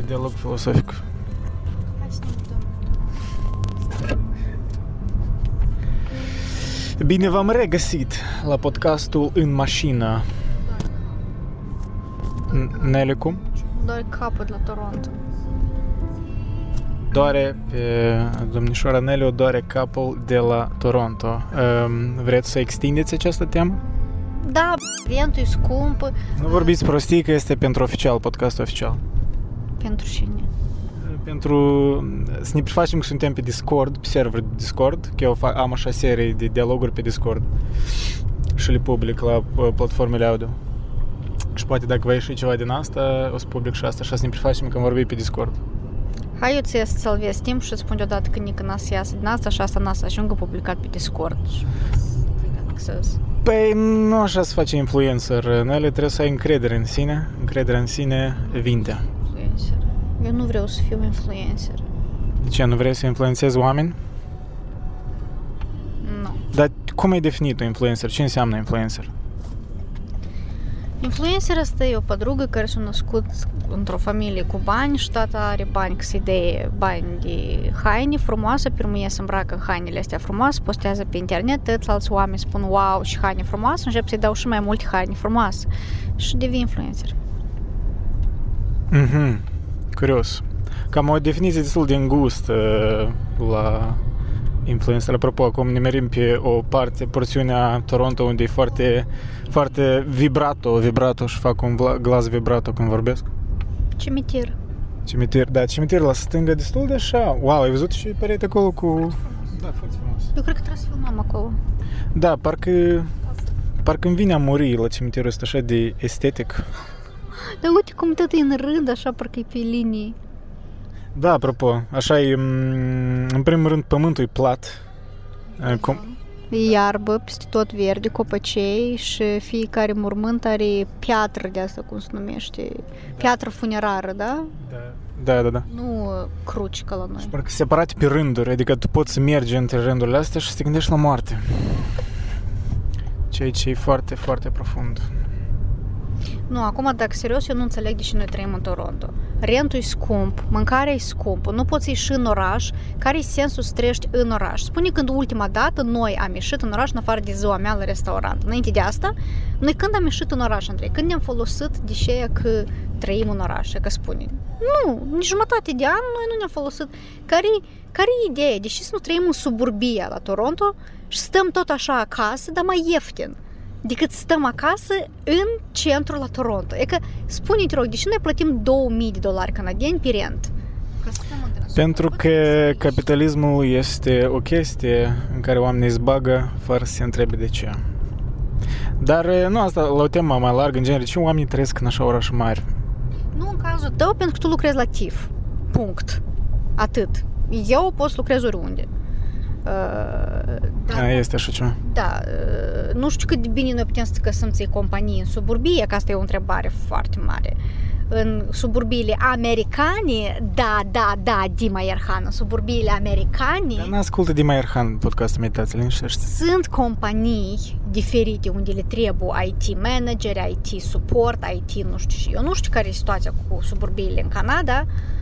de dialog filosofic. Hai să ne uităm. Bine v-am regăsit la podcastul În mașină. N- Nele, cum? Doar capăt la Toronto. Doare pe domnișoara Nelly o doare capul de la Toronto. Um, Vreți să extindeți această temă? Da, rentul e scump. Nu vorbiți prostii că este pentru oficial, podcast oficial. Pentru cine? Pentru să ne prefacem că suntem pe Discord, pe server de Discord, că eu fac, am așa serie de dialoguri pe Discord și le public la uh, platformele audio. Și poate dacă va ieși ceva din asta, o să public și asta, așa să ne prefacem că am vorbit pe Discord. Hai eu ți să salvez timp și îți spun deodată când nică n-a să iasă din asta și asta n-a să ajungă publicat pe Discord. Și Access. Păi nu așa se face influencer, Nele trebuie să ai încredere în sine, încredere în sine vinte. Eu nu vreau să fiu influencer. Deci de ce? Nu vrei să influențezi oameni? Nu. Dar cum ai definit un influencer? Ce înseamnă influencer? Influencer asta e o padrugă care s-a născut într-o familie cu bani și tata are bani că se de bani de haine frumoasă, pirmie să îmbracă în hainele astea frumoase, postează pe internet, alți oameni spun wow și haine frumoase, încep să-i dau și mai multe haine frumoase și devii influencer. Mhm. Curios. Cam o definiție destul de îngustă la influencer. Apropo, acum ne merim pe o parte, porțiunea Toronto, unde e foarte, foarte vibrato, vibrato și fac un vla- glas vibrato când vorbesc. Cimitir. Cimitir, da, cimitir la stânga destul de așa. Wow, ai văzut și perete acolo cu... Da, foarte frumos. Eu cred că trebuie să filmăm acolo. Da, parcă, parcă îmi vine a muri la cimitirul ăsta așa de estetic. Dar uite cum tot e în rând, așa parcă e pe linii. Da, apropo, așa e, m, în primul rând, pământul e plat. E, Com- E iarbă, peste tot verde, copăcei și fiecare mormânt are piatră de asta, cum se numește, piatră funerară, da? da, da, da. Nu uh, cruci ca la noi. Și parcă separate pe rânduri, adică tu poți să mergi între rândurile astea și să te gândești la moarte. Ceea ce e foarte, foarte profund. Nu, acum, dacă serios, eu nu înțeleg de ce noi trăim în Toronto. Rentul e scump, mâncarea e scumpă, nu poți ieși în oraș. Care e sensul să trăiești în oraș? Spune când ultima dată noi am ieșit în oraș în afară de ziua mea la restaurant. Înainte de asta, noi când am ieșit în oraș, Andrei? Când ne-am folosit de ceea că trăim în oraș, că spune. Nu, nici jumătate de an noi nu ne-am folosit. Care, care e ideea? De ce să nu trăim în suburbia la Toronto și stăm tot așa acasă, dar mai ieftin? Decât stăm acasă în centrul la Toronto. E că, spune te rog, de ce noi plătim 2000 de dolari canadieni pe rent? Ca să stăm în transport. Pentru Poate că să- capitalismul este o chestie în care oamenii îți bagă fără să se întrebe de ce. Dar nu asta, la o temă mai largă, în genere, de ce oamenii trăiesc în așa oraș mari? Nu în cazul tău, pentru că tu lucrezi la TIF. Punct. Atât. Eu pot să lucrez oriunde. Uh, Da. A, este așa ceva. Da, uh, nu știu cât de bine noi putem să găsim ții companii în suburbie, că asta e o întrebare foarte mare. În suburbiile americane, da, da, da, Dima Ierhan, în suburbiile americane Dar n-ascultă Dima Ierhan podcastul Meditație, liniștește. sunt companii diferite unde le trebuie IT manager, IT support, IT nu știu și eu nu știu care e situația cu suburbiile în Canada, uh,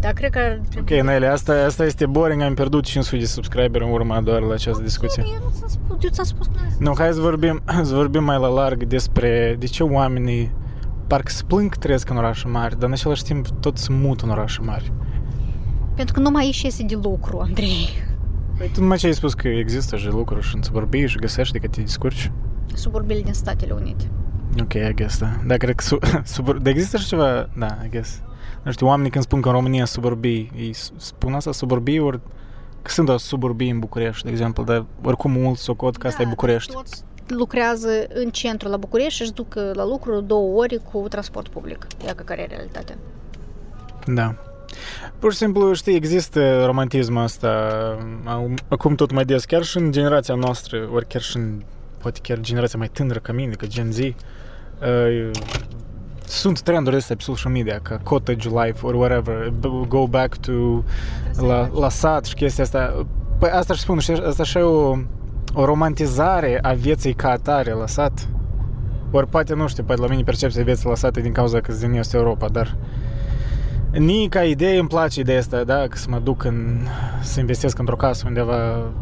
dar cred că ar Ok, trebui... Nelly, asta, asta este boring, am pierdut 500 de subscriberi în urma doar la această discuție. Eu nu ți-am spus, eu ți-am spus că nu Nu, hai să vorbim, să vorbim mai la larg despre de ce oamenii parcă se plâng că trăiesc în orașe mari, dar în același timp tot se mută în orașe mari. Pentru că numai aici iese de lucru, Andrei. Păi tu numai ce ai spus că există și lucruri și în suburbii și găsești de că te descurci? Suburbiile din Statele Unite. Ok, I guess, da. Da, cred că su- subur... Dar există și ceva, da, I guess. Nu știu, oamenii când spun că în România suburbii, ei s- spun asta suburbii ori că sunt o suburbii în București, de exemplu, dar oricum mulți socot că asta e București. Toți lucrează în centru la București și își duc la lucru două ore cu transport public. Ia că care e realitatea. Da. Pur și simplu, știi, există romantismul ăsta acum tot mai des, chiar și în generația noastră, ori chiar și în, poate chiar generația mai tânără ca mine, ca Gen Z, uh, sunt trenduri astea pe social media, ca cottage life or whatever, go back to la, la sat și chestia asta. Păi asta și spun, știi, asta și e o, o romantizare a vieții ca atare la sat. Ori poate, nu știu, poate la mine percepția vieții la sat e din cauza că sunt din Est Europa, dar Ni ca idee îmi place ideea asta, da? Că să mă duc în, să investesc într-o casă undeva,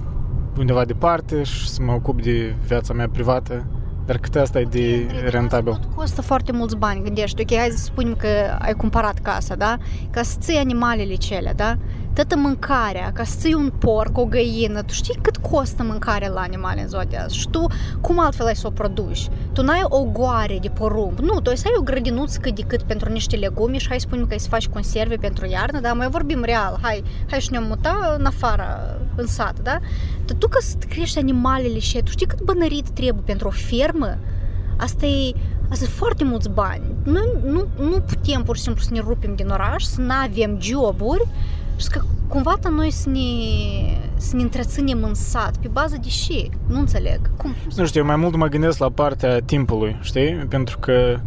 undeva departe și să mă ocup de viața mea privată. Dar cât asta e de rentabil? Tot costă foarte mulți bani, gândești. Ok, hai să spunem că ai cumpărat casa, da? Ca să ții animalele cele, da? Toată mâncarea, ca să ții un porc, o găină, tu știi cât costă mâncarea la animale în ziua de azi și tu cum altfel ai să o produci? Tu n-ai o goare de porumb, nu, tu ai să ai o grădinuță cât de cât pentru niște legume și hai să spunem că ai să faci conserve pentru iarnă, dar mai vorbim real, hai, hai și ne-am muta în afară, în sat, da? Dar tu ca să crești animalele și tu știi cât bănărit trebuie pentru o fermă? Asta e, asta e foarte mulți bani. Noi nu, nu putem pur și simplu să ne rupem din oraș, să nu avem joburi și că cumva noi să ne, să ne întreținem în sat, pe bază de ce? Nu înțeleg. Cum? Nu știu, mai mult mă gândesc la partea timpului, știi? Pentru că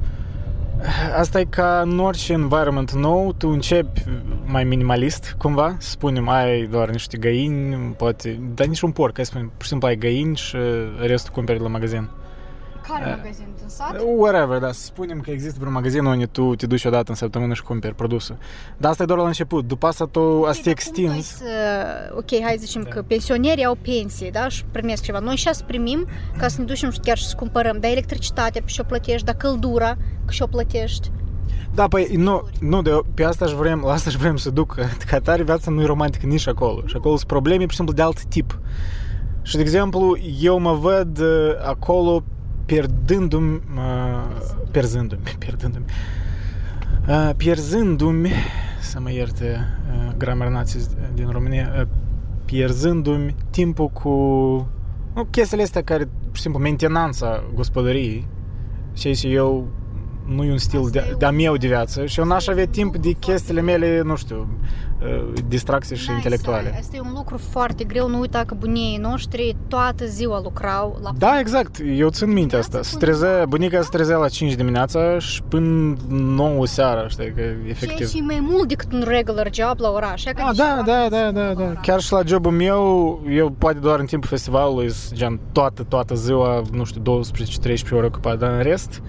asta e ca în orice environment nou, tu începi mai minimalist, cumva, să spunem, ai doar niște găini, poate, dar nici un porc, hai să spunem, pur și simplu ai găini și restul cumperi la magazin. Care uh, magazin? În sat? Whatever, da. Să spunem că există vreun magazin unde tu te duci odată în săptămână și cumperi produsul. Dar asta e doar la început. După asta tu okay, asta extins. Să, ok, hai să zicem da. că pensionerii au pensie, da? Și primesc ceva. Noi și primim ca să ne ducem chiar și să cumpărăm. Dar electricitatea pe și o plătești, dar căldura că și o plătești. Da, păi nu, nu de, pe asta aș vrem, la asta aș vrem să duc. Ca tare viața nu e romantică nici acolo. Și acolo sunt probleme, pur și simplu, de alt tip. Și, de exemplu, eu mă văd acolo pierdându-mi, uh, pierzându-mi, pierdându-mi, uh, pierzându-mi, să mă ierte uh, gramer nații din România, uh, pierzându-mi timpul cu nu, chestiile astea care, pur și simplu, mentenanța gospodăriei, ceea ce eu nu e un stil de, de-a meu de viață și eu n-aș avea timp de chestiile mele, nu știu, uh, distracții și intelectuale. Asta e un lucru foarte greu, nu uita că bunii noștri toată ziua lucrau la Da, exact, eu țin minte asta. Se trezea, bunica se trezea la 5 dimineața și până 9 seara, știi, că efectiv. Ceea și mai mult decât un regular job la oraș. Ah, da, da, da, da, da. Chiar și la jobul meu, eu poate doar în timpul festivalului, gen toată, toată ziua, nu știu, 12-13 ore ocupat, dar în rest,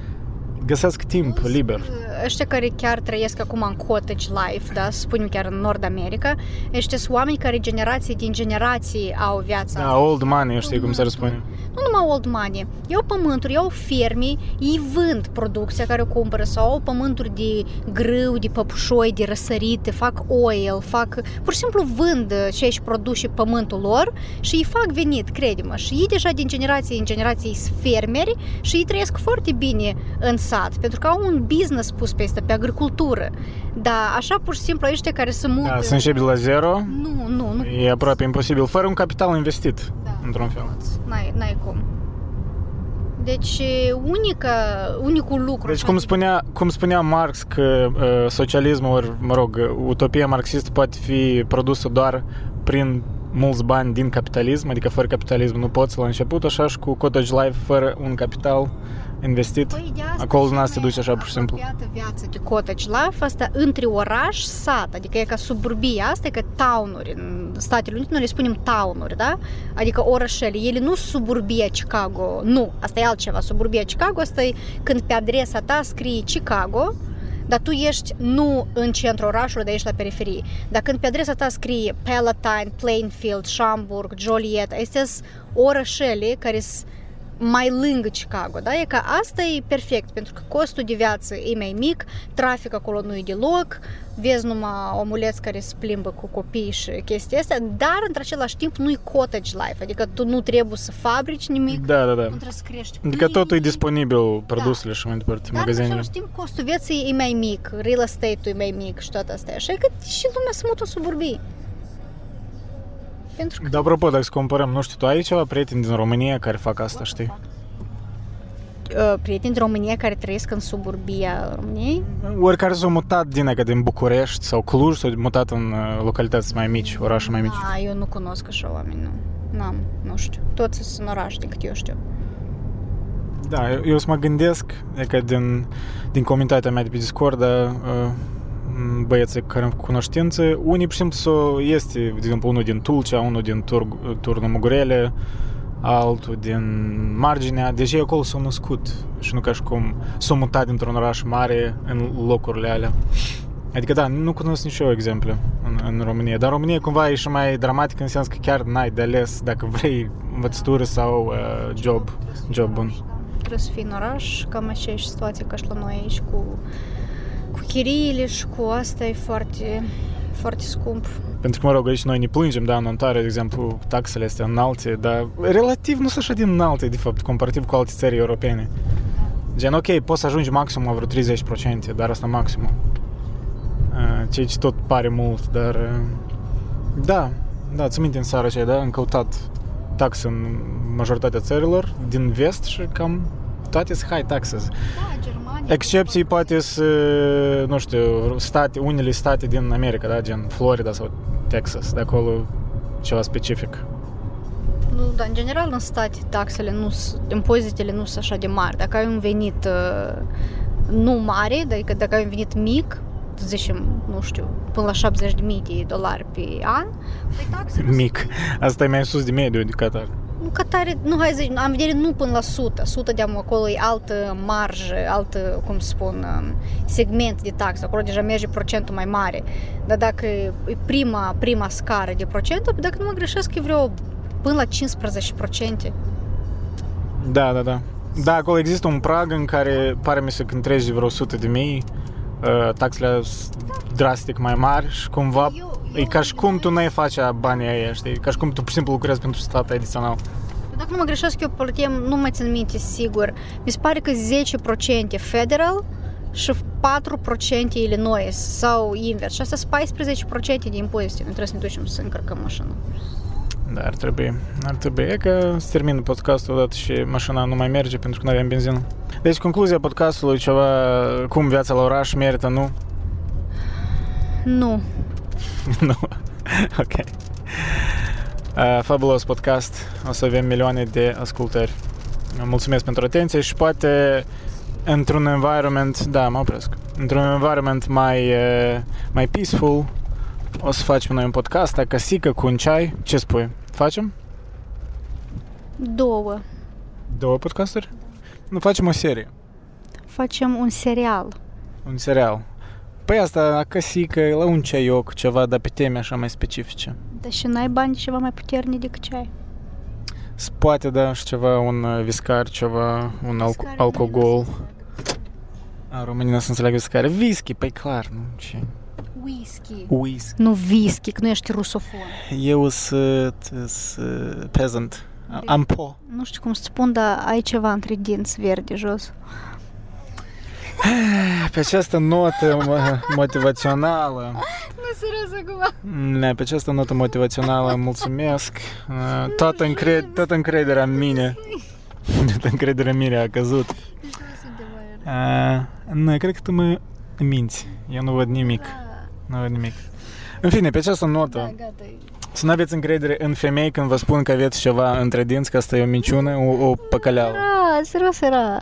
găsesc timp liber. Ăștia care chiar trăiesc acum în cottage life, da, spunem chiar în Nord America, ăștia sunt oameni care generații din generații au viața. Da, old money, știi cum se răspune. Nu numai old money. Iau pământuri, iau fermi, ei vând producția care o cumpără sau au pământuri de grâu, de păpușoi, de răsărite, fac oil, fac, pur și simplu vând ce își produce pământul lor și îi fac venit, crede-mă. Și ei deja din generație în generație sunt fermeri și ei trăiesc foarte bine în sat, pentru că au un business pus pe asta, pe agricultură. Dar așa pur și simplu ăștia care se mută... Da, să începi de la zero? Nu, nu, nu. E aproape imposibil, fără un capital investit, da. într-un fel. N-ai, n-ai cum. Deci, unica, unicul lucru... Deci, cum spunea, cum spunea Marx că uh, socialismul, mă rog, utopia marxistă poate fi produsă doar prin mulți bani din capitalism, adică fără capitalism nu poți la început, așa și cu cottage life fără un capital investit. Păi Acolo nu se duce așa pur și simplu. viață de cottage life asta între oraș, sat, adică e ca suburbia asta, e ca townuri. În Statele Unite noi le spunem townuri, da? Adică orășele. Ele nu suburbia Chicago, nu, asta e altceva. Suburbia Chicago asta e când pe adresa ta scrie Chicago, dar tu ești nu în centrul orașului, dar ești la periferie. Dar când pe adresa ta scrie Palatine, Plainfield, Schaumburg, Joliet, astea sunt orășele care sunt mai lângă Chicago, da? E că asta e perfect, pentru că costul de viață e mai mic, trafic acolo nu e deloc, vezi numai omuleți care se plimbă cu copii și chestia asta, dar într același timp nu e cottage life, adică tu nu trebuie să fabrici nimic, da, da, da. nu trebuie să crești Adică totul e disponibil, produsele da. și mai departe, dar magazinele. Dar în timp costul vieții e mai mic, real estate-ul e mai mic și toate astea, așa că și lumea se mută în suburbii. Pentru că... Da, apropo, dacă să comparăm, nu știu, tu ai ceva prieteni din România care fac asta, știi? prieteni din România care trăiesc în suburbia României? Oricare s-au mutat din, adică din București sau Cluj, s-au mutat în localități mai mici, orașe mai mici. Da, eu nu cunosc așa oameni, nu. N-am, nu știu. Toți sunt în oraș, din cât eu știu. Da, eu, eu să mă gândesc, adică din, din comunitatea mea de pe Discord, uh, băieții care am cunoștință, unii, pur și simplu, este, de exemplu, unul din Tulcea, unul din Tur, Turnul Mugurele, altul din marginea, deja acolo s-au născut și nu ca și cum s-au mutat dintr-un oraș mare în locurile alea. Adică da, nu cunosc nici eu exemple în, în România, dar România cumva e și mai dramatic în sens că chiar n-ai de ales dacă vrei învățătură sau uh, job, job bun. Trebuie să fii în oraș, cam aceeași situație ca și la noi aici cu, cu chiriile și cu asta e foarte, foarte scump. Pentru că, mă rog, aici noi ne plângem, da, în Ontario, de exemplu, taxele astea înalte, dar relativ nu sunt așa din înalte, de fapt, comparativ cu alte țări europene. Gen, ok, poți să ajungi maxim la vreo 30%, dar asta maximum. Uh, Ceea ce tot pare mult, dar... uh, Da, da, ți minte în seara aceea, da? Am căutat taxe în majoritatea țărilor din vest și cam toate sunt high taxes. Da, Germania. Excepții poate să, nu știu, state, unele state din America, da, gen Florida sau Texas, de acolo ceva specific. Nu, dar în general în state taxele nu s- impozitele nu sunt așa de mari. Dacă ai un venit uh, nu mare, adică dacă ai un venit mic, să zicem, nu știu, până la 70.000 de dolari pe an, păi taxele Mic. Asta e mai sus de mediu de Qatar. Nu ca tare, nu, hai să zic, am vedere nu până la 100. 100 de acolo e altă marjă, altă, cum să spun, um, segment de taxă. Acolo deja merge procentul mai mare. Dar dacă e prima, prima scară de procent, dacă nu mă greșesc, e vreo până la 15%. Da, da, da. Da, acolo există un prag în care pare mi se când treci de vreo 100 de mii, uh, taxele sunt drastic mai mari și cumva Eu- e eu ca și cum tu undeva- n-ai face banii aia, știi? Ca și cum tu pur și simplu lucrezi pentru stat adițional. Dacă nu mă greșesc, eu plătim, nu mai țin minte sigur, mi se pare că 10% federal și 4% Illinois sau invers. Și asta sunt 14% de impozite. Noi trebuie să ne ducem să încărcăm mașina. Da, ar trebui. Ar trebui. E că se termină podcastul odată și mașina nu mai merge pentru că nu avem benzină. Deci, concluzia podcastului, ceva, cum viața la oraș merită, nu? Nu. nu. ok. Uh, fabulos podcast. O să avem milioane de ascultări. Mulțumesc pentru atenție și poate într-un environment, da, mă opresc, într-un environment mai, uh, mai peaceful, o să facem noi un podcast, acasică cu un ceai. Ce spui? Facem? Două. Două podcasturi? Nu, facem o serie. Facem un serial. Un serial. Păi asta, acasică, la un ceaioc, ceva, dar pe teme așa mai specifice. Dar și n-ai bani de ceva mai puternic decât ceai. S- Poate, da, și ceva, un uh, viscar, ceva, un alco- alcool. A, românii nu să înțeleagă viscare. Whisky, păi clar, nu, ce? Whisky. Whisky. Nu whisky, că nu ești rusofon. Eu sunt sunt peasant. Am po. Nu știu cum să spun, dar ai ceva între dinți verde jos. Pe această notă mă, motivațională, Nu, serios acum. ne, pe această notă motivațională mulțumesc. Uh, Toată, încred, toată încrederea în mine, toată încrederea în mine a căzut. Uh, nu, cred că tu mă minți. Eu nu văd nimic. Nu văd nimic. În fine, pe această notă, Da, gata. să nu aveți încredere în femei când vă spun că aveți ceva între dinți, că asta e o minciună, o, o păcăleală. Era, serios era.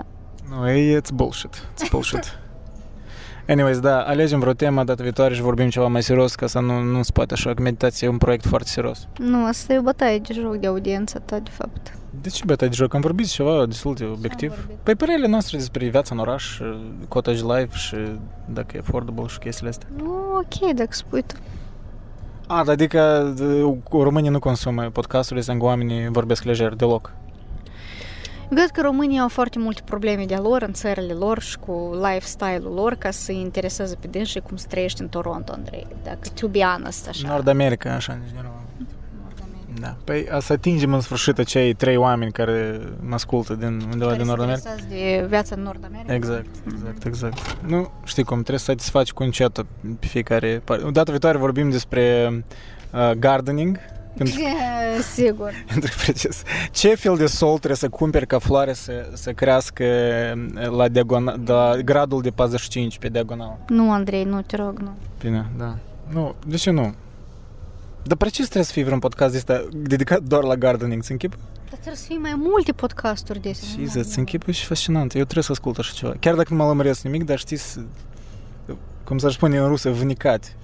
Nu, e it's bullshit. It's bullshit. Anyways, da, alegem vreo temă data viitoare și vorbim ceva mai serios, ca să nu, nu se poate așa, că meditația e un proiect foarte serios. Nu, asta e o bătaie de joc de audiența ta, de fapt. De ce bătaie de joc? Am vorbit ceva destul de obiectiv. vorbit? Păi părerile noastre despre viața în oraș, și cottage life și dacă e affordable și chestiile astea. Nu, ok, dacă spui tu. A, dar adică d- românii nu consumă podcasturile, sunt oamenii vorbesc lejer deloc. Eu cred că românii au foarte multe probleme de lor în țările lor și cu lifestyle-ul lor ca să intereseze pe dânsi cum să trăiești în Toronto, Andrei. Dacă to be honest, așa. Nord America, așa, în general. Da. Păi să atingem în sfârșit acei trei oameni care mă ascultă din undeva din Nord America. America. de viața în Nord America. Exact, exact, exact. Nu, știi cum, trebuie să satisfaci cu încetul pe fiecare parte. Data viitoare vorbim despre uh, gardening. Pentru, Sigur. pentru precis. Ce fel de sol trebuie să cumperi ca floare să, să crească la, diagona, la gradul de 45 pe diagonal? Nu, Andrei, nu, te rog, nu. Bine, da. Nu, de ce nu? Dar precis trebuie să fie vreun podcast ăsta dedicat doar la gardening, ți închipă? Dar trebuie să fie mai multe podcasturi de Și ți închipă și fascinant. Eu trebuie să ascult așa ceva. Chiar dacă nu mă lămăresc nimic, dar știți, să- cum să spune în rusă, vnicat.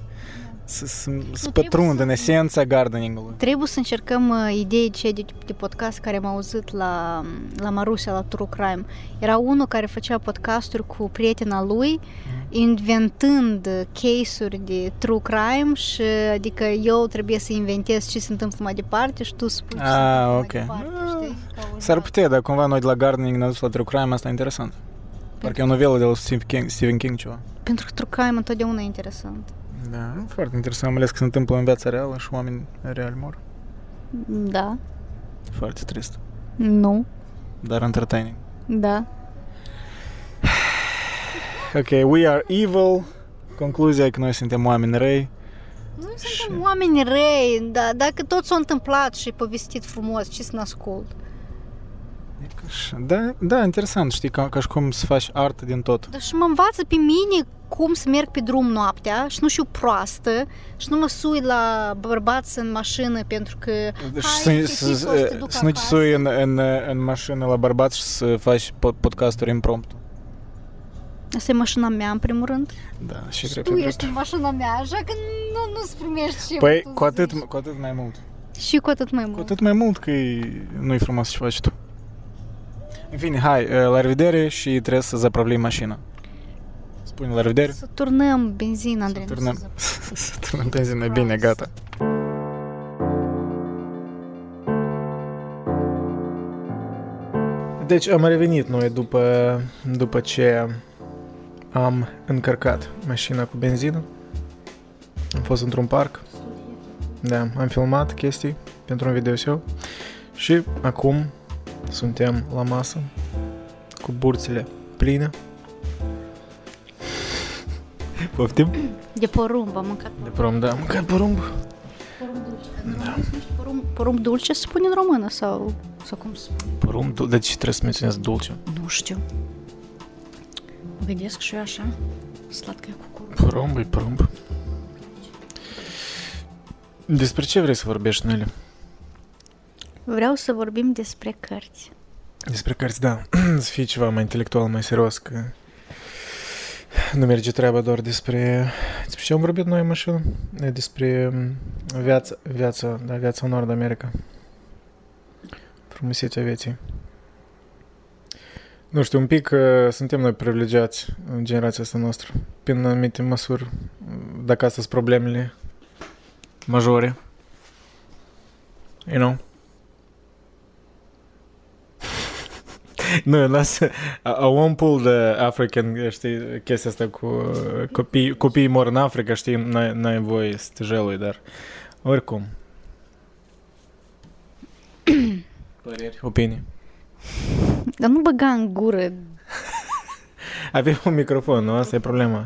Să, să, să pătrund să- în esența gardeningului. Trebuie să încercăm uh, idei ce de, de podcast care am auzit la, la Marusia, la True Crime. Era unul care făcea podcasturi cu prietena lui inventând case-uri de true crime și adică eu trebuie să inventez ce se întâmplă mai departe și tu spui ce se Ah, întâmplă mai ok. departe, Ah, știi? Ca o S-ar da. putea, dar cumva noi de la Gardening ne-a dus la True Crime, asta e interesant. Parcă e o novelă de la Stephen King, Stephen King ceva. Pentru că true crime întotdeauna e interesant. Da, foarte interesant, mai ales că se întâmplă în viața reală și oameni reali mor. Da. Foarte trist, Nu. dar entertaining. Da. Ok, we are evil. Concluzia e că noi suntem oameni răi. Nu Și- suntem oameni răi, dar dacă tot s-a întâmplat și e povestit frumos, ce să ascult? E ca și- Da, da, interesant, știi, ca, ca și cum să faci artă din tot. Dar și mă învață pe mine cum să merg pe drum noaptea și nu știu proastă și nu mă sui la bărbați în mașină pentru că Deci Hai, să, fifico, să, să te duc să nu te acasă. sui în, în, în mașină la bărbați și să faci pod- podcasturi impromptu. asta e mașina mea în primul rând. Da, și Și drept, tu drept. ești în mașina mea, așa că nu, nu-ți primești ce Păi, tu cu atât, zici. cu atât mai mult. Și cu atât mai Cu mult. atât mai mult că e, nu-i frumos ce faci tu. În fine, hai, uh, la revedere și trebuie să zapravlim mașina. Spune la revedere. Să turnăm benzină, Andrei. Să nu turnăm, să zăp- să turnăm benzină. Bine, gata. Deci am revenit noi după, după ce am încărcat mașina cu benzină. Am fost într-un parc. Da, am filmat chestii pentru un video și acum suntem la masă cu burțile pline. Poftim? De porumb, am mâncat De porumb, da, am mâncat porumb. porumb dulce. Da. Porumb, porumb dulce se spune în română sau, sau cum se spune? Porumb, dul- de ce trebuie să menționez dulce? Nu știu. Mă gândesc și eu așa. Sladcă cu cu. Porumb e porumb. Despre ce vrei să vorbești, Nelly? Vreau să vorbim despre cărți. Despre cărți, da. să fie ceva mai intelectual, mai serios, că nu merge treaba doar despre... Despre ce am vorbit noi în mașină? E Despre mm, viața, viața, da, viața în Nord America. Frumusețea vieții. Nu știu, un pic uh, suntem noi privilegiați în generația asta noastră, prin anumite măsuri, dacă astea sunt problemele majore. You know? Nu, lasă. I, I won't pull the African, știi, chestia asta cu uh, copii, copiii mor în Africa, știi, n-ai, n-ai voie să te jelui, dar oricum. Păreri, opinii. Dar nu băga în gură. Avem un microfon, nu? Asta e problema.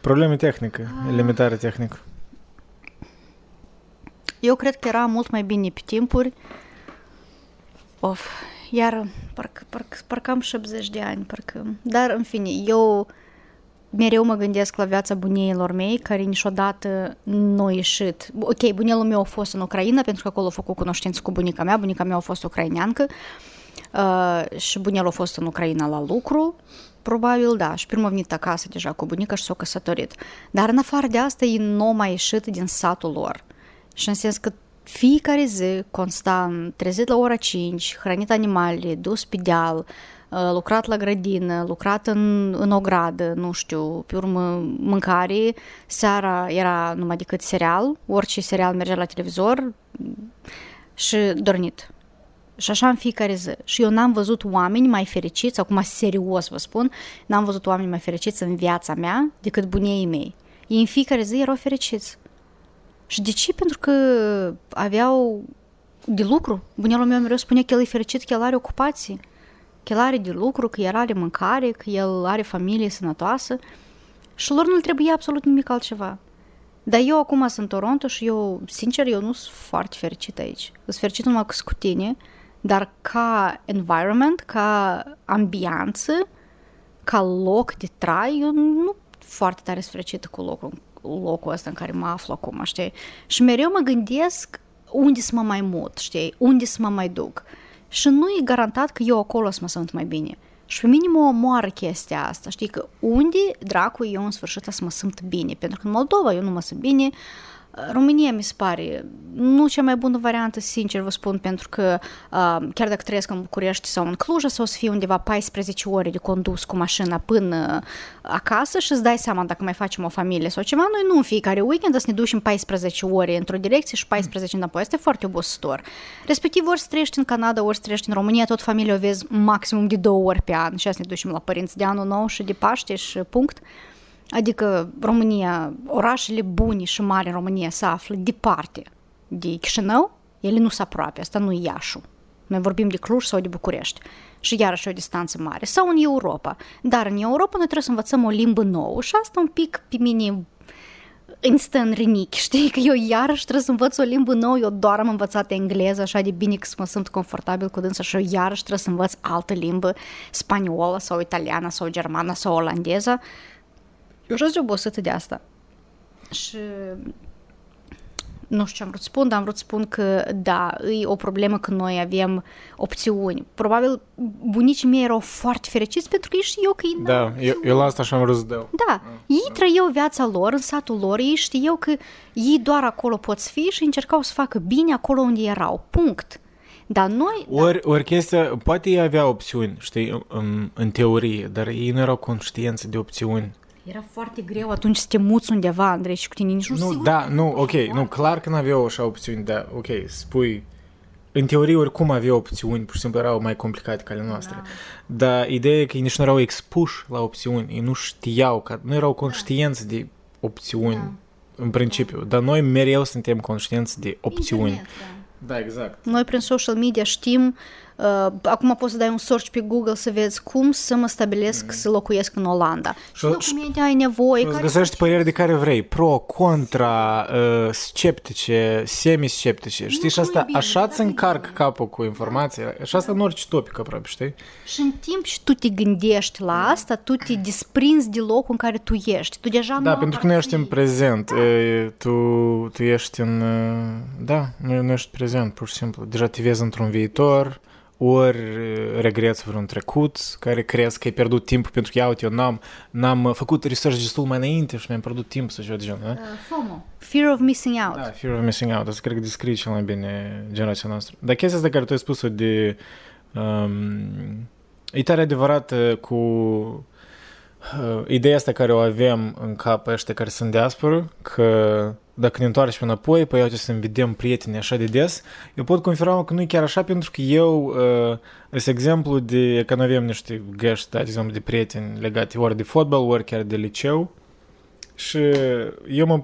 Problemă tehnică, elementară tehnică. Eu cred că era mult mai bine pe timpuri. Of, iar parcă, parcă, parcă am 70 de ani, parcă... Dar, în fine, eu mereu mă gândesc la viața bunieilor mei, care niciodată nu a ieșit. Ok, bunelul meu a fost în Ucraina, pentru că acolo a făcut cunoștință cu bunica mea. Bunica mea a fost ucraineancă uh, și bunelul a fost în Ucraina la lucru, probabil, da, și prima a venit acasă deja cu bunica și s-a căsătorit. Dar în afară de asta, ei nu au mai ieșit din satul lor. Și în sens că fiecare zi, constant, trezit la ora 5, hrănit animale, dus pe deal, uh, lucrat la grădină, lucrat în, în o gradă, nu știu, pe urmă mâncare, seara era numai decât serial, orice serial mergea la televizor și dormit. Și așa în fiecare zi. Și eu n-am văzut oameni mai fericiți, acum serios vă spun, n-am văzut oameni mai fericiți în viața mea decât bunii mei. Ei în fiecare zi erau fericiți. Și de ce? Pentru că aveau de lucru. Bunelul meu mereu spunea că el e fericit, că el are ocupații, că el are de lucru, că el are mâncare, că el are familie sănătoasă și lor nu-l trebuie absolut nimic altceva. Dar eu acum sunt în Toronto și eu, sincer, eu nu sunt foarte fericit aici. Sunt fericit numai că sunt cu tine, dar ca environment, ca ambianță, ca loc de trai, eu nu foarte tare sunt fericită cu locul, locul ăsta în care mă aflu acum, știi? Și mereu mă gândesc unde să mă mai mut, știi? Unde să mă mai duc. Și nu e garantat că eu acolo să mă simt mai bine. Și pe mine mă omoară chestia asta, știi? Că unde dracu eu în sfârșit să mă simt bine? Pentru că în Moldova eu nu mă simt bine, România mi se pare nu cea mai bună variantă, sincer vă spun, pentru că uh, chiar dacă trăiesc în București sau în Cluj, sau să fie undeva 14 ore de condus cu mașina până acasă și îți dai seama dacă mai facem o familie sau ceva. Noi nu în fiecare weekend să ne ducem 14 ore într-o direcție și 14 înapoi. Este foarte obositor. Respectiv, ori să trăiești în Canada, ori să trăiești în România, tot familia o vezi maximum de două ori pe an și asta ne ducem la părinți de anul nou și de Paște și punct. Adică România, orașele bune și mari în România se află departe de Chișinău, ele nu sunt aproape, asta nu e Iașu. Noi vorbim de Cluj sau de București și iarăși o distanță mare. Sau în Europa. Dar în Europa noi trebuie să învățăm o limbă nouă și asta un pic pe mine îmi stă în rinichi, știi? Că eu iarăși trebuie să învăț o limbă nouă, eu doar am învățat engleză, așa de bine că mă simt confortabil cu dânsa și eu iarăși trebuie să învăț altă limbă, spaniolă sau italiană sau germană sau olandeză. Eu sunt obosită de asta. Și nu știu ce am vrut să spun, dar am vrut să spun că, da, e o problemă că noi avem opțiuni. Probabil bunicii mei erau foarte fericiți pentru că ei știau că ei Da, eu, eu la asta și-am vrut să dau. Da, ah, ei da. trăiau viața lor în satul lor, ei știau că ei doar acolo pot fi și încercau să facă bine acolo unde erau. Punct. Dar noi... Ori, da. ori chestia, poate ei aveau opțiuni, știi, în, în teorie, dar ei nu erau conștienți de opțiuni. Era foarte greu atunci să te muți undeva, Andrei, și cu tine nici nu Nu, da, nu, ok, nu, clar că nu aveau așa opțiuni, dar, ok, spui, în teorie oricum aveau opțiuni, pur și simplu erau mai complicate ca ale noastre. Da. Dar ideea e că ei nici nu erau expuși la opțiuni, ei nu știau, că nu erau conștienți de opțiuni da. în principiu, da. dar noi mereu suntem conștienți de opțiuni. Internet, da. da, exact. Noi prin social media știm uh, Uh, acum poți să dai un search pe Google să vezi cum să mă stabilesc mm. să locuiesc în Olanda. Și, și documente ai nevoie. Și găsești păreri de care vrei. Pro, contra, uh, sceptice, semi-sceptice. Știi? Și asta bine, așa ți încarc capul cu informații. Și asta în orice topic aproape, știi? Și în timp și tu te gândești la asta, tu te desprinzi de locul în care tu ești. Tu deja da, pentru că nu ești în prezent. Da. E, tu, tu ești în... Da, nu, nu ești prezent, pur și simplu. Deja te vezi într-un viitor ori regreți vreun trecut care crezi că ai pierdut timp pentru că, ia uite, eu n-am, n-am făcut research destul mai înainte și mi-am pierdut timp să de genul, da? Uh, FOMO. Fear of missing out. Da, fear of missing out. Asta cred că descrie cel mai bine generația noastră. Dar chestia asta care tu ai spus-o de... Um, e tare adevărat cu uh, ideea asta care o avem în cap ăștia care sunt diasporă, că dacă ne întoarcem înapoi, păi uite să ne vedem prieteni așa de des, eu pot confirma că nu e chiar așa pentru că eu uh, sunt exemplu de că nu avem niște găști, da, de exemplu, de prieteni legate ori de fotbal, ori chiar de liceu. Și eu mă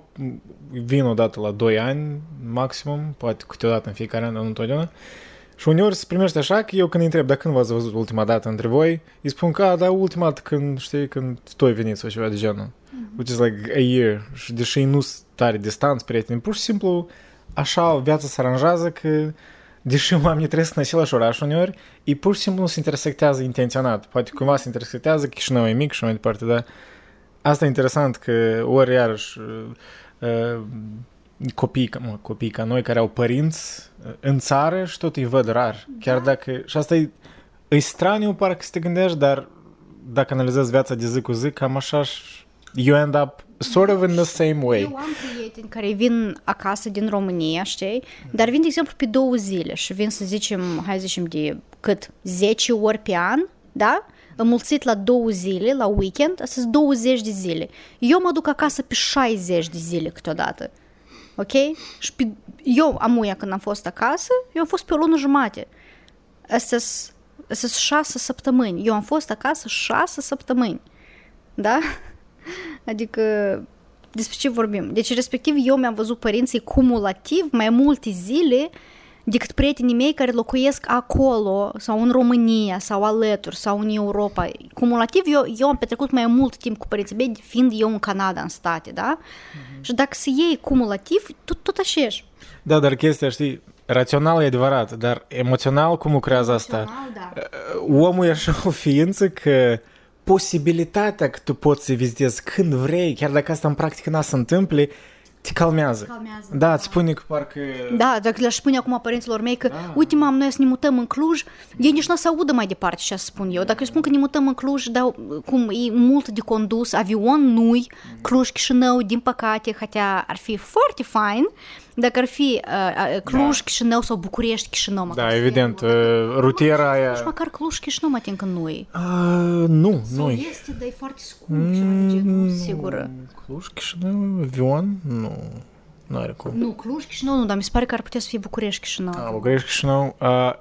vin odată la 2 ani maximum, poate câteodată în fiecare an, nu întotdeauna, și uneori se primește așa că eu când îi întreb, dar când v-ați văzut ultima dată între voi, îi spun că, da, ultima dată când, știi, când tu ai venit sau ceva de genul. Mm-hmm. Which is like a year. Și deși nu sunt tare distanți, prieteni, pur și simplu așa viața se aranjează că deși oamenii trăiesc în același oraș uneori, ei pur și simplu nu se intersectează intenționat. Poate cumva se intersectează, Chișinău e mic și mai departe, dar asta e interesant că ori iarăși uh, uh, copii, mă, copii ca noi care au părinți uh, în țară și tot îi văd rar. Chiar da. dacă... Și asta e, e straniu, parcă să te gândești, dar dacă analizezi viața de zi cu zi, cam așa you end up sort of in the same way. Eu am prieteni care vin acasă din România, știi? Dar vin, de exemplu, pe două zile și vin să zicem, hai să zicem, de cât? 10 ori pe an, da? Înmulțit la două zile, la weekend, astea sunt 20 de zile. Eu mă duc acasă pe 60 de zile câteodată. Ok? Și pe, eu, amuia, când am fost acasă, eu am fost pe o lună jumate. Astea sunt șase săptămâni. Eu am fost acasă șase săptămâni. Da? Adică despre ce vorbim? Deci, respectiv, eu mi-am văzut părinții cumulativ mai multe zile decât prietenii mei care locuiesc acolo sau în România sau alături sau în Europa. Cumulativ eu, eu am petrecut mai mult timp cu părinții mei fiind eu în Canada, în state, da? Mm-hmm. Și dacă se iei cumulativ, tot, tot așa ești. Da, dar chestia, știi, rațional e adevărat, dar emoțional cum lucrează asta? Da. Omul e așa o ființă că posibilitatea că tu poți să vizitezi când vrei, chiar dacă asta în practică n-a să întâmple, te calmează. Calmează, Da, îți spune că parcă... Da, dacă le-aș spune acum părinților mei că, Da. uite, mam, noi să ne mutăm în Cluj, ei nici nu o să audă mai departe ce spun eu. Dacă eu spun că ne mutăm în Cluj, dar cum e mult de condus, avion nu-i, Cluj, Chișinău, din păcate, hatea ar fi foarte fain, dacă ar fi uh, uh, Cluj, Chișinău sau București, Chișinău. măcar Da, să evident, fie, mă, uh, rutiera Cluj, aia... măcar Cluj, Chișinău, mă tin că nu-i. Uh, nu, Sau nu este, dar e foarte scump și de genul, sigură. Cluj, Chișinău, avion? Nu, nu are cum. Nu, Cluj, Chișinău, nu, dar mi se pare că ar putea să fie București, Chișinău. A, București, Chișinău... Uh,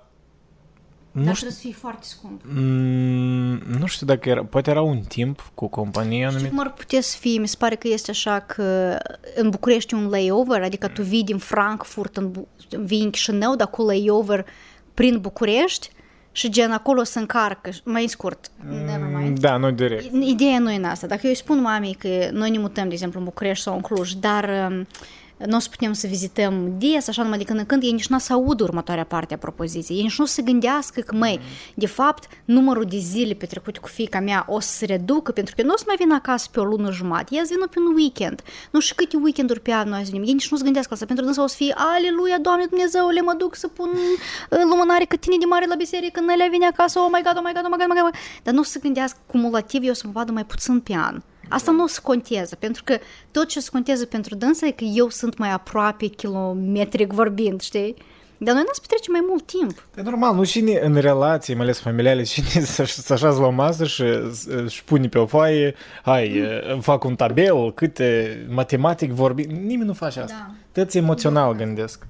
nu Dar știu, trebuie să fie foarte scump. mm, nu știu dacă era, poate era un timp cu compania Știi anumită. cum ar putea să fie? Mi se pare că este așa că în București e un layover, adică tu vii din Frankfurt, în, Bu- vii în Chișinău, dar cu layover prin București și gen acolo se încarcă, mai scurt, never mind. Da, nu direct. Ideea nu e în asta. Dacă eu îi spun mamei că noi ne mutăm, de exemplu, în București sau în Cluj, dar um, nu o să putem să vizităm des, așa numai de când în când, ei nici nu o să audă următoarea parte a propoziției. Ei nici nu o să se gândească că, măi, de fapt, numărul de zile petrecute cu fiica mea o să se reducă, pentru că nu o să mai vină acasă pe o lună jumătate, ea să vină pe un weekend. Nu știu câte weekenduri pe an noi să venim. Ei nici nu se gândească asta, pentru că o să fie, aleluia, Doamne Dumnezeule, mă duc să pun uh, lumânare cât tine de mare la biserică, când ele vine acasă, oh my god, oh my god, oh my god, oh my god. Dar nu o să se gândească cumulativ, eu o să mă vadă mai puțin pe an. Asta nu o să conteze, pentru că tot ce se contează pentru dânsa e că eu sunt mai aproape kilometric vorbind, știi? Dar noi nu să petrecem mai mult timp. E normal, nu cine în relații, mai ales familiale, cine să să așează la o masă și își pune pe o foaie, hai, fac un tabel, câte matematic vorbi, nimeni nu face asta. Da. Toți emoțional gândesc.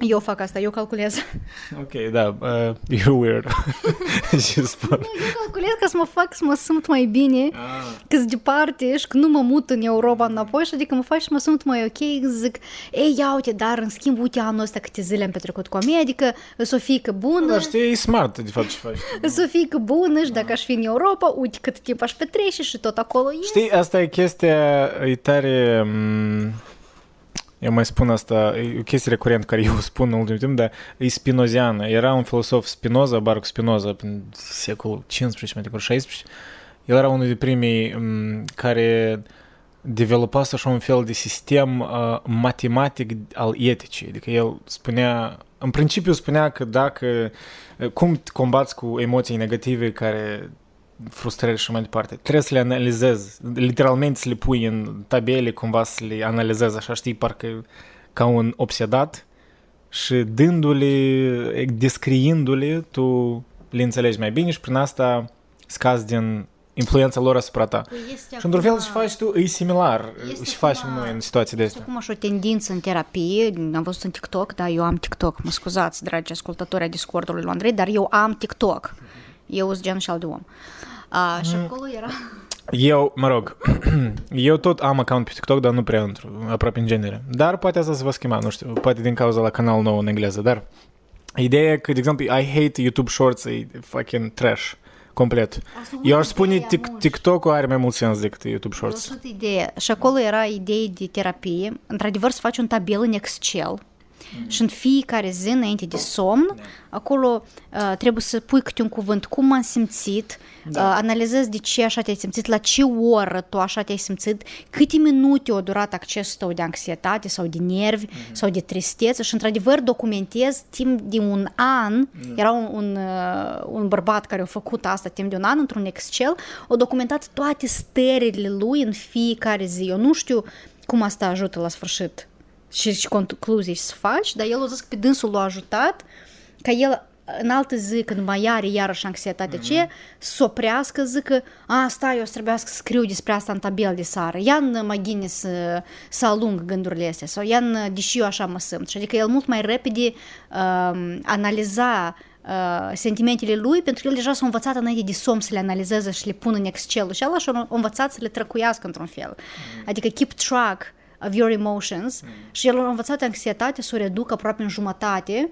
Eu fac asta, eu calculez. Ok, da, uh, you're weird. Și spun. Nu, eu calculez ca să mă fac să mă simt mai bine, că sunt departe și că nu mă mut în Europa înapoi și adică mă fac să mă simt mai ok, zic, ei, ia uite, dar în schimb, uite anul ăsta câte zile am petrecut cu a mea, adică o fiică bună, Dar știi, e smart, de fapt, ce faci. o fiică bună și dacă aș fi în Europa, uite cât timp aș petrece și tot acolo e. Știi, asta e chestia, e tare... m, Eu mai spun asta, e o chestie recurent care eu o spun în ultimul timp, dar e spinoziană. Era un filosof Spinoza, Baruch Spinoza, prin secolul 15, mai degrabă 16. El era unul dintre primii m, care developase așa un fel de sistem uh, matematic al eticii. Adică el spunea, în principiu spunea că dacă, uh, cum combați cu emoții negative care frustrări și mai departe. Trebuie să le analizezi, literalmente să le pui în tabele, cumva să le analizezi, așa știi, parcă ca un obsedat și dându-le, descriindu-le, tu le înțelegi mai bine și prin asta scazi din influența lor asupra ta. Păi este Și într-un fel acum- ce faci tu e similar Este și facem acum- noi în situații de Este astea. acum și o tendință în terapie, am văzut în TikTok, da, eu am TikTok, mă scuzați, dragi ascultători a Discordului lui Andrei, dar eu am TikTok. Eu sunt gen și al de om. A, și acolo era... Eu, mă rog, eu tot am account pe TikTok, dar nu prea intru, aproape în genere. Dar poate asta se va schimba, nu știu, poate din cauza la canal nou în engleză, dar ideea e că, de exemplu, I hate YouTube Shorts, e fucking trash, complet. Eu aș spune Tik- TikTok-ul are mai mult sens decât YouTube Eu Shorts. sunt idee. Și acolo era idee de terapie. Într-adevăr, să faci un tabel în Excel și în fiecare zi, înainte de somn, acolo uh, trebuie să pui câte un cuvânt, cum m-am simțit, da. uh, analizezi de ce așa te-ai simțit, la ce oră tu așa te-ai simțit, câte minute a durat accesul tău de anxietate sau de nervi mm-hmm. sau de tristețe și, într-adevăr, documentezi timp de un an, mm. era un, un, uh, un bărbat care a făcut asta timp de un an într-un Excel, a documentat toate stările lui în fiecare zi. Eu nu știu cum asta ajută la sfârșit și, și concluzii să faci, dar el a zis că pe dânsul l-a ajutat ca el în altă zi, când mai are iarăși anxietate mm-hmm. ce, să oprească, zică, a, stai, eu să trebuiască să scriu despre asta în tabel de sară, ia în mă ghine să, să alung gândurile astea, sau ia în, deși eu așa mă simt. Și adică el mult mai repede uh, analiza uh, sentimentele lui, pentru că el deja s-a învățat înainte de somn să le analizeze și le pună în Excel și ăla și-a învățat să le trăcuiască într-un fel. Mm. Adică keep track of your emotions mm. și el a învățat anxietatea să o reducă aproape în jumătate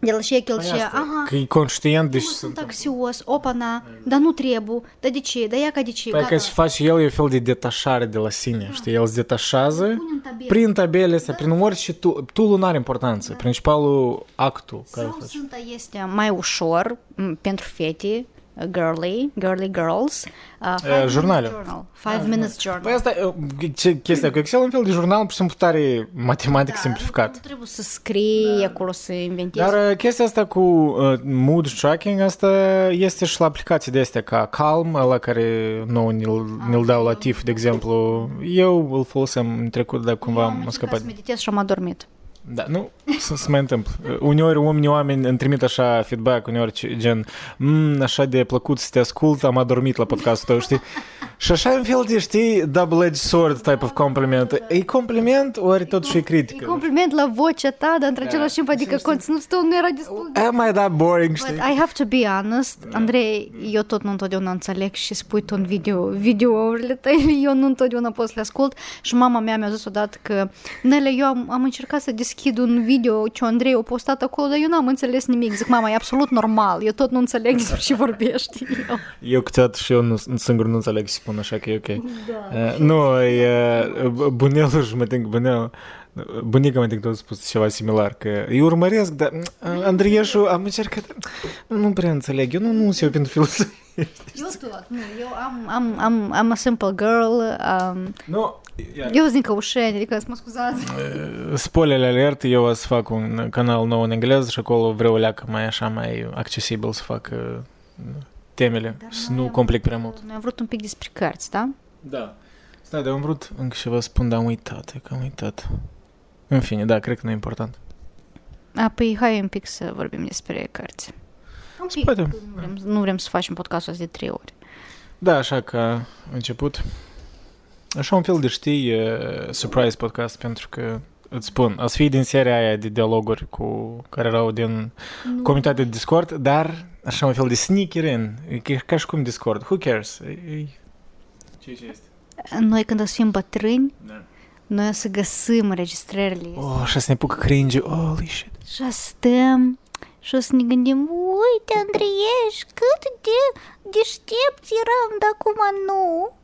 el și că el Păi și asta, aha, Că e conștient, deci mă sunt sunt... anxios, opa, na, dar nu trebuie, dar de ce, dar ia ca de ce, Păi gata. că și face el e un fel de detașare de la sine, știi? El se detașează Pune în tabel. prin tabele astea, prin orice tu, tu nu are importanță. Principalul actul care Sau faci. sunt este mai ușor m, pentru fete, uh, girly, girly girls. Uh, five minutes jurnale. journal. Five minutes journal. Păi asta, e, ce, chestia cu Excel, un fel de jurnal, pur și simplu tare matematic Da, simplificat. Nu trebuie să scrii acolo, să inventezi. Dar uh, chestia asta cu uh, mood tracking, asta este și la aplicații de astea ca Calm, ăla care nou ne-l, ne-l dau la TIF, de exemplu. Eu îl foloseam în trecut, dar cumva Eu am m-a încercat scăpat. să meditez și am adormit. Da, nu, să se mai întâmplă. Uneori unii oameni îmi trimit așa feedback, uneori ce- gen, mm, așa de plăcut să te ascult, am adormit la podcastul tău, știi? Și așa în fel de, știi, double-edged sword type of compliment. E compliment, ori totuși e E critică? compliment la vocea ta, dar într Da. același timp, adică conținutul tău nu era destul de... Am mai dat boring, But știi? I have to be honest, Andrei, eu tot nu întotdeauna înțeleg și spui tu în video, videourile tale, eu nu întotdeauna pot să le ascult și mama mea mi-a zis odată că Nele, eu am, am încercat să deschid un video ce Andrei a postat acolo, dar eu n-am înțeles nimic. Zic, mama, e absolut normal, eu tot nu înțeleg despre ce vorbești. Eu. Eu câteodată și eu nu, singur nu înțeleg să spun așa că e ok. Uh, nu, e uh, bunelul și mă think bunel. Bunica mă think tot a spus ceva similar, că îi urmăresc, dar uh, Andrieșu am încercat, nu, nu prea înțeleg, eu nu, nu sunt eu pentru filosofie. Eu tot, nu, eu am, am, am, am a simple girl, um, Nu, iar, eu sunt din Căușeni, adică să mă scuzați. uh, spoiler alert, eu o să fac un canal nou în engleză și acolo vreau o leacă mai așa, mai accesibil să fac uh, temele, să nu complic prea mult. Noi am vrut un pic despre cărți, da? Da. Stai, dar am vrut încă ceva să spun, dar am uitat, e că am uitat. În fine, da, cred că nu e important. A, păi hai un pic să vorbim despre cărți. Un pic, Poate. nu vrem, nu vrem să facem podcastul ăsta de trei ori. Da, așa ca început. Așa un fel de, știi, e, surprise podcast, pentru că îți spun, o să fie din seria aia de dialoguri cu care erau din Nu. comunitatea de Discord, dar așa un fel de sneaker in, e ca- ca și cum Discord, who cares? E, e... Ce ce este? Noi când o să fim bătrâni, Da. noi o să găsim înregistrările Oh, așa să ne pucă cringe, holy shit. și o să stăm și o să ne gândim, uite, Andrieș, cât de deștepți eram, dar acum nu.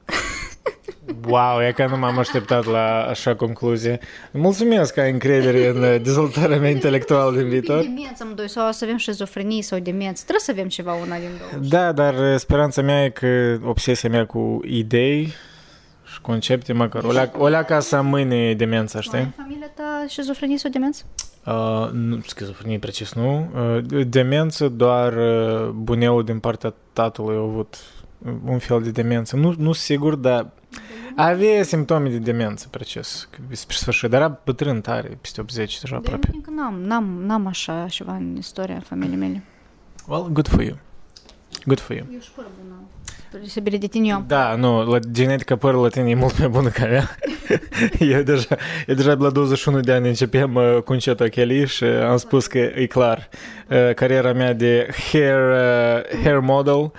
Wow, e că nu m-am așteptat la așa concluzie. Mulțumesc că ai încredere în uh, dezvoltarea mea intelectuală din viitor. Demență amândoi, sau o să avem șizofrenie sau demență. Trebuie să avem ceva una din două. Da, dar uh, speranța mea e că obsesia mea cu idei și concepte, măcar o leacă, o leacă să mâine demența, Ai știi? în familia ta șizofrenie sau demență? Uh, nu, schizofrenie precis nu. Uh, demență doar uh, bunelul din partea tatălui a avut uh, un fel de demență. Nu, nu sigur, dar avea simptome de demență precis. că Spre sfârșit, dar era bătrân tare, peste 80 deja Dar eu aproape. încă n-am, n-am, n-am așa ceva în istoria familiei mele. Well, good for you. Good for you. Eu și fără bună. Spre deosebire de tine, eu am Da, nu, la genetica părului la tine e mult mai bună ca a mea. eu, deja, eu deja la 21 de ani începeam uh, cu încetul ochelii și am spus că e clar. Uh, cariera mea de hair, uh, hair model uh,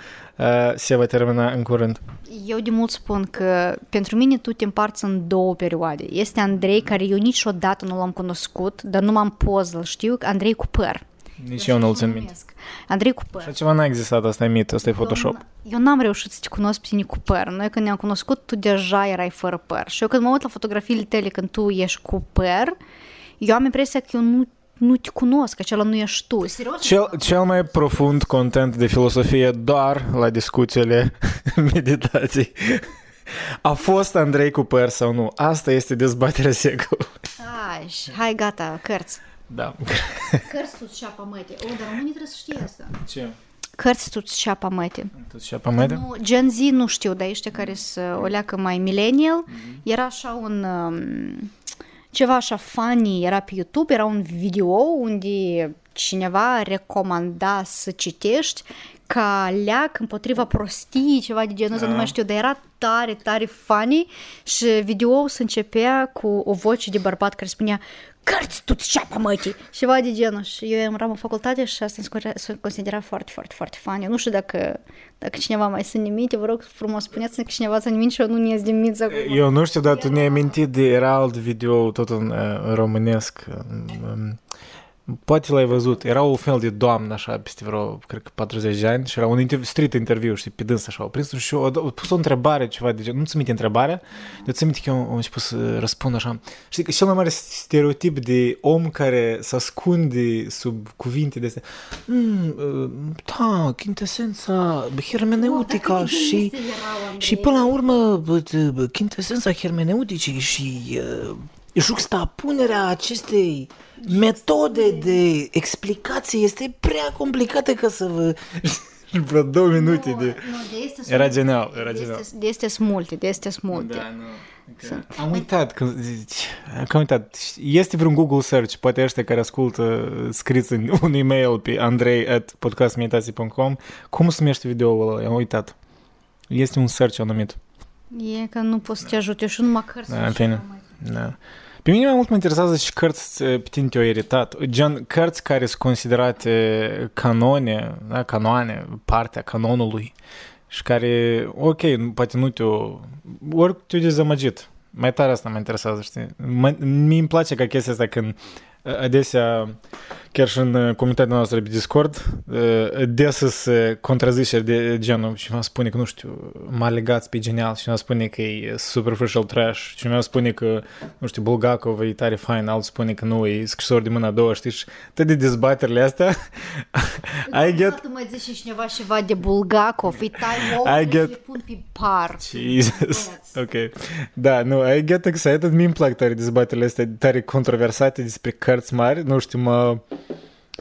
se va termina în curând. Eu de mult spun că pentru mine tu te împarți în două perioade. Este Andrei, care eu niciodată nu l-am cunoscut, dar nu m-am poză, îl știu, Andrei cu păr. Nici eu nu-l țin minte. Numesc. Andrei cu păr. Așa ceva n-a existat, asta e mit, asta e Photoshop. Eu n-am reușit să te cunosc pe tine cu păr. Noi când ne-am cunoscut, tu deja erai fără păr. Și eu când mă uit la fotografiile tale când tu ești cu păr, eu am impresia că eu nu, nu te cunosc, că acela nu ești tu. Serios? Cel, cel mai profund content de filosofie doar la discuțiile meditației. A fost Andrei cu păr sau nu? Asta este dezbaterea secolului. Hai, hai, gata, cărți. Da. Cărți tu ceapa mătii. O, dar românii trebuie să știe asta. Ce? Cărți tu ceapa mătii. Tot și apa media? Nu, Gen Z nu știu, dar ăștia care sunt o leacă mai millennial, era așa un... um, ceva așa funny, era pe YouTube, era un video unde cineva recomanda să citești ca leac împotriva prostiei, ceva de genul ăsta, nu mai știu, dar era tare, tare funny și video se începea cu o voce de bărbat care spunea cărți tu ceapa mătii, ceva de genul și eu eram în facultate și asta se- se considera foarte, foarte, foarte funny. Eu nu știu dacă, dacă cineva mai ține minte, vă rog frumos spuneți-mi că cineva ține minte și eu nu ne din minți acum. Eu nu știu, dar tu ne-ai mintit de era alt video tot în uh, românesc. um, poate l-ai văzut, era un fel de doamnă așa peste vreo, cred că 40 de ani și era un inter- street interview, știi, pe dâns așa, au prins și eu, au pus o întrebare, ceva de genul, nu-ți minte întrebarea, dar ți minte că eu am început să răspund așa. Știi că cel mai mare stereotip de om care se ascunde sub cuvinte de astea, mm, uh, da, chintesența hermeneutica și, și până la urmă, chintesența hermeneuticii și uh, juxtapunerea acestei metode de explicație este prea complicată ca să vă... Vreo două minute de... Era genial, era genial. De este multe, de este multe. Da, nu. Okay. Am uitat, că, că am uitat. Este vreun Google search, poate ăștia care ascultă scris în un e-mail pe andrei at podcastmeditații.com cum se numește video-ul ăla? Am uitat. Este un search anumit. E că nu pot să te ajut, eu și numai cărți. Da, în fine. Da. Pe mine mai mult mă interesează și cărți pe tine te-au iritat. Gen, cărți care sunt considerate canone, da, canoane, partea canonului și care, ok, poate nu te-au, ori te-au dezamăgit. Mai tare asta mă interesează, știi? Mi îmi place ca chestia asta când adesea chiar și în uh, comunitatea noastră pe Discord, uh, des sunt contraziceri de genul, cineva spune că, nu știu, m-a legat pe genial, cineva spune că e superficial trash, cineva spune că, nu știu, Bulgakov e tare fain, altul spune că nu, e scrisor de mâna a doua, știi, și toate dezbaterile astea, I get... Tu mai zici și cineva ceva de Bulgakov, e tare I get... pun pe par. Jesus, ok. Da, nu, I get excited, mi-mi plac tare dezbaterile astea, tare controversate despre cărți mari, nu știu, mă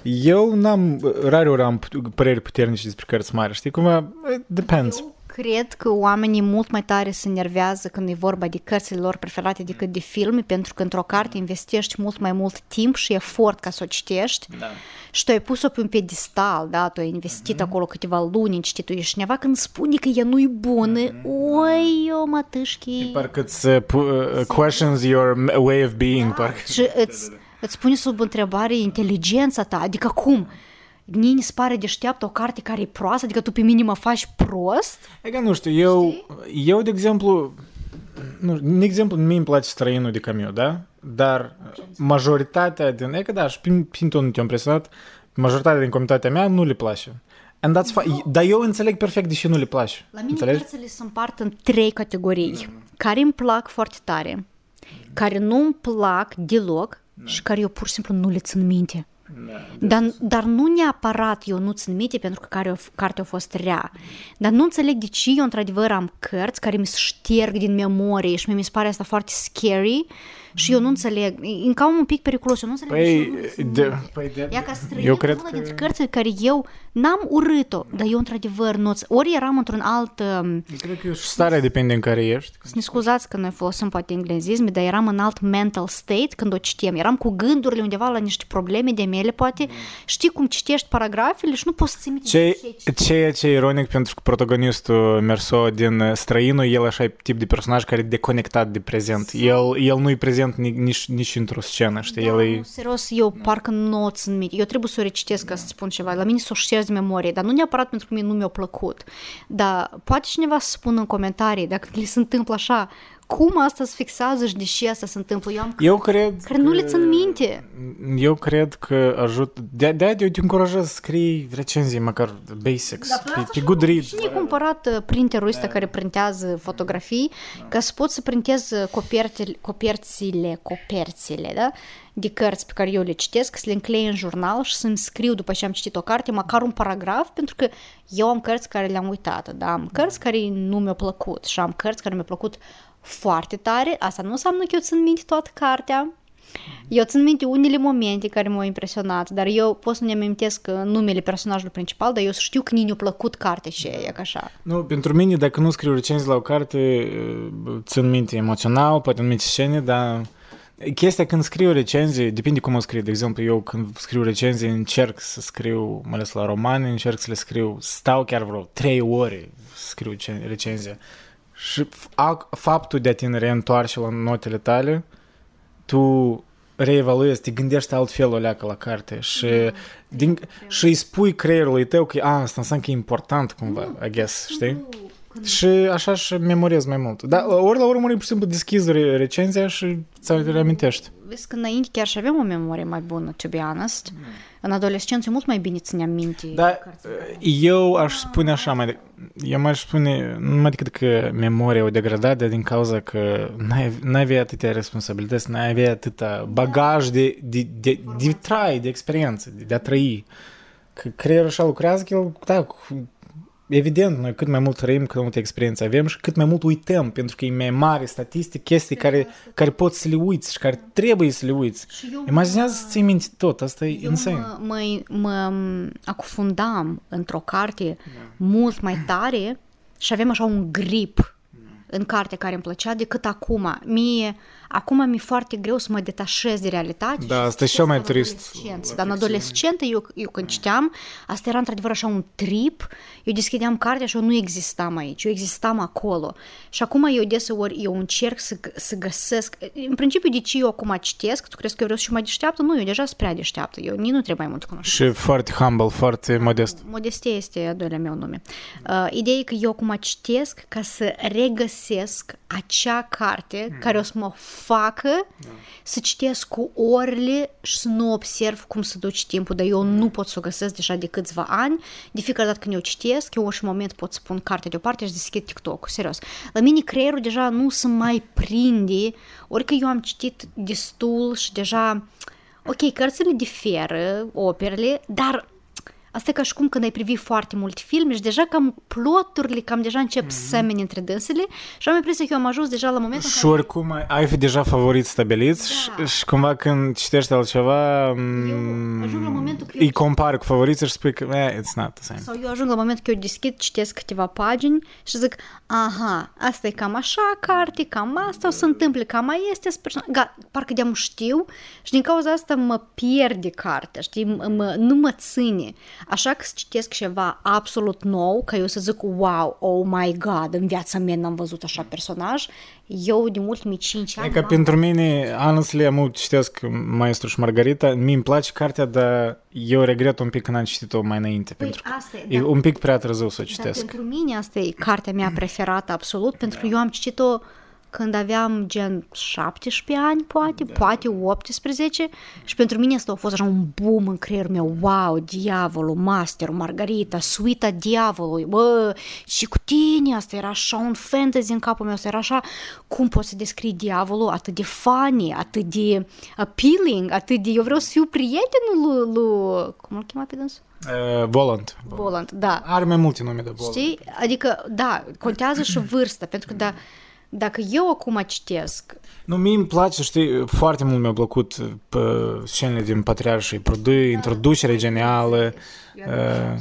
eu n-am, rare ori am păreri puternice despre cărți mari, știi cum? Depends. Eu cred că oamenii mult mai tare se nervează când e vorba de cărțile lor preferate decât de filme, pentru că într-o carte investești mult mai mult timp și efort ca să o citești da. și tu ai pus-o pe un pedestal, da, tu ai investit mm-hmm. acolo câteva luni, știi, tu ești cineva când spune că ea nu-i bună, mm-hmm. oi, eu mă tâșchi. Parcă îți uh, uh, questions your way of being, da. parcă. Și îți, îți pune sub întrebare inteligența ta, adică cum? Mie îmi pare deșteaptă o carte care e proastă, adică tu pe mine mă faci prost? E că nu știu, eu, Știi? eu de exemplu, nu, de exemplu, mie îmi place străinul de Camiu, da? Dar majoritatea din, e că da, și prin, prin tot nu te-am impresionat, majoritatea din comunitatea mea nu le place. And that's fine. Dar eu înțeleg perfect de ce nu le place. La mine Înțelegi? cărțile se împart în trei categorii, mm. care îmi plac foarte tare, care nu îmi plac deloc și care eu pur și simplu nu le țin minte. Da, dar, dar nu neapărat eu nu țin minte pentru că care, cartea a fost rea. Dar nu înțeleg de ce eu într-adevăr am cărți care mi se șterg din memorie și mi se pare asta foarte scary și eu nu înțeleg, e cam un pic periculos, eu nu înțeleg păi, de, păi de, Ea ca străin, eu cred una că... dintre cărțile care eu n-am urât-o, dar eu într-adevăr nu ori eram într-un alt... Um, eu cred că și starea depinde în care ești. Să ne scuzați că noi folosim poate englezisme, dar eram în alt mental state când o citiem, eram cu gândurile undeva la niște probleme de mele, poate mm. știi cum citești paragrafele și nu poți să ți ce, Ceea ce e ironic pentru că protagonistul Merso din Străinul, el așa e tip de personaj care e deconectat de prezent. El, el nu e prezent prezent nici, nici într-o scenă, știi? Da, El e... serios, eu da. parcă nu o țin minte. Eu trebuie să o recitesc ca să spun ceva. La mine să o șterg de memorie, dar nu neapărat pentru că mie nu mi-a plăcut. Dar poate cineva să spună în comentarii dacă li se întâmplă așa, cum asta se fixează și de ce asta se întâmplă? Eu, am eu cred care că, nu le țin minte. Eu cred că ajută. De, de eu te încurajez să scrii recenzii, măcar basics, da, pe, pe Goodreads. Cine a cumpărat uh, printerul ăsta da. care printează fotografii da. ca să pot să printez uh, copertile, coperțile, coperțile, da? de cărți pe care eu le citesc, să le înclei în jurnal și să-mi scriu după ce am citit o carte, măcar un paragraf, pentru că eu am cărți care le-am uitat, da? am cărți care nu mi-au plăcut și am cărți care mi-au plăcut foarte tare. Asta nu înseamnă că eu țin minte toată cartea. Eu țin minte unele momente care m-au impresionat, dar eu pot să-mi amintesc numele personajului principal, dar eu știu că nu a plăcut cartea și e ca așa. Nu, pentru mine, dacă nu scriu recenzii la o carte, țin minte emoțional, poate anumite scene, dar chestia când scriu recenzii, depinde cum o scriu. De exemplu, eu când scriu recenzii încerc să scriu, mai ales la romane, încerc să le scriu, stau chiar vreo trei ore să scriu recenzia. Și faptul de a te reîntoarce la notele tale, tu reevaluezi, te gândești altfel o leacă la carte și, mm. din, și îi spui creierului tău că a, asta înseamnă că e important cumva, nu, I guess, știi? Și așa și memorez mai mult. Dar ori la urmă, pur și simplu deschizi re- recenzia și ți reamintești. Vezi că înainte chiar și aveam o memorie mai bună, to be honest. În adolescență e mult mai bine țineam minte. Da, cărțile. eu aș spune așa, mai de, eu mai aș spune, nu numai decât că memoria o degradat, dar din cauza că n-ai, n-ai avea atâtea responsabilități, n-ai avea atâta bagaj de, de, de, de trai, de experiență, de, de a trăi. Că creierul așa lucrează că el, da, cu- evident, noi cât mai mult trăim, cât mai multă experiență avem și cât mai mult uităm, pentru că e mai mare statistic, chestii care, care poți să le uiți și care trebuie să le uiți. Și eu Imaginează să ții minte tot, asta e Eu insane. mă, mă, mă acufundam într-o carte mult mai tare și aveam așa un grip în carte care îmi plăcea decât acum. Mie, acum mi-e foarte greu să mă detașez de realitate. Da, și să asta e citesc cel mai în trist adolescență. la Dar în ficțiune. adolescentă, eu, eu când citeam, asta era într-adevăr așa un trip, eu deschideam cartea și eu nu existam aici, eu existam acolo. Și acum eu deseori eu încerc să, g- să găsesc, în principiu de ce eu acum citesc, tu crezi că eu vreau să fiu mai deșteaptă? Nu, eu deja sunt prea deșteaptă, eu nici nu trebuie mai mult cunoaștere. Și foarte humble, foarte modest. Modestie este a doilea meu nume. Uh, ideea e că eu acum citesc ca să regăsesc acea carte care o să mă facă să citesc cu orele și să nu observ cum se duce timpul, dar eu nu pot să o găsesc deja de câțiva ani. De fiecare dată când eu citesc, eu și moment pot să pun cartea deoparte și deschid TikTok, serios. La mine creierul deja nu se mai prinde, orică eu am citit destul și deja, ok, cărțile diferă, operele, dar Asta e ca și cum când ai privi foarte mult filme și deja cam ploturile cam deja încep mm-hmm. să semene între dânsele și am impresia că eu am ajuns deja la momentul Și oricum ai- ai fi deja favoriți stabiliți Da. și, și cumva când citești altceva ajung la momentul că eu- îi compari cu favoriții și spui că eh, it's not the same. Sau eu ajung la momentul că eu deschid, citesc câteva pagini și zic, aha, asta e cam așa carte, cam asta o să întâmple, cam mai este persoană. Ga, parcă de-am știu și din cauza asta mă pierde cartea, știi, M- mă, nu mă ține. Așa că să citesc ceva absolut nou, ca eu să zic, wow, oh my god, în viața mea n-am văzut așa personaj, eu din ultimii 5 ani... E ca n-am- pentru mine, honestly, am mult citesc Maestru și Margarita, mie îmi place cartea, dar eu regret un pic că n-am citit-o mai înainte, Păi, pentru că asta e, e da. un pic prea târziu să o Dar citesc. pentru mine asta e cartea mea preferată absolut, pentru că eu am citit-o când aveam gen 17 ani, poate, poate 18 și pentru mine asta a fost așa un boom în creierul meu, wow, diavolul, masterul, Margarita, suita diavolului, bă, și cu tine asta era așa un fantasy în capul meu, asta era așa, cum poți să descrii diavolul atât de funny, atât de appealing, atât de, eu vreau să fiu prietenul lui, lui cum îl chema pe dânsul? Uh, Volant. Volant, da. Are mai multe nume de Volant. Știi? Adică, da, contează și vârsta, pentru că da, dacă eu acum citesc, Nu, mie îmi place, știi, foarte mult mi-a plăcut pe scenele din Patriarh și Prudâi, introducerea genială. Uh,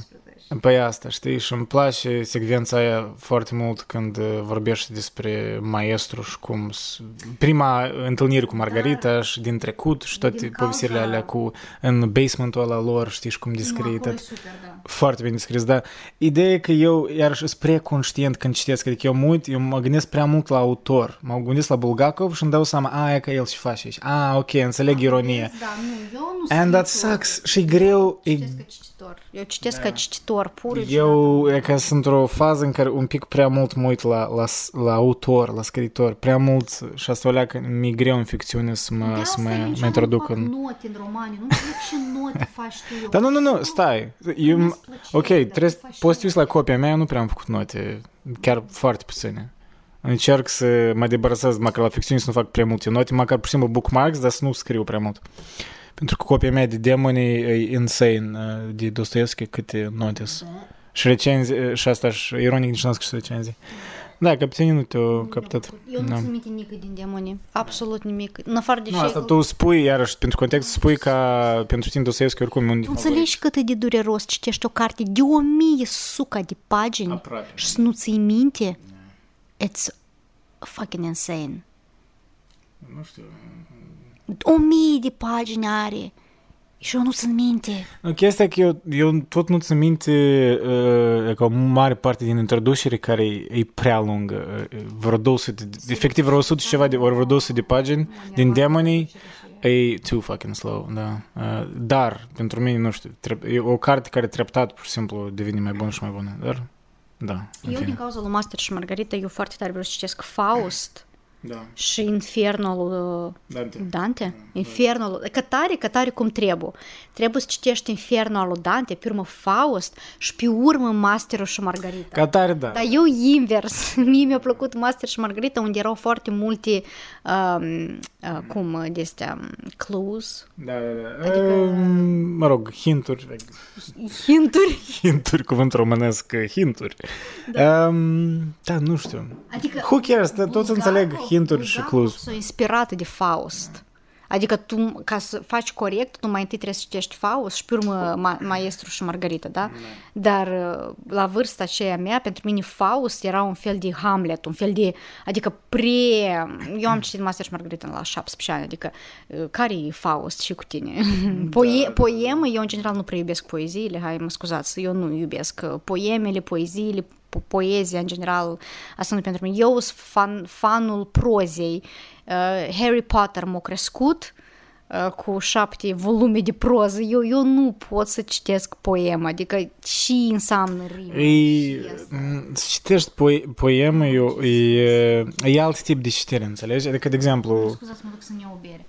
Păi asta, știi, și îmi place secvența aia foarte mult când uh, vorbește despre maestru și cum... s- Prima întâlnire cu Margarita și din trecut și toate Din povestirile cauza- alea cu în basementul ăla lor, știi, și cum descrie acolo e tot. super, da. Foarte bine descris, da. Ideea e că eu, iarăși, sunt prea conștient când citesc, adică eu mă uit, eu mă gândesc prea mult la autor. Mă gândesc la Bulgakov și îmi dau seama, a, e că el ce face aici. A, ok, înțeleg ironia. Da, nu, eu nu And that scriu sucks. Și e greu, e Citesc ca cititor. Eu citesc ca cititor pur și Eu e că sunt într-o fază în care un pic prea mult mă uit la, la, la autor, la scriitor, prea mult și asta o leacă, mi-e greu în ficțiune să mă, de să asta mă, eu mă niciodată introduc nu fac în... note în romane, nu înțeleg ce note faci tu. Dar nu, nu, nu, stai. Eu, Nu-ți plăcere, ok, dar trebuie, tu faci poți să te uiți la note. copia mea, eu nu prea am făcut note, chiar foarte puține. Încerc să mă debarasez măcar la ficțiune, să nu fac prea multe note, măcar pur și simplu bookmarks, dar să nu scriu prea mult. Pentru că copia mea de demoni e insane, uh, de Dostoevski, câte note sunt. Și recenzii, și asta și ironic nici n-am scris recenzii. Da, că pe tine nu te-o captat. Eu nu Da. țin minte nimic din demoni. Absolut nimic. În afară de Nu, ce asta tu spui, iarăși, pentru context, spui ca pentru tine Dostoevski oricum e un Tu înțelegi cât e de dureros citești o carte de o mie suca de pagini Aproape. și să nu ții minte? It's fucking insane. Nu știu. O mie de pagini are și eu nu țin minte. Nu, chestia e că eu, eu tot nu țin minte uh, că o mare parte din introducere care e, e prea lungă, uh, vreo 200, de- efectiv vreo 100 și ceva de, ori vreo 200 de pagini din demonii, e too fucking slow, da. Uh, dar, pentru mine, nu știu, trep, e o carte care treptat, pur și simplu, devine mai bună și mai bună, dar Da. în Eu, fine. din cauza lui Master și Margarita, eu foarte tare vreau să citesc Faust Da. și Infernul uh, Dante. Dante. Infernul, că tare, că tare cum trebuie. Trebuie să citești Infernul al lui Dante, pe urmă Faust și pe urmă Masterul și Margarita. Ca tare, da. Dar eu invers. Mie mi-a plăcut Master și Margarita, unde erau foarte multe, um, uh, cum, de astea, um, clues, Da, da, da. Adică- Ehm, Mă rog, hinturi. hinturi. Hinturi, cuvânt românesc, hinturi. Da, da nu știu. Adică Who cares? Da, Toți înțeleg Bulgakov- hinturi și Bulgakov clues. s-a inspirat de Faust. Adică tu, ca să faci corect, tu mai întâi trebuie să citești Faust și pe urmă ma- Maestru și Margarita, da? Dar uh, la vârsta aceea mea, pentru mine Faust era un fel de Hamlet, un fel de, adică pre... Eu am citit Master și Margarita la 17 ani, adică uh, care e Faust și cu tine? Poe- poemă, eu în general nu prea iubesc poeziile, hai mă scuzați, eu nu iubesc uh, poemele, poeziile, po- poezia în general, asta nu e pentru mine. Eu sunt fan, fanul prozei. Uh, Harry Potter m-a crescut uh, cu șapte volume de proză. Eu, eu nu pot să citesc poemă, adică și înseamnă rimă. E, și asta. m, să citești poe- poemă e, e, e alt tip de citire, înțelegi? Adică, de exemplu, Scuzați, mă duc să-mi iau o bere.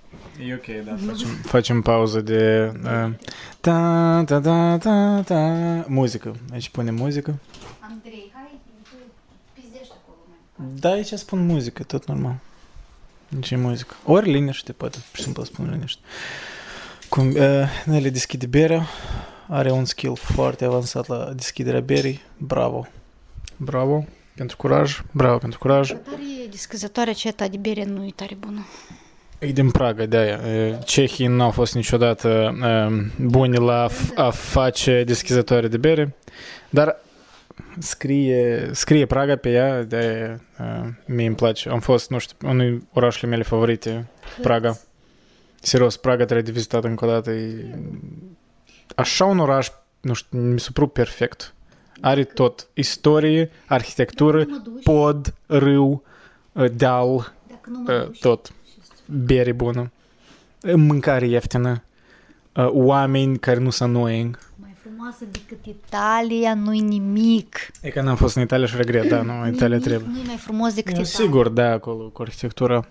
E ok, da, facem, facem pauză de... Uh, ta, ta, ta, ta, ta, muzică. Aici punem muzică. Andrei, hai, tu pizdești acolo. mai. Da, aici spun muzică, tot normal. Nici e muzică. Ori liniște, poate, pur și simplu spun liniște. Cum uh, Nelly deschide berea, are un skill foarte avansat la deschiderea berii. Bravo! Bravo pentru curaj, bravo pentru curaj. Tare descăzătoarea aceea ta de bere nu e tare bună. E din Praga, de aia. E, Cehii nu au fost niciodată e, buni la f- a face deschizătoare de bere, dar scrie, scrie Praga pe ea, de aia e, mie îmi place. Am fost, nu știu, unul orașele mele favorite, Praga. Serios, Praga trebuie de vizitat încă o dată. E... Așa un oraș, nu știu, mi se pare perfect. Are tot. Istorie, arhitectură, Dacă nu mă duci, pod, râu, e, deal, dacă nu mă e, duci, tot bere bună, mâncare ieftină, uh, oameni care nu sunt annoying. Mai frumoasă decât Italia, nu-i nimic. E că n-am fost în Italia și regret, da, nu, Italia Nimic trebuie. Nu-i mai frumos decât Eu, Italia. sigur, da, acolo, cu arhitectura.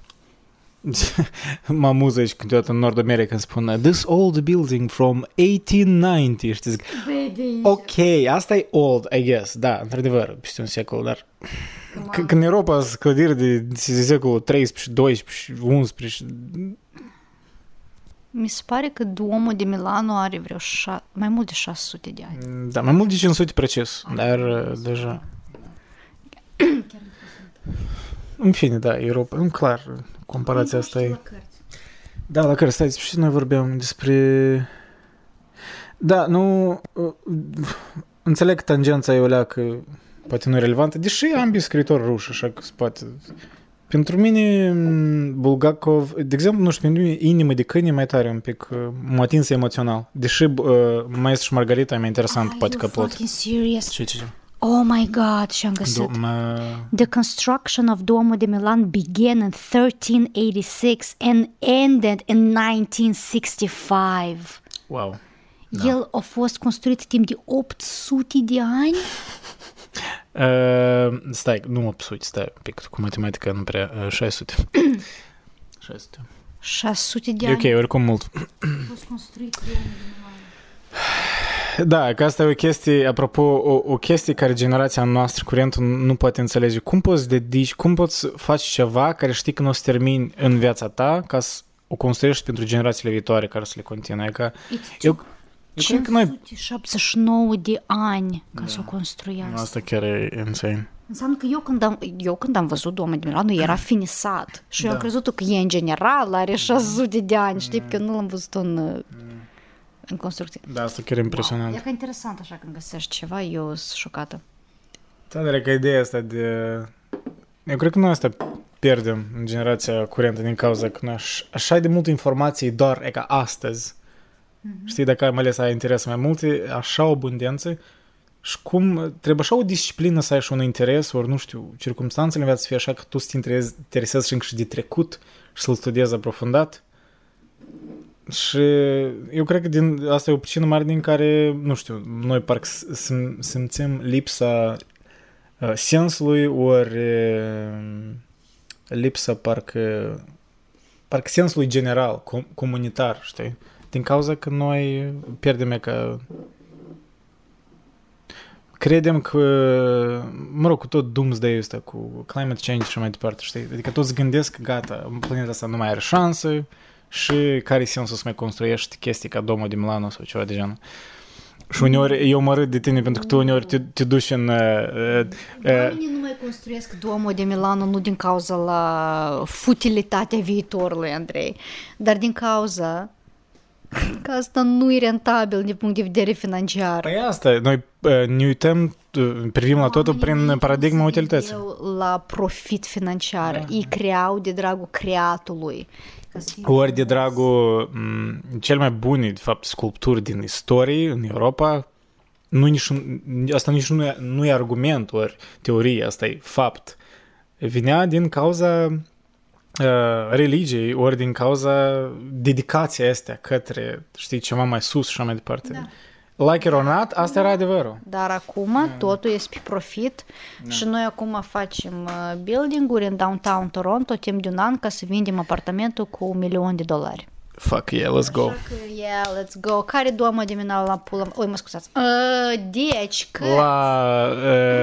mă amuză aici câteodată în Nord America când spun This old building from 1890 și zic, Vede ok, asta e old, I guess, da, într-adevăr, peste un secol, dar c- când în Europa sunt clădiri de, de secolul 13, 12 și 11 Mi se pare că Duomul de Milano are vreo șa- mai mult de 600 de ani. Da, mai mult de 500 precis, dar uh, deja... În fine, da, Europa, nu clar, comparația asta e... Da, la care stai, și noi vorbeam despre... Da, nu... uh, Înțeleg tangența e o leacă, poate nu e relevantă, deși ambii scriitori ruși, așa că se poate... Pentru mine, m, Bulgakov, de exemplu, nu știu, pentru mine Inimă de câine e mai tare un pic, uh, m-a atins emoțional. Deși uh, Maestru și Margarita e mai interesant, poate că plot. fucking serious? Ce, ce, ce? Oh my god, și-am găsit. Do- mă... The construction of Duomo de Milan began in 1386 and ended in 1965. Wow. Da. El a fost construit timp de 800 de ani? Uh, stai, nu 800, stai un pic, cu matematica nu prea, uh, 600. 600. 600 de E ani ok, oricum mult. a fost construit Duomul de Milan. Da, că asta e o chestie, apropo, o, o chestie care generația noastră curentul nu poate înțelege. Cum poți dedici, cum poți faci ceva care știi că nu o să termini în viața ta ca să o construiești pentru generațiile viitoare care să le continue. Că It's eu, eu cred că noi... 579 de ani ca să o construiască. Asta chiar e insane. Înseamnă că eu când am, eu când am văzut Duomul de Milano era finisat și eu am Da. crezut că e în general are 600 de ani, știi, că nu l-am văzut în, în construcție. Da, asta chiar e impresionant. E ca interesant așa când găsești ceva, eu sunt șocată. Da, dar e că ideea asta de... Eu cred că noi asta pierdem în generația curentă din cauza că noi aș, așa de multă informație doar e ca astăzi. Mm-hmm. Știi, dacă ai mai ales ai interes mai multe, așa o abundență și cum trebuie așa o disciplină să ai și un interes, ori nu știu, circumstanțele în viață să fie așa că tu să te interes- interesezi și încă și de trecut și să-l studiezi aprofundat. Și eu cred că din, asta e o pricină mare din care, nu știu, noi parcă sim- simțim lipsa uh, sensului ori uh, lipsa parcă parcă sensului general, com- comunitar, știi? Din cauza că noi pierdem că credem că, mă rog, cu tot doomsday ăsta, cu climate change și mai departe, știi? Adică toți gândesc că gata, planeta asta nu mai are șanse și care e sensul să mai construiești chestii ca Domul de Milano sau ceva de genul. Și uneori eu mă râd de tine pentru că tu uneori te, te duci în... Uh, uh, Oamenii nu mai construiesc Domul de Milano nu din cauza la futilitatea viitorului, Andrei, dar din cauza că asta nu e rentabil din punct de vedere financiar. Păi asta, noi uh, ne uităm, uh, privim la totul prin paradigma utilității. La profit financiar. Da. Ei creau de dragul creatului. Ori de dragul m- cel mai bune, de fapt, sculpturi din istorie în Europa, nu nici, asta nici nu e, nu e argument, ori teorie, asta e fapt. Vinea din cauza uh, religiei, ori din cauza dedicației astea către, știi, ceva mai sus și așa mai departe. Da. Like it or not, asta era adevărul. Dar acum da, totul este pe profit da. și noi acum facem uh, building-uri în downtown Toronto timp de un an ca să vindem apartamentul cu un milion de dolari. Fuck yeah, let's go. Așa că, yeah, let's go. Care doamă de mina la pula? Oi, mă scuzați. Uh, deci că... La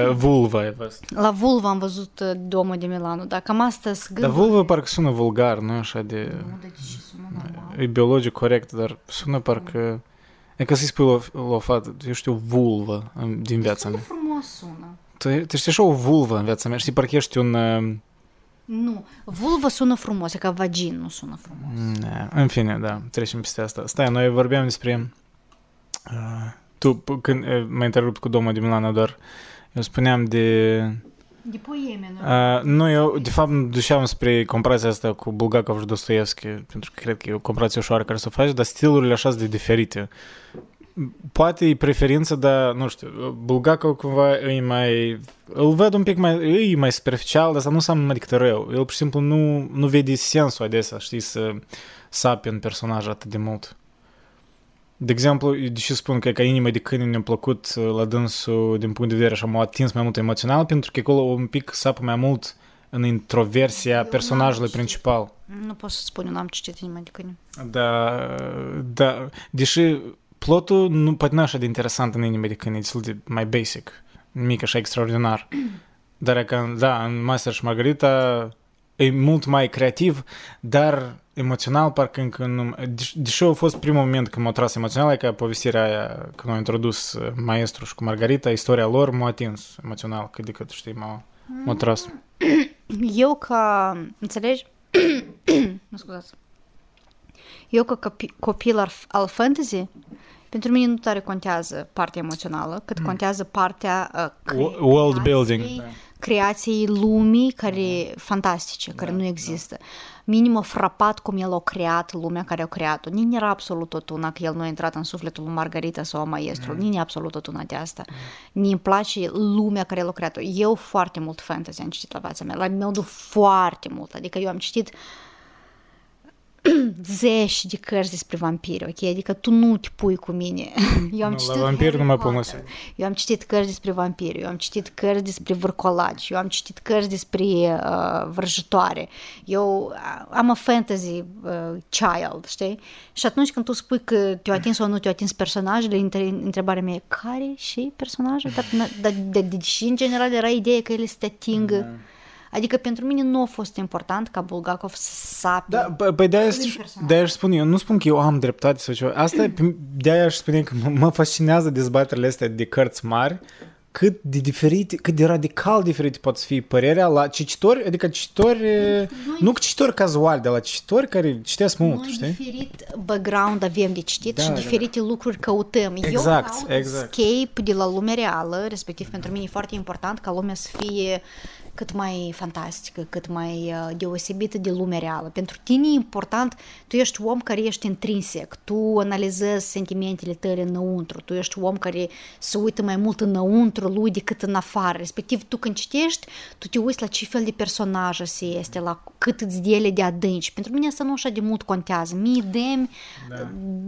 uh, Vulva ai văzut. La Vulva am văzut uh, domă de Milano, da, cam asta Dar Vulva parcă sună vulgar, nu așa de... Nu, de ce sună normal. E biologic corect, dar sună parcă... E ca să-i spui la, la o fată, eu știu, vulvă din viața mea. frumos sună. Tu, tu știi așa o vulvă în viața mea, știi, parcă ești un... Uh, nu, vulvă sună frumos, e ca vagin nu sună frumos. Da, în fine, da, trecem peste asta. Stai, noi vorbeam despre... Uh, tu, când uh, m-ai întrerupt cu domnul de Milano, doar eu spuneam de... De poeme, nu? Uh, nu, eu, de fapt, duceam spre comparația asta cu Bulgakov și Dostoevski, pentru că cred că e o comparație ușoară care să o faci, dar stilurile așa sunt de diferite poate e preferință, dar, nu știu, Bulgakov cumva e mai... Îl văd un pic mai... e mai superficial, dar asta nu înseamnă adică rău. El, pur și simplu, nu, nu vede sensul adesea, știi, să sape în personaj atât de mult. De exemplu, deși spun că ca inima de câine ne-a plăcut la dânsul din punct de vedere așa m-a atins mai mult emoțional, pentru că acolo un pic sapă mai mult în introversia eu personajului principal. Nu pot să spun, eu n-am citit inima de câine. Da, da, deși plotul nu poate nu așa de interesant în inima de când e destul de mai basic, mic așa extraordinar. Dar că, da, în Master și Margarita e mult mai creativ, dar emoțional parcă încă nu... Deși a fost primul moment când m-a tras emoțional, e ca povestirea aia, când au introdus maestru și cu Margarita, istoria lor m-a atins emoțional, cât de cât, știi, m-a, m-a tras. Eu ca, înțelegi? mă scuzați. Eu ca copil al fantasy, pentru mine nu tare contează partea emoțională, cât mm. contează partea uh, world building, creației lumii care fantastice, care da, nu există. Da. Minim a frapat cum el a creat lumea care a creat-o. Nici era absolut tot una că el nu a intrat în sufletul lui Margarita sau a maestru. Mm. Nici absolut tot una de asta. Mm. Nici îmi place lumea care el a creat-o. Eu foarte mult fantasy am citit la viața mea. La modul foarte mult. Adică eu am citit uh, zeci de cărți despre vampiri, ok? Adică tu nu te pui cu mine. Eu am nu, citit la vampiri nu mă pun Eu am citit cărți despre vampiri, eu am citit cărți despre vârcolaci, eu am citit cărți despre uh, vrăjitoare. Eu am a fantasy uh, child, știi? Și atunci când tu spui că te-a atins sau nu te-a atins personajele, întrebarea mea e care și personajul? Dar, dar de, de, și în general era ideea că ele se te atingă da Adică pentru mine nu a fost important ca Bulgakov să sape Da, păi de-aia, de-aia aș spune, eu nu spun că eu am dreptate sau ceva. Asta de-aia aș spune că mă fascinează dezbaterile astea de cărți mari, cât de diferite, cât de radical diferite pot fi părerea la cititori, adică cititori, noi, nu cititori cazuali, dar la cititori care citesc mult, noi știi? diferit background avem de citit da, și da, diferite da. lucruri căutăm. Exact, Eu exact. escape de la lumea reală, respectiv pentru mine e foarte important ca lumea să fie cât mai fantastică, cât mai uh, deosebită de lumea reală. Pentru tine e important, tu ești om care ești intrinsec, tu analizezi sentimentele tale înăuntru, tu ești om care se uită mai mult înăuntru lui decât în afară. Respectiv, tu când citești, tu te uiți la ce fel de personaj se este, la cât îți dele de adânci. Pentru mine asta nu așa de mult contează. Mie demi da.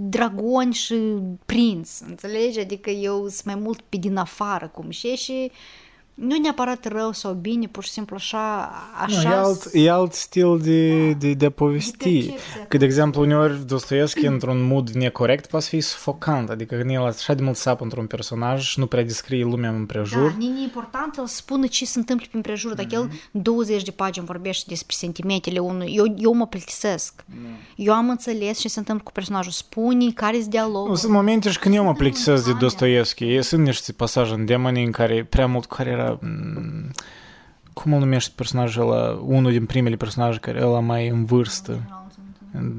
dragoni și prinț, înțelegi? Adică eu sunt mai mult pe din afară, cum și și Nu neapărat rău sau bine, pur și simplu așa... așa Nu, e, alt, e alt stil de, de, de a povesti. percepție. Că, de exemplu, uneori Dostoevski, într-un mood necorect, poate fi sufocant. Adică când el așa de mult sapă într-un personaj și nu prea descrie lumea în Da, împrejur. nu e important el spune ce se întâmplă prin prejur. Dacă el 20 de pagini vorbește despre sentimentele unui, eu, eu mă plictisesc. Eu am înțeles ce se întâmplă cu personajul. Spune care sunt dialogul. Nu, sunt momente și când eu mă plictisesc de Dostoevski. Sunt niște pasaje în demoni în care prea mult care era... m, Cum îl numește personajul ăla? Unul din primele personaje care ăla mai în vârstă.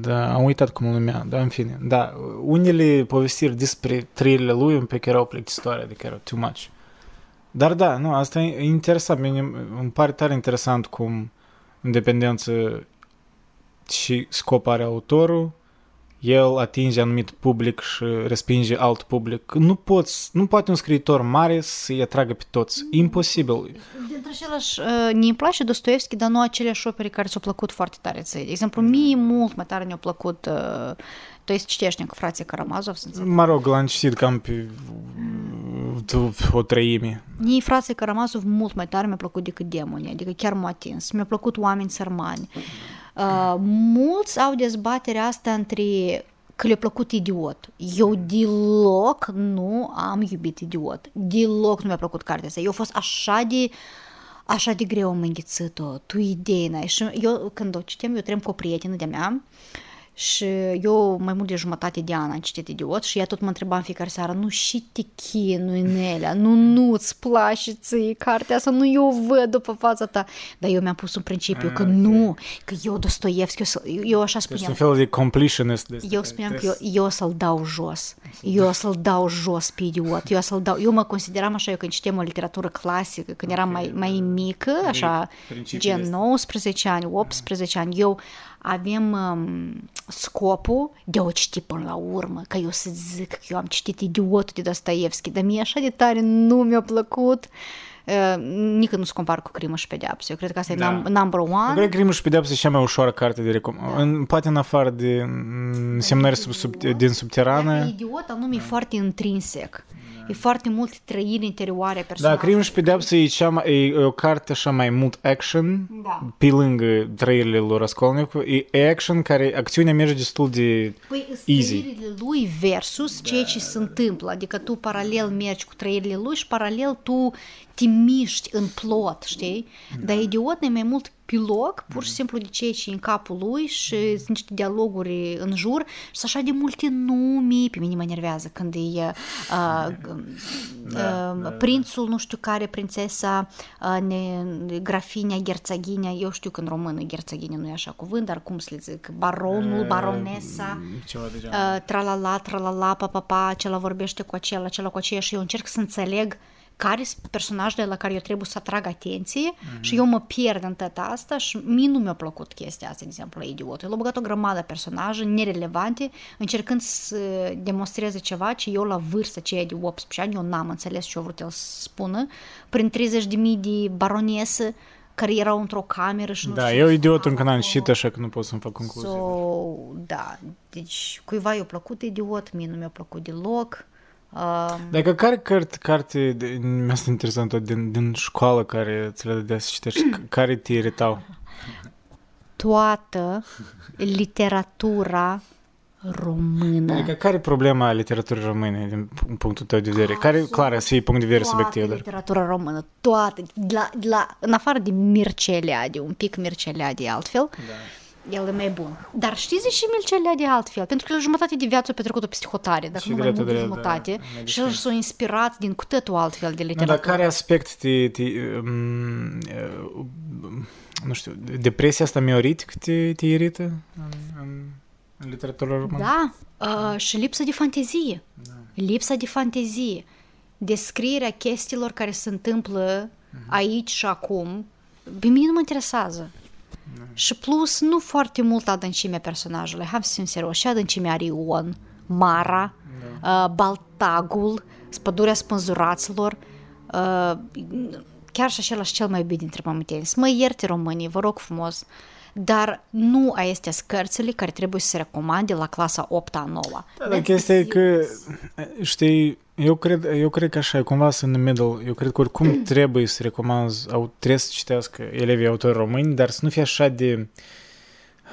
Da, am uitat cum îl numea, dar în fine. Da, unele povestiri despre trăirile lui un pic erau plictisitoare, adică erau too much. Dar da, nu, asta e interesant. Mie îmi pare tare interesant cum independență și scop are autorul, el atinge anumit public și respinge alt public. Nu poți, nu poate un scriitor mare să-i atragă pe toți. Imposibil. Dintre același, uh, ne place Dostoevski, dar nu aceleași opere care ți-au plăcut foarte tare ție. De exemplu, mie mult mai tare ne-au plăcut uh, tu ești citești cu frații Karamazov, să înțeleg. Mă rog, l-am citit cam pe uh, o treime. Mie frații Karamazov mult mai tare mi-a plăcut decât demonii, adică chiar m-a atins. Mi-a plăcut oameni sărmani. Uh, mulți au dezbaterea asta între că le-a plăcut idiot. Eu deloc nu am iubit idiot. Deloc nu mi-a plăcut cartea asta. Eu a fost așa de așa de greu am înghițit-o, tu idei n-ai. Și eu, când o citeam, eu trem cu o prietenă de-a mea și eu mai mult de jumătate de an am citit Idiot și ea tot mă întreba în fiecare seară, nu și te chinui, Nelea, nu, nu-ți place ție cartea asta, nu eu văd după fața ta. Dar eu mi-am pus un principiu Ah, că ok. nu, că eu Dostoevski, eu, să- eu, eu așa Deci spuneam. un fel de completionist. De Eu spuneam că eu, eu o să-l dau jos. Eu o să-l dau jos pe idiot. Eu o să-l dau... Eu mă consideram așa, eu când citeam o literatură clasică, când eram mai, mai mică, așa, principiile gen astea. 19 ani, 18 ani, eu avem um, scopul de a o citi până la urmă, că eu să zic că eu am citit Idiotul de Dostoevski, dar mie așa de tare nu mi-a plăcut. Uh, nici nu se compară cu crimă și pedeapsă. Eu cred că asta Da. e num- number Eu one. cred că Crimul și Pedeapsa e cea mai ușoară carte de recom... În, poate în afară de mm, semnări sub, sub, din Dacă subterană. idiot, anume e foarte intrinsec. E foarte mult trăiri interioare a Da, personajului. Crimul și Pedeapsa e, cea mai, e o carte așa mai mult action, Da. pe lângă trăirile lui Raskolnikov. E action care, acțiunea merge destul de... Păi Easy. trăirile lui versus ceea ce se întâmplă. Adică tu paralel mergi cu trăirile lui și paralel tu te miști în plot, știi? Dar idiot e mai mult pilog, pur și simplu de ceea ce e în capul lui și sunt niște dialoguri în jur și sunt așa de multe nume. Pe mine mă nervează când e uh, uh, prințul, nu știu care, prințesa, uh, ne, grafinia, gherțaghina, eu știu că în română gherțaghina nu e așa cuvânt, dar cum să le zic, baronul, baronesa, Ceva de genul. uh, tralala, tralala, pa, pa, pa, acela vorbește cu acela, acela cu aceea și eu încerc să înțeleg care sunt personajele la care eu trebuie să atrag atenție mm-hmm. și eu mă pierd în tot asta și mie nu mi-a plăcut chestia asta, de exemplu, la idiotul. El a băgat o grămadă de personaje nerelevante, încercând să demonstreze ceva ce eu la vârstă aceea de 18 ani, eu n-am înțeles ce a vrut el să spună, prin 30 de mii de baronese care erau într-o cameră și nu Da, știu eu ce idiot stau încă n-am acolo. citit, așa că nu pot să-mi fac concluzii. So, da, deci cuiva i-a plăcut idiot, mie nu mi-a plăcut deloc. Uh, Dacă care carte, carte de, mi asta interesant din, din școală care ți le dădea să citești, c- care te iritau? toată literatura română. Adică care e problema literaturii române din pu- punctul tău de vedere? Care, clar, să iei punct de vedere toată subiectiv, dar... literatura română, toată, de la, de la, în afară de Mircea Eliade, un pic Mircea Eliade altfel, da. El e mai bun. Dar știți de ce Mircea Eliade altfel? Pentru că el jumătate de viață a petrecut-o pe hotare, dacă Și nu mai mult dreptul de de- jumătate, da, mai și el s-a inspirat din cu totul altfel de Nu, literatură. dar care aspect te, te um, uh, nu știu, depresia asta mioritică te, te irită în, în, în literatura română? Da, uh, și lipsa de fantezie. Da. Lipsa de fantezie. Descrierea chestiilor care se întâmplă aici și acum, pe mine nu mă interesează. Și plus, nu foarte mult adâncimea personajului. Hai să fim serios. Și adâncimea are Ion, Mara, uh, Baltagul, Spădurea spânzuraților, uh, chiar și același cel mai iubit dintre pământeni. Să mă ierte românii, vă rog frumos, dar nu este cărțile care trebuie să se recomande la clasa 8-a, 9 Da, dar chestia e că, știi, eu cred, eu cred că așa e cumva sunt în middle. Eu cred că oricum trebuie să recomanzi, au, trebuie să citească elevii autori români, dar să nu fie așa de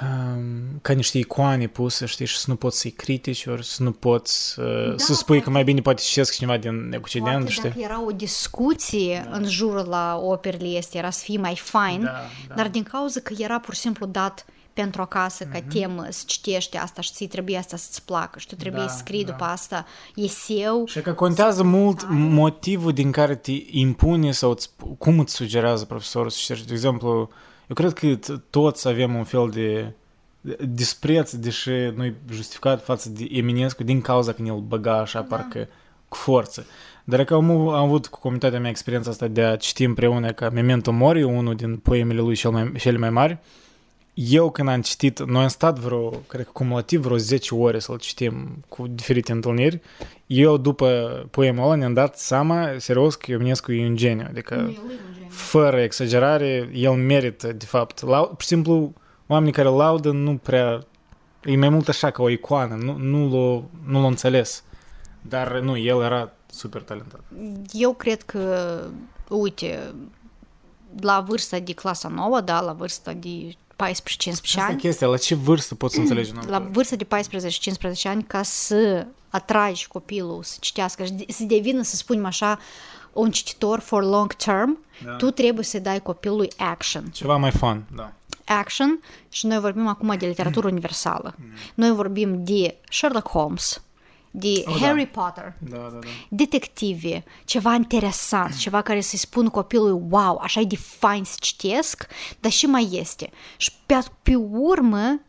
um, ca niște icoane puse, știi, și să nu poți să-i critici, ori să nu poți uh, Da, să spui că poate- mai bine poate citesc cineva din Occident, Poate știi? dacă era o discuție în jurul la operele este, era să fie mai fain, Da, da. dar din cauza că era pur și simplu dat pentru acasă ca Mhm. temă să citești asta și ți trebuie asta să-ți placă și tu trebuie Da, să scrii da. după asta eseu. Și că contează mult motivul din care te impune sau îți, cum îți sugerează profesorul să citești. De exemplu, eu cred că t- toți avem un fel de de dispreț, deși nu e justificat față de Eminescu din cauza că ne-l băga așa, parcă cu forță. Dar că am, am avut cu comunitatea mea experiența asta de a citi împreună ca Memento Mori, unul din poemele lui cel mai, cele mai mari, eu când am citit, noi am stat vreo, cred că cumulativ vreo 10 ore să-l citim cu diferite întâlniri, eu după poemul ăla ne-am dat seama, serios, că Ionescu e un geniu, adică fără exagerare, el merită, de fapt, lau- pur și simplu, oamenii care îl laudă nu prea, e mai mult așa ca o icoană, nu, nu l-o, nu l-o înțeles. Dar nu, el era super talentat. Eu cred că, uite, la vârsta de clasa 9, da, la vârsta de 14-15 Asta e ani, chestia, la ce vârstă poți să înțelegi un la autor? vârsta de 14-15 ani, ca să atragi copilul să citească, și de- să devină, să spunem așa, un cititor for long term, Da. tu trebuie să dai copilului action. Ceva mai fun, da. Action și noi vorbim acum de literatură universală. Noi vorbim de Sherlock Holmes, de Oh, da. Harry Potter, Da, da, da. detective, ceva interesant, ceva care să-i spună copilului, wow, așa e de fain să citesc, dar și mai este. Și pe, pe urmă,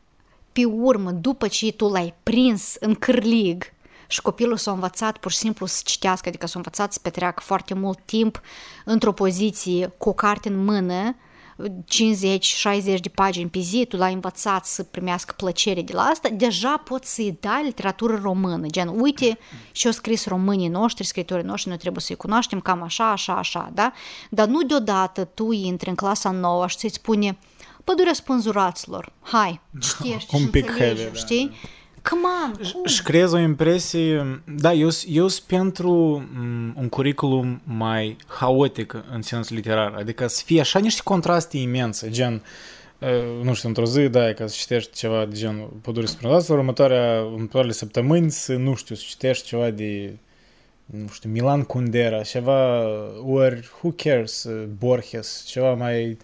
pe urmă, după ce tu l-ai prins în cârlig și copilul s-a învățat pur și simplu să citească, adică s-a învățat să petreacă foarte mult timp într-o poziție cu o carte în mână, 50-60 de pagini pe zi, tu l-ai învățat să primească plăcere de la asta, deja poți să-i dai literatură română, gen, uite și au scris românii noștri, scritorii noștri, noi trebuie să-i cunoaștem cam așa, așa, așa, da? Dar nu deodată tu intri în clasa nouă și ți spune, pădurea spânzuraților, hai, citești Un și pic înțelegi, heavy, da, știi? Come on, cum? Și creez o impresie, da, eu, eu sunt pentru m, un curriculum mai haotic în sens literar, adică să fie așa niște contraste imense, gen, uh, nu știu, într-o zi, da, ca să citești ceva de genul Pădure Spânzuraților, următoarea, următoarele săptămâni să, nu știu, să citești ceva de nu știu, Milan Kundera, ceva, ori, who cares, uh, Borges, ceva mai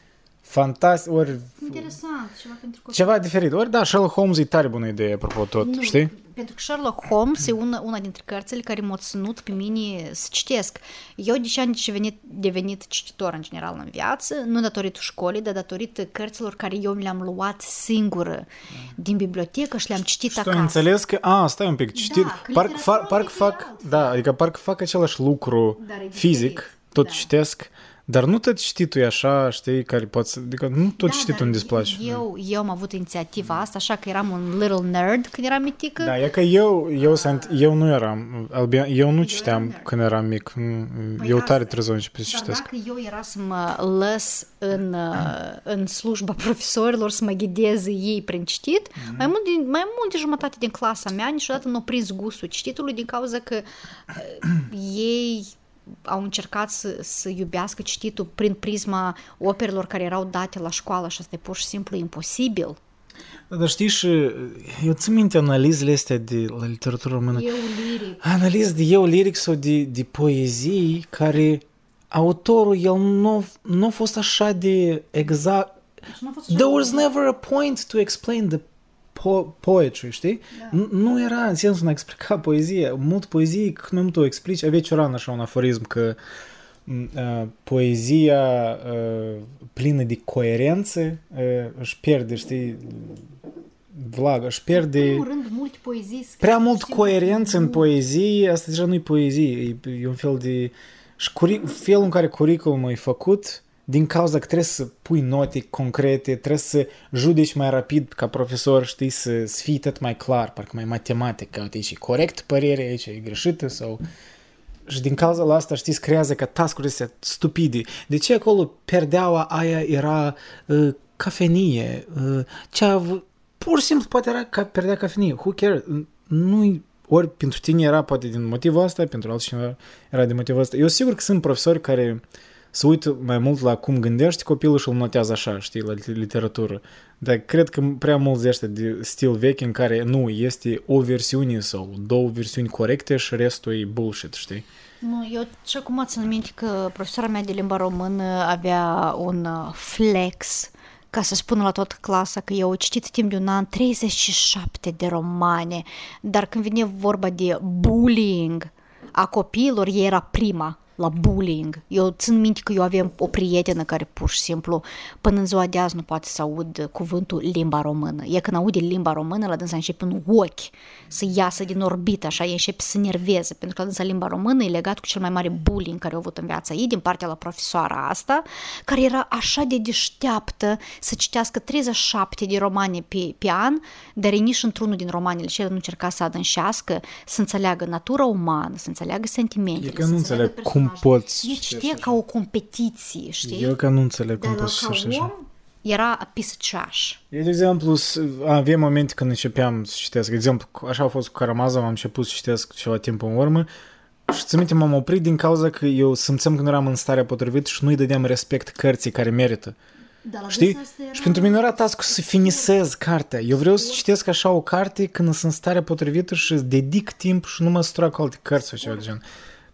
fantastic, ori Interesant, ceva pentru copii. ceva diferit. Ori da, Sherlock Holmes e tare bună idee, apropo tot, Nu, știi? Pentru că Sherlock Holmes e una, una dintre cărțile care m-au ținut pe mine să citesc. Eu de ce am devenit, devenit cititor în general în viață, nu datorită școlii, dar datorită cărților care eu le-am luat singură din bibliotecă și le-am citit Și tu ai acasă. înțeles că, a, stai un pic, citit, că parcă, literatura fa, parcă e fac, altfel. da, adică parcă fac același lucru Dar e fizic, diferit, tot da. citesc, dar nu tot cititul e așa, știi, care poate să, adică nu tot Da, cititul dar îmi displace. Eu, eu am avut inițiativa asta, așa că eram un little nerd când eram mitică. Da, e că eu, eu, sunt, eu nu eram, Albian, eu nu citeam nerd. când eram mic, nu, Păi eu asta- tare trebuie să încep să Dar citesc. dacă eu era să mă lăs în, uh, în slujba profesorilor, să mă ghideze ei prin citit, Mhm. mai, mult din, mai mult de jumătate din clasa mea niciodată nu au prins gustul cititului din cauza că uh, ei au încercat să, să iubească cititul prin prisma operelor care erau date la școală și asta e pur și simplu imposibil. Da, Dar știi și, eu țin minte analizele astea de la literatură română. Eu liric. Analiz de eu liric sau de, de poezii care autorul, el nu, nu a fost așa de exact... Deci nu a fost There așa was de- never a point to explain the po- poetry, știi? Da. Nu, nu era în sensul de a explica poezie. Mult poezie, cât mai mult o explici. Avea Cioran așa un aforism că m, uh, poezia uh, plină de coerență uh, își pierde, știi, vlaga, își În pierde... primul rând, multe poezii scrise Prea mult pur și coerență în simplu poezie, asta deja nu e poezie, e, e un fel de... Și șcuri, felul în care curriculumul e făcut, din cauza că trebuie să pui note concrete, trebuie să judeci mai rapid ca profesor, știi, să, să fii tot mai clar, parcă mai matematic, că uite, aici e corect părerea, aici e greșită sau... și din cauza la asta, știți, creează ca task-uri astea stupide. De ce acolo perdeaua aia era uh, cafenie? Uh, ce a avut... Pur și simplu poate era ca perdea cafenie. Who cares? Nu ori pentru tine era poate din motivul ăsta, pentru altcineva era din motivul ăsta. Eu sigur că sunt profesori care se uită mai mult la cum gândești copilul și îl notează așa, știi, la literatură. Dar cred că prea mulți ăștia de stil vechi în care nu, este o versiune sau două versiuni corecte și restul e bullshit, știi? Nu, eu și acum țin minte că profesora mea de limba română avea un uh, flex ca să spună la toată clasa că eu citit timp de un an 37 de romane, dar când vine vorba de bullying a copiilor, ei era prima la bullying. Eu țin minte că eu aveam o prietenă care pur și simplu până în ziua de azi nu poate să aud cuvântul limba română. E când aude limba română, la dânsa începe un ochi să iasă din orbită, așa, e începe să nerveze, pentru că la dânsa limba română e legat cu cel mai mare bullying care au avut în viața ei din partea la profesoara asta, care era așa de deșteaptă să citească 37 de romane pe, pe an, dar e nici într-unul din romanele și el nu încerca să adânșească, să înțeleagă natura umană, să înțeleagă sentimentele. E că nu înțeleg cum poți... E citea ca o competiție, știi? Eu că nu înțeleg cum poți să așa. Om, era a piece of trash. Eu, de exemplu, avem momente când începeam să citesc. De exemplu, așa a fost cu Karamazov, am început să citesc ceva timp în urmă și ți minte, m-am oprit din cauza că eu simțeam că nu eram în starea potrivită și nu-i dădeam respect cărții care merită. Da, Știi? Și pentru mine nu era task să finisez cartea. Eu vreau să citesc așa o carte când sunt în starea potrivită și dedic timp și nu mă sătura cu alte cărți sau ceva de gen.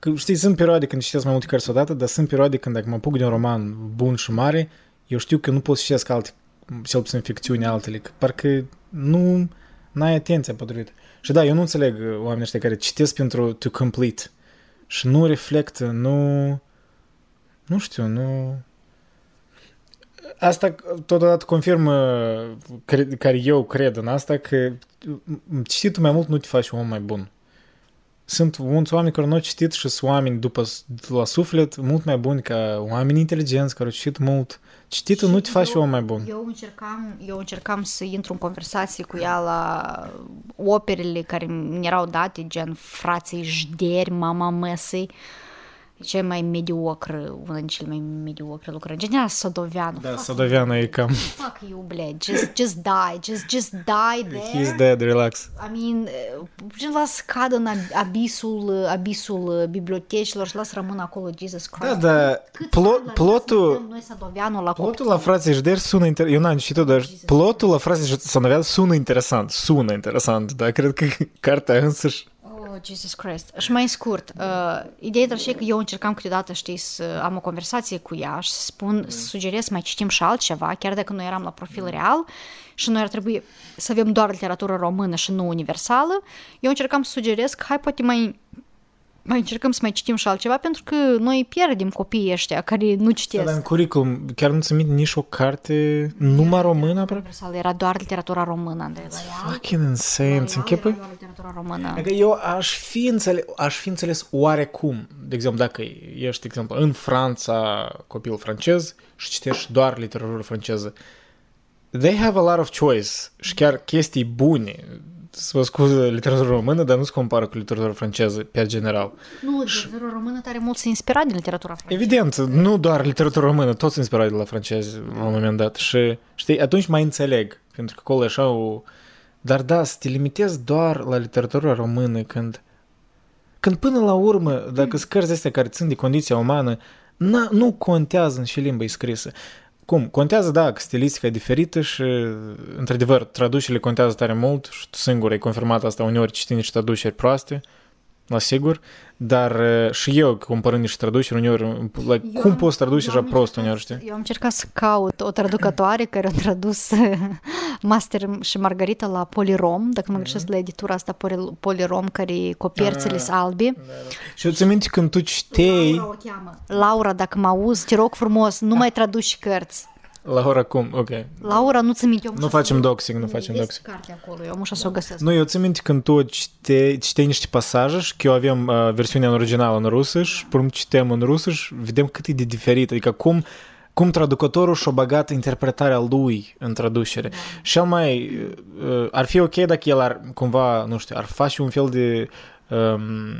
Că, știi, sunt perioade când citesc mai multe cărți odată, dar sunt perioade când dacă mă apuc de un roman bun și mare, eu știu că nu pot să citesc alte, cel puțin ficțiuni altele, că parcă nu n-ai atenția potrivită. Și da, eu nu înțeleg oamenii ăștia care citesc pentru to complete și nu reflectă, nu... Nu știu, nu... Asta totodată confirmă care eu cred în asta că cititul mai mult nu te face un om mai bun sunt mulți oameni care nu au citit și sunt oameni după la suflet mult mai buni ca oameni inteligenți care au citit mult. Cititul nu te face om mai bun. Eu încercam, eu încercam să intru în conversație cu ea la operele care mi erau date, gen Frații Jderi, Mama Mesei. Cea mai mediocră, una din cele mai mediocre lucruri. În general, Sodoveanu. Da, Sodoveanu e cam... Fuck you, bled. Just, just die. Just, just die there. He's dead, relax. I mean, las cadă în abisul, abisul bibliotecilor și las rămân acolo, Jesus Christ. Da, da. Plot, plotul... Noi Sodoveanu la Plotul la frații Jder sună interesant. Eu n-am citit dar plotul la frații Sodoveanu sună interesant. Sună interesant, dar cred că cartea însăși Oh, Jesus Christ. Și mai scurt, uh, ideea era și că eu încercam câteodată, știi, să am o conversație cu ea și să spun, mm. să sugerez să mai citim și altceva, chiar dacă nu eram la profil real și noi ar trebui să avem doar literatură română și nu universală, eu încercam să sugerez că hai poate mai mai încercăm să mai citim și altceva, pentru că noi pierdem copiii ăștia care nu citesc. Da, în curriculum, chiar nu ți nici o carte numai română? Universal, era doar literatura română, Andrei. Fucking insane, ți închipă? literatura română. Adică eu aș fi, înțeles, aș fi înțeles oarecum, de exemplu, dacă ești, de exemplu, în Franța, copil francez și citești doar literatură franceză, they have a lot of choice și chiar chestii bune să vă scuză literatura română, dar nu se compară cu literatura franceză, pe general. Nu, literatura română tare mult se inspira din literatura franceză. Evident, nu doar literatura română, toți se inspirau de la francezi la un moment dat. Și, știi, atunci mai înțeleg, pentru că acolo așa o... Dar da, să te limitezi doar la literatura română când... Când până la urmă, dacă sunt cărți astea care țin de condiția umană, nu contează în ce limbă e scrisă. Cum? Contează, da, că stilistica e diferită și, într-adevăr, traducerile contează tare mult și tu singur ai confirmat asta uneori citind niște traduceri proaste, la sigur, dar și eu, cumpărând niște traduceri, uneori, like, eu cum poți traduce așa prost uneori, știi? Eu am încercat să caut o traducătoare care a tradus Master și Margarita la Polirom, dacă nu mă greșesc, la editura asta Polirom, care copierțele sunt albi. Da, da. Și eu ți minte când tu citei... Laura o cheamă. Laura, dacă mă auzi, te rog frumos, nu mai traduci cărți. Laura cum? Ok. Laura, nu ți minte. Nu facem doxing, nu facem doxing. cartea acolo, eu mușa să o găsesc. Nu, eu ți minte când tu citei, citei niște pasaje și că eu aveam uh, versiunea în originală în rusă și pur citem în rusă și vedem cât e de diferit. Adică cum cum traducătorul și-a băgat interpretarea lui în traducere. Da. Și mai, uh, ar fi ok dacă el ar, cumva, nu știu, ar face un fel de um,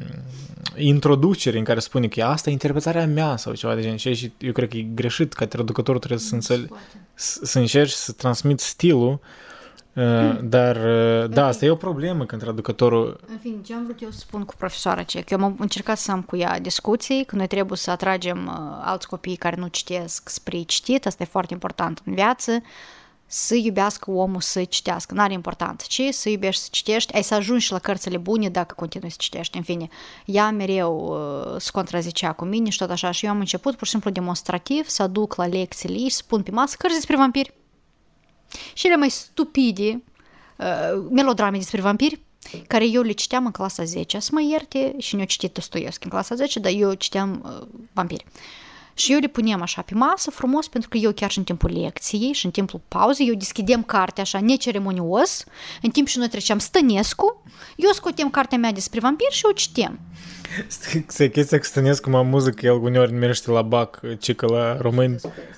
introducere în care spune că asta e interpretarea mea sau ceva de genul. Și eu cred că e greșit ca traducătorul trebuie să, înțele- să, să încerci să transmit stilul Uh, dar, uh, da, asta e o problemă când traducătorul... În fine, ce am vrut eu să spun cu profesoara ce? Că eu am încercat să am cu ea discuții, că noi trebuie să atragem uh, alți copii care nu citesc spre citit, asta e foarte important în viață, să iubească omul să citească, n-are important, ci să iubești să citești, ai să ajungi și la cărțile bune dacă continui să citești, în fine. Ea mereu uh, se contrazicea cu mine și tot așa. Și eu am început pur și simplu demonstrativ să aduc la lecțiile ei și să pun pe masă cărți despre vampiri. Și cele mai stupide uh, melodrame despre vampiri care eu le citeam în clasa 10, să mă ierte și ne-o citit Dostoevski în clasa 10, dar eu citeam uh, vampiri. Și eu le puneam așa pe masă frumos, pentru că eu chiar și în timpul lecției și în timpul pauzei, eu deschidem cartea așa neceremonios, în timp și noi treceam Stănescu, eu scotem cartea mea despre vampiri și o citem. Se chestia cu Stănescu mă amuză că el uneori numește la bac, cică la români.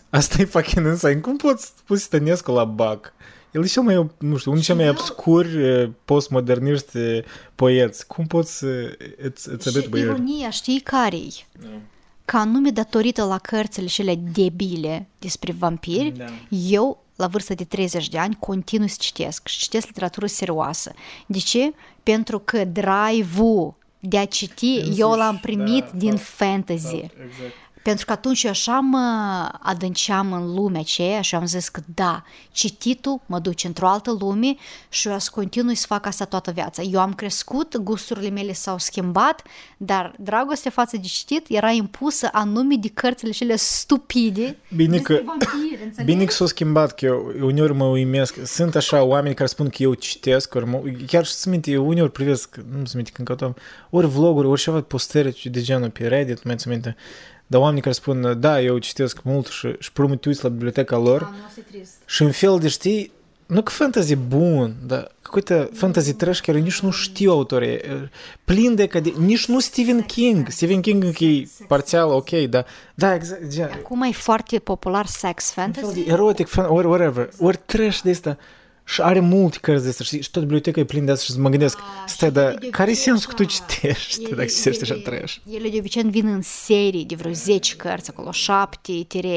Asta e fucking insane. Cum poți pus Stănescu la bac? El e cel mai, nu știu, unul cel mai obscuri postmoderniști poeți. Cum poți să îți, îți Și ironia, știi care-i? Da. Ca anume datorită la cărțile cele debile despre vampiri, da. eu la vârsta de 30 de ani continui să citesc și citesc literatură serioasă. De ce? Pentru că drive-ul de a citi, Însuși, eu l-am primit da, din da, fantasy. Da, exact. Pentru că atunci eu așa mă adânceam în lumea aceea și am zis că da, cititul mă duce într-o altă lume și eu să continui să fac asta toată viața. Eu am crescut, gusturile mele s-au schimbat, dar dragostea față de citit era impusă anume de cărțile cele stupide bine că, vampiri, Bine că s-au schimbat, că eu uneori mă uimesc. Sunt așa oameni care spun că eu citesc, ori mă, chiar și minte, eu uneori privesc, nu se minte când ori vloguri, ori ceva postere de genul pe Reddit, mai minte, dar oamenii care spun, da, eu citesc mult și, și promit la biblioteca lor A, și în fel de știi, nu că fantasy bun, dar какой-то fantasy trash care nici nu știu autorii, plin de, de nici nu Stephen King. Stephen King e parțial ok, da, da, exact. Acum e foarte popular sex fantasy. Erotic, ori whatever, ori trash de asta. Și are multe cărți de astea, știi? Și tot biblioteca e plină de asta și mă gândesc, A, stai, dar care e sensul că tu citești ele, dacă citești așa trash? Ele de obicei vin în serii de vreo 10 cărți acolo, 7,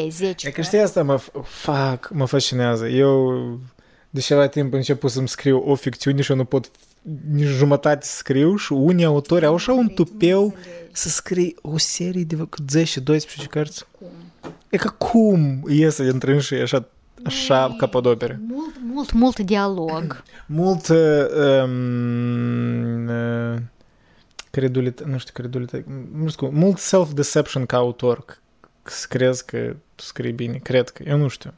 10 E că știi asta mă, fac, mă fascinează. Eu de ceva timp început să-mi scriu o ficțiune și eu nu pot nici jumătate să scriu și unii autori au așa un tupeu să scrii o serie de 10-12 cărți. E ca cum iese între și așa așa capodopere. Mult, mult, mult dialog. mult um, uh, credulitate, nu știu, credulitate, nu știu, mult self-deception ca autor, să crezi că tu scrii bine, cred că, eu nu știu.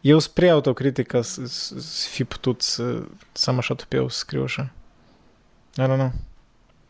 Eu spre autocritică să, să fi putut să, să am așa tupeu să scriu așa. I don't know.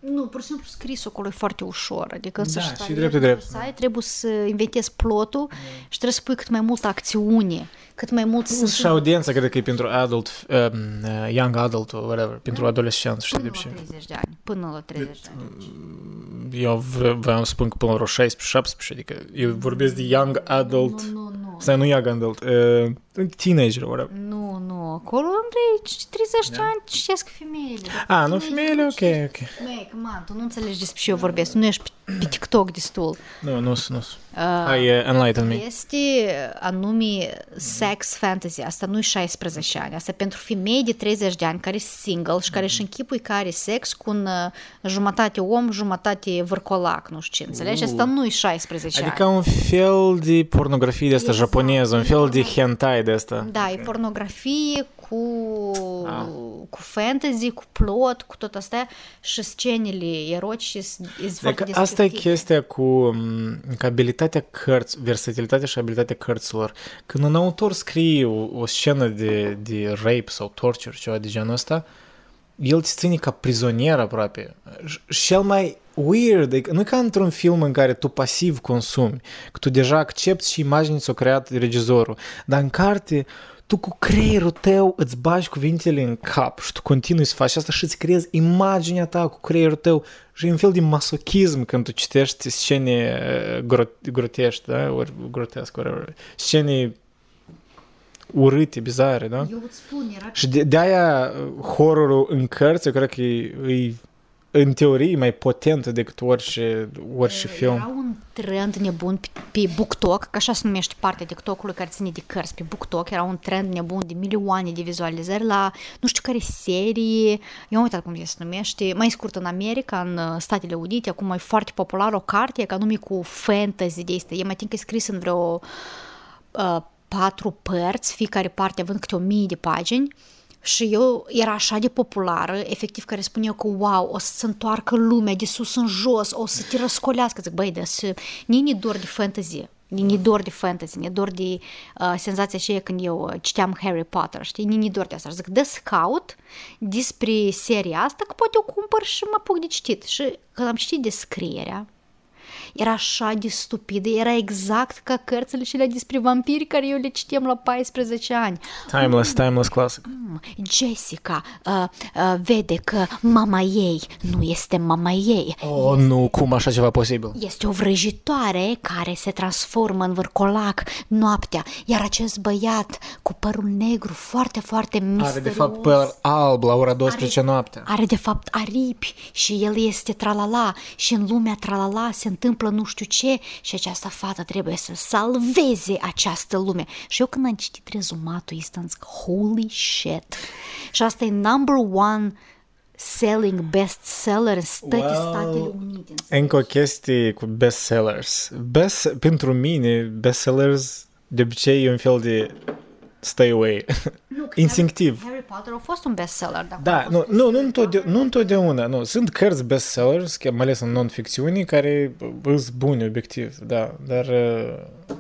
Nu, pur și simplu scrisul acolo e foarte ușor. Adică da, să și drept, drept. Site, trebuie să inventezi plotul mm. și trebuie să pui cât mai multă acțiune, cât mai mult... Plus și audiența, cred că e pentru adult, um, uh, young adult, or whatever, pentru da. adolescenți, știi de ce. Până la 30 de ani, până la 30 de ani. Eu vreau să spun că până la 16-17, adică eu vorbesc de young adult, nu, nu, nu. sau nu young adult, uh, teenager, whatever. Nu, nu, acolo, Andrei, 30 de da. ani citesc femeile. A, nu femeile, ok, ok. Măi, man, tu nu înțelegi despre ce eu vorbesc, nu ești pe TikTok destul. Nu, nu, nu. Hai, uh, enlighten me. Este anume sex fantasy, asta nu e 16 ani, asta pentru femei de 30 de ani care sunt single și care își închipui care are sex cu un jumătate om, jumătate vârcolac, nu știu ce, înțelegi? Asta nu e 16 adică ani. Adică un fel de pornografie de asta exact. japoneză, un fel de hentai de asta. Da, okay. e pornografie cu, ah. cu fantasy, cu plot, cu tot astea și scenele erotice sunt foarte deci, Asta e chestia cu um, abilitatea cărți, versatilitatea și abilitatea cărților. Când un autor scrie o, o scenă de, de rape sau torture, ceva de genul ăsta, el te ține ca prizonier aproape. Și cel mai weird, nu ca într-un film în care tu pasiv consumi, că tu deja accepti și imaginea ți-o creat regizorul, dar în carte tu cu creierul tău îți bagi cuvintele în cap și tu continui să faci asta și îți creezi imaginea ta cu creierul tău și e un fel de masochism când tu citești scene grot- grotești, da? Ori grotesc, whatever. Scene urâte, bizare, da? Eu îți spun, era... Și de, de aia horrorul în cărți, eu cred că e, e în teorie, mai potentă decât orice, orice film. Era un trend nebun pe, pe BookTok, că așa se numește partea TikTok-ului care ține de cărți. Pe BookTok era un trend nebun de milioane de vizualizări la nu știu care serie, eu am uitat cum se numește, mai scurt în America, în uh, Statele Unite, acum e foarte popular o carte, ca nume cu fantasy de este. E mai timp că e scris în vreo uh, patru părți, fiecare parte având câte o mie de pagini și eu era așa de populară, efectiv, care spunea că, wow, o să se întoarcă lumea de sus în jos, o să te răscolească. Zic, băi, dar ni dor de fantasy, ni dor de fantasy, ne dor de uh, senzația aceea când eu uh, citeam Harry Potter, știi? Ni dor de asta. Zic, dă scout despre seria asta, că poate o cumpăr și mă apuc de citit. Și când am citit descrierea, era așa de stupidă, era exact ca cărțile și despre vampiri care eu le citeam la 14 ani. Timeless, timeless classic. Mm, Jessica uh, uh, vede că mama ei nu este mama ei. Oh, nu, cum așa ceva posibil? Este o vrăjitoare care se transformă în vârcolac noaptea, iar acest băiat cu părul negru foarte, foarte misterios... Are de fapt păr alb la ora 12 are, noaptea. Are de fapt aripi și el este tralala și în lumea tralala se întâmplă întâmplă nu știu ce și această fată trebuie să salveze această lume. Și eu când am citit rezumatul ăsta, am zis, holy shit! Și asta e number one selling bestseller în toate well, Statele Unite. Încă o chestie cu bestsellers. Best, pentru mine, bestsellers de obicei e un fel de stay away. Nu, Instinctiv. Harry, Harry Potter a fost un bestseller. Da, nu, nu, nu, întotdeauna, nu întotdeauna. Nu. Sunt cărți bestsellers, mai ales în non-ficțiune, care sunt bune, obiectiv, da, dar uh,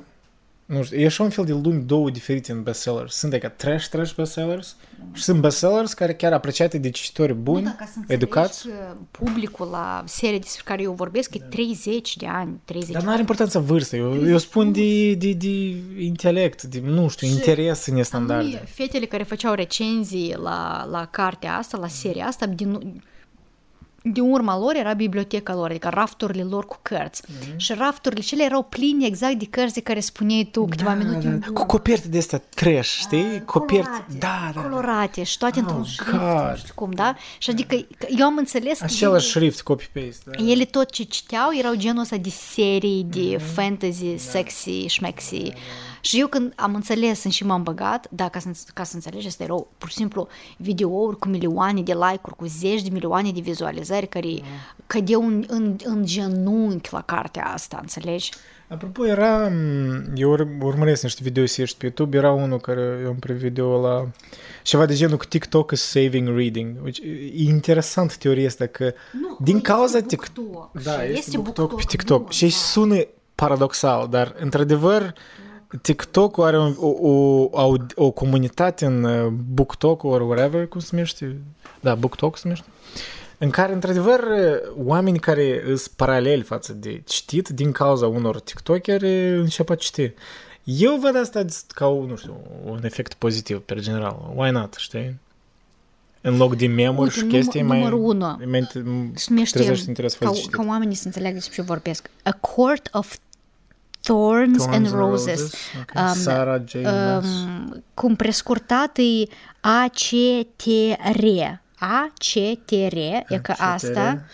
nu știu, e așa un fel de lumi două diferite în bestsellers. Sunt ca trash, trash bestsellers și sunt bestsellers care chiar apreciate de cititori buni, nu, educați. publicul la seria despre care eu vorbesc e 30 de ani, 30 Dar nu are importanță vârstă, eu, eu spun de, de, de intelect, de, nu știu, și interes nestandarde. Fetele care făceau recenzii la, la cartea asta, la seria asta, din, de urma lor era biblioteca lor, adică rafturile lor cu cărți. Mm-hmm. Și rafturile cele erau pline exact de cărți de care spuneai tu câteva da, minute. Da, cu coperte de astea trash, știi? Coperte, colorate, da, da, colorate și toate oh, într-un șrift, nu știu cum, da? Și adică eu am înțeles Același șrift, copy-paste. Da. Ele tot ce citeau erau genul ăsta de serii de mm-hmm. fantasy, sexy, schmexy. Da, da și eu când am înțeles și m-am băgat, da, ca să, ca să înțelegi, asta erau pur și simplu videouri cu milioane de like-uri, cu zeci de milioane de vizualizări care mm. cădeau în, în, în genunchi la cartea asta, înțelegi? Apropo, era, eu urmăresc niște videouri pe YouTube, era unul care eu îmi video la ceva de genul că TikTok is saving reading. E interesant teoria asta că nu, din cauza TikTok. Da, este, este BookTok pe TikTok. Și sună paradoxal, dar într-adevăr TikTok are o, o, o, o comunitate în uh, BookTok or whatever, cum se numește? Da, BookTok se numește. În care, într-adevăr, oameni care sunt paraleli față de citit, din cauza unor TikTokeri, încep a citi. Eu văd asta ca, nu știu, un efect pozitiv, pe general. Why not, știi? În loc de memuri și chestii mai... Numărul unu. Mai trezește interes ca, ca oamenii să înțeleagă despre ce vorbesc. A court of Thorns, Thorns and Roses. Roses. Okay. Um, Sarah J. Um, cum prescurtat e ACTR. ACTR, e ca asta.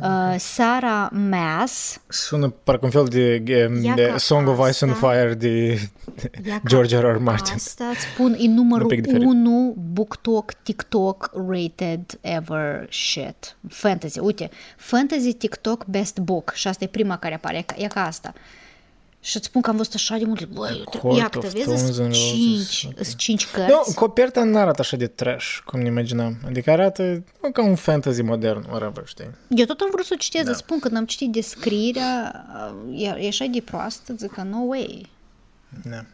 Uh, Sara Mass. Sună parcă un fel de, de Song of Ice and Fire de George R. R. Martin. Asta îți spun, e numărul 1 BookTok, TikTok rated ever shit. Fantasy, uite, Fantasy TikTok Best Book și asta e prima care apare, e ca asta. Și îți spun că am văzut așa de multe, băi, ia că vezi, sunt cinci, okay. cinci cărți. Nu, coperta nu arată așa de trash, cum ne imaginam. Adică arată ca un fantasy modern, whatever, știi? Eu tot am vrut să o citesc, da. spun, când am citit descrierea, e, e așa de proastă, zic că no way. Da.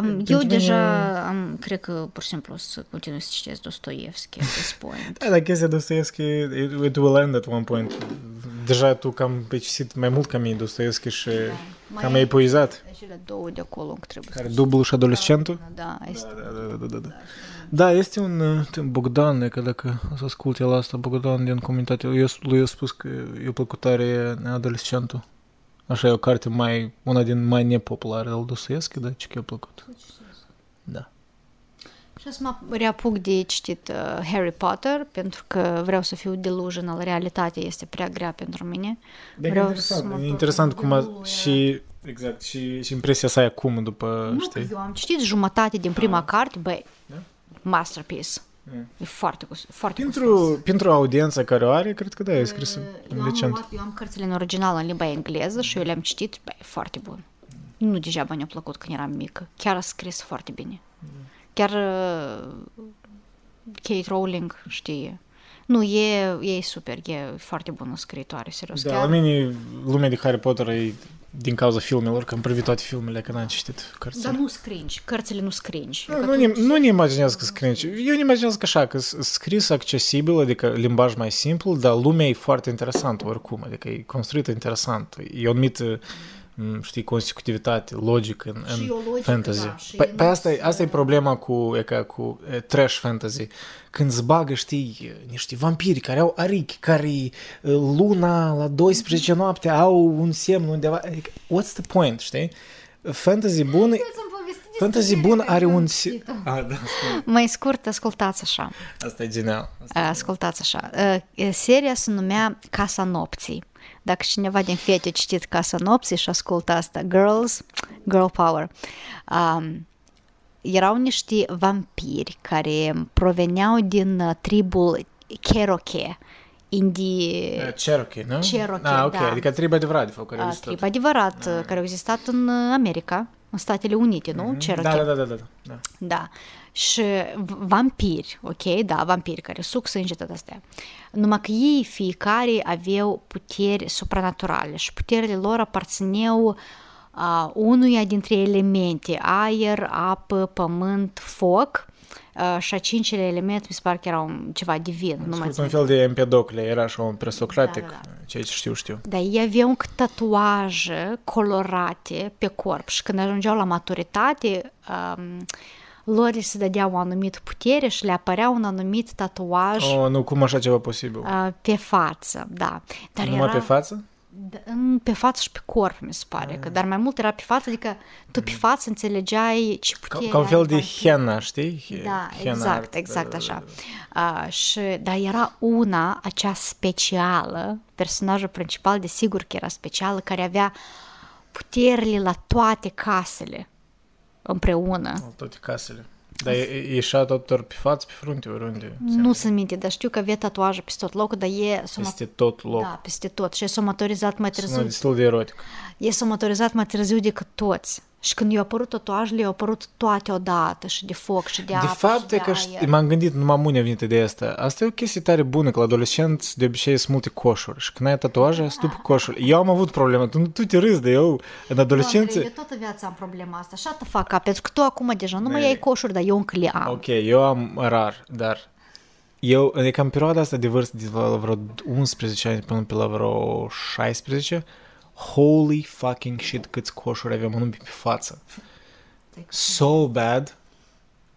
Um, eu deja am, cred că pur și simplu să continui să citesc Dostoevski at this point. Da, dar chestia Dostoevski, it, it will end at one point. Deja tu cam pe citit mai mult ca mine Dostoevski și da. cam ai epuizat. Cele două de acolo trebuie Care dublu și adolescentul? Da, da, este. Da, da, da, da, da. Da, este un uh, Bogdan, că dacă o să ascult el asta, Bogdan din comunitate, eu, lui a spus că e plăcut tare adolescentul. Așa e o carte mai, una din mai nepopulare al Dostoevski, dar ce că a plăcut. Da. Și să mă reapuc de citit uh, Harry Potter, pentru că vreau să fiu delusional. Realitatea este prea grea pentru mine. Da, Vreau interesant, să mă e întorc interesant în cum a, Deluia. și exact, și, și impresia să ai acum după, Nu, că știi? eu am citit jumătate din prima carte, băi, Da? masterpiece. Mm. E foarte, gust- foarte Pentru, pentru audiența care o are, cred că da, e scris Eu am, decent. luat, eu am cărțile în original în limba engleză și eu le-am citit, băi, foarte bun. Nu degeaba ne-a plăcut când eram mică. Chiar a scris foarte bine. Chiar uh, Kate Rowling știe. Nu, e, e super, e foarte bună scriitoare, serios. Da, chiar, la mine lumea de Harry Potter e din cauza filmelor, că am privit toate filmele, că n-am citit cărțile. Dar nu scringi, cărțile nu scringi. Nu, nu, ne, nu ne imaginează că scris. Eu ne imaginez că așa, că s- scris accesibil, adică limbaj mai simplu, dar lumea e foarte interesantă oricum, adică e construită interesant. E o anumită, m, știi, consecutivitate, logică în, Și în o logică, fantasy. da, și păi, nu păi asta, e, să- asta e problema cu, e ca cu e, trash fantasy. Când îți bagă, știi, niște vampiri care au arichi, care e, luna la 12 noapte au un semn undeva. Adică, what's the point, știi? Fantasy bun, fantasy bun are un... se- Ah, da, Mai scurt, ascultați așa. Asta e genial. Asta e Ascultați așa. Uh, Seria se numea Casa Nopții. Dacă cineva din fete a citit Casa Nopții și ascultă asta, Girls, Girl Power, um, erau niște vampiri care proveneau din uh, tribul Cherokee, indie, Uh, Cherokee, nu? Cherokee, ah, ok, da. adică tribe adevărat, de fapt, care uh, există. trib adevărat, uh, care au existat în uh, America, în Statele Unite, nu? Cherokee. Da, da, da, da, da, da. Da. Și v- vampiri, ok? Da, vampiri care suc sânge tot astea. Numai că ei fiecare aveau puteri supranaturale și puterile lor aparțineau uh, unuia dintre elemente, aer, apă, pământ, foc uh, și a cincilea element mi se pare că era un, ceva divin. Nu mai Scurt, țin un fel de Empedocle, era așa un presocratic, Da, da, ceea ce știu, știu. Dar ei aveau tatuaje colorate pe corp și când ajungeau la maturitate, um, lor li se dădea o anumită putere și le apărea un anumit tatuaj Oh, nu, cum așa ceva posibil? uh, pe față, da. Dar Numai era pe față? d- în- pe față și pe corp, mi se pare, că, dar mai mult era pe față, adică tu pe față înțelegeai ce Ca, putere ca un fel ai de vampir. henna, știi? He- Da, henna exact, art, exact da, așa. da, da. Uh, și, dar era una, acea specială, personajul principal, desigur că era specială, care avea puterile la toate casele împreună. La Toate casele. Dar e- e- ieșea tot doar pe față, pe frunte, oriunde. Nu sunt minte, dar știu că avea tatuaje peste tot locul, dar e somat... Peste tot loc. Da, peste tot. Și e somatorizat mai Sună târziu. destul de erotic. E somatorizat mai târziu decât toți. Și când i-au apărut tatuajele, i-au apărut toate odată, și de foc, și de De apă, fapt, și e de că aer. știi, m-am gândit, numai mune a venit ideea asta. Asta e o chestie tare bună, că la adolescenți de obicei sunt multe coșuri și când ai tatuaje, stai pe coșuri. Eu am avut problema, tu, tu te râzi de eu în Andrei, adolescență. eu toată viața am problema asta. Shut the fuck up, pentru că tu acum deja nu mai Mary. ai coșuri, dar eu încă le am. Ok, eu am rar, dar eu, adică în perioada asta de vârstă, de la vreo 11 ani până pe la vreo 16, holy fucking shit câți coșuri aveam în pe față. So bad,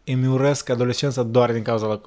îmi urăsc adolescența doar din cauza la...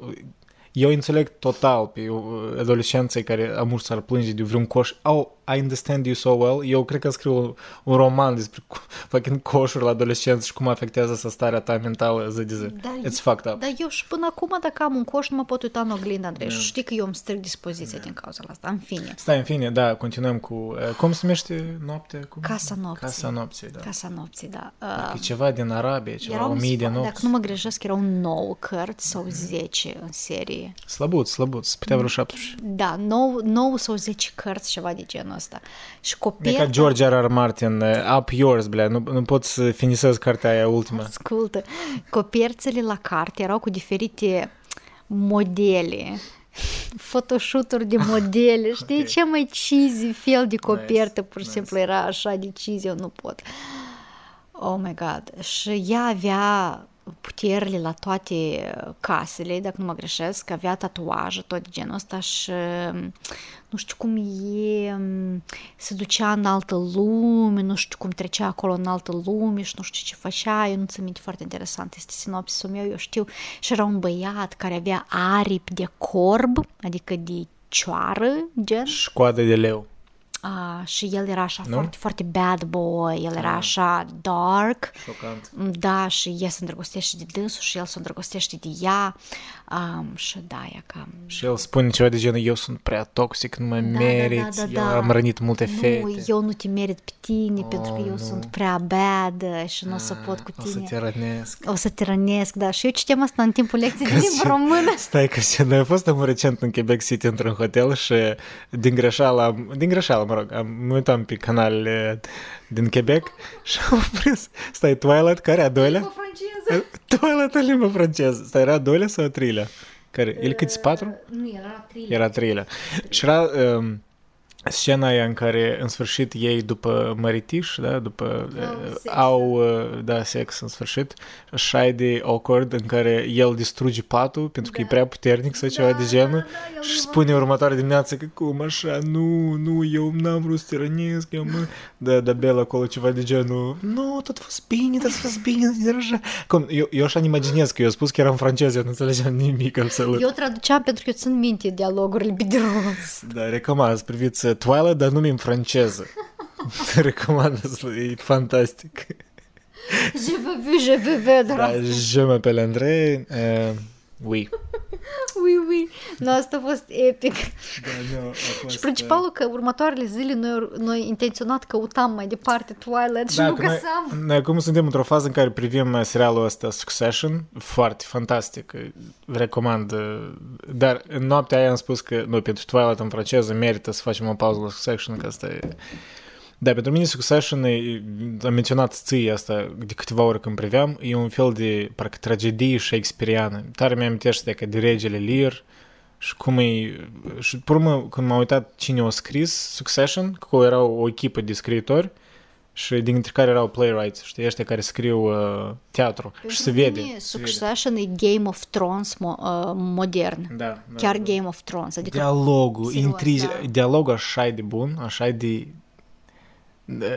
Eu înțeleg total pe uh, adolescenței care amur să ar plânge de vreun coș. Oh, I understand you so well. Eu cred că scriu un, un roman despre co- fucking coșuri la adolescență și cum afectează asta starea ta mentală zi de zi. Dar- It's fucked up. Dar eu și până acum, dacă am un coș, nu mă pot uita în oglindă, Andrei. Și știi că eu îmi stric dispoziția din cauza asta. În fine. Stai, în fine, da, continuăm cu... uh, Cum se numește noaptea? Cum? Casa nopții. Casa nopții, da. Casa nopții, da. Dacă Uh, e ceva din Arabia, ceva, erau, o mie de dacă nopți. nu mă greșesc, erau 9 cărți sau 10 în serie. Slăbuț, slăbuț, putea vreo 17. Da, 9, 9 sau 10 cărți, ceva de genul ăsta. Și E coperta... ca George R. R. Martin, uh, Up Yours, blea, nu, nu pot să finisez cartea aia ultima. Ascultă, coperțele la carte erau cu diferite modele, photoshoot-uri de modele, știi, Ok. ce mai cheesy fel de copertă, pur și nice. simplu era așa de cheesy, eu nu pot. Oh my god. Și ea avea puterile la toate casele, dacă nu mă greșesc, avea tatuaje, tot de genul ăsta și nu știu cum e, se ducea în altă lume, nu știu cum trecea acolo în altă lume și nu știu ce făcea, eu nu țin minte foarte interesant, este sinopsisul meu, eu știu, și era un băiat care avea aripi de corb, adică de cioară, gen, Și școadă de leu. Uh, și el era așa Nu? foarte, foarte bad boy, el era așa dark, Șocant. da, și ea se îndrăgostește de dânsul și el se îndrăgostește de ea um, și da, e cam... Și el spune ceva de genul, eu sunt prea toxic, nu mă meriți, eu am rănit multe fete. Nu, eu nu te merit pe tine pentru că Oh, eu nu. sunt prea bad și nu o să pot cu O să tine. te rănesc. O să te rănesc, da. Și eu citeam asta în timpul lecției de Că limba ce- română. Stai că și noi am fost acum recent în Quebec City într-un hotel și din greșeală, am- din greșeală, mă rog, am mă uitam pe canalele din Quebec și am prins, stai, Twilight, care a doilea? franceză. Twilight în limba franceză. Stai, era a doilea sau a treilea? Care? El câți patru? Nu, era thriller. Era a treilea. Și era um, scena aia în care, în sfârșit, ei după măritiș, da, după, uh, sex. au, uh, da, sex în sfârșit, așa e de awkward în care el distruge patul pentru că e prea puternic sau ceva de genul el și nu spune următoarea dimineață că cum așa, nu, nu, eu n-am vrut să te rănesc, eu mă... Da, da, Bela acolo ceva de genul, nu, tot a fost bine, tot a fost bine, nu așa. Cum, eu, eu așa imaginez că eu spus că era în franceză, eu nu înțelegeam nimic absolut. Eu traduceam pentru că eu țin minte dialogurile pe de rost. Da, recomand să priviți uh, Twilight, dar numim franceză. recomand, e fantastic. Je veux vu, je veux vedre. Da, je m'appelle Andrei. Uh, oui. Ui, ui. No, asta a fost epic. Da, nu, a fost, Și principalul că următoarele zile noi, noi intenționat căutam mai departe Twilight și Da, nu că noi, găseam. noi acum suntem într-o fază în care privim uh, serialul ăsta Succession, foarte fantastic, uh, recomand. uh, Dar în noaptea aia am spus că, nu, pentru Twilight în franceză merită să facem o pauză la Succession, că asta e... Da, pentru mine Succession, e, am menționat ție asta de câteva ori când priveam, e un fel de, parcă, tragedie shakespeariană. Tare mi-amintește că de regele Lear și cum e... Și, pe urmă, când m-am uitat cine a scris Succession, că acolo era o echipă de scriitori, și dintre care erau playwrights, știi, ăștia care scriu uh, teatru și se vede. Mine, se vede. Succession e Game of Thrones mo- uh, modern. Da, da, Chiar da. Game of Thrones. Adică Dialogul, Serios, intrigi, da. dialogul așa e de bun, așa e de de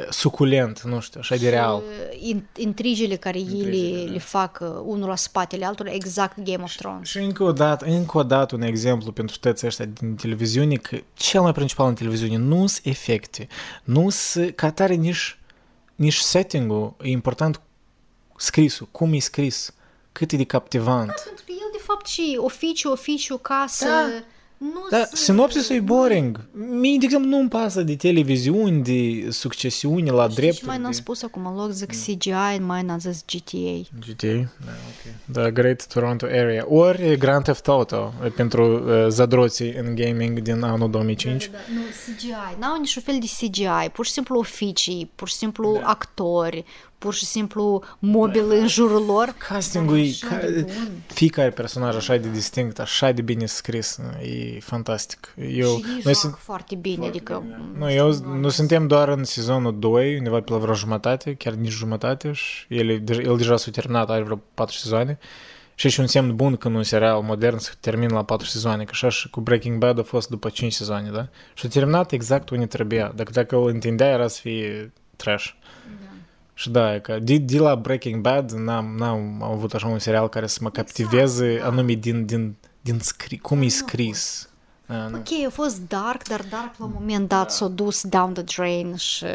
suculent, nu știu, așa e de real. uh, in, intrijele care ei Intrijele, le, da. le fac uh, unul la spatele altul, exact Game of Thrones. Și încă o dată, încă o dată un exemplu pentru toți ăștia din televiziune, că cel mai principal în televiziune nu sunt efecte, nu sunt ca tare nici, nici setting-ul, e important scrisul, cum e scris, cât e de captivant. Pentru că el, de fapt, și oficiu, oficiu, casă, Da. Nu Da, sunt- sinopsisul e boring. Mie, de exemplu, nu-mi pasă de televiziuni, de succesiune la Știi drept. ce mai n-am spus acum în loc, zic CGI, mai n-am zis GTA. GTA? Da, ok. Da, Great Toronto Area. Ori Grand Theft Auto e pentru uh, zadroții în gaming din anul 2005. Da, nu, CGI. N-au niciun fel de CGI. Pur și simplu oficii, pur și simplu Da. actori, pur și simplu mobile în jurul lor. Castingul e... Așa Ca, de bun. fiecare personaj așa de distinct, așa de bine scris. E fantastic. Eu, și ei noi joacă sunt, foarte bine, adică... nu, eu, nu suntem doar în sezonul 2, undeva pe la vreo jumătate, chiar nici jumătate și el, e deja- el deja s-a terminat, are vreo 4 sezoane. Și e și un semn bun când un serial modern se termină la 4 sezoane, că așa și cu Breaking Bad a fost după 5 sezoane, da? Și a terminat exact unde trebuia. Dacă, dacă îl întindea, era să fie trash. Și da, e că de, de la Breaking Bad n-am, n-am avut așa un serial care să mă captiveze da. anume din, din, din scri, cum e scris. A, nu. Ok, a fost dark, dar dark la un moment dat s-a dus down the drain și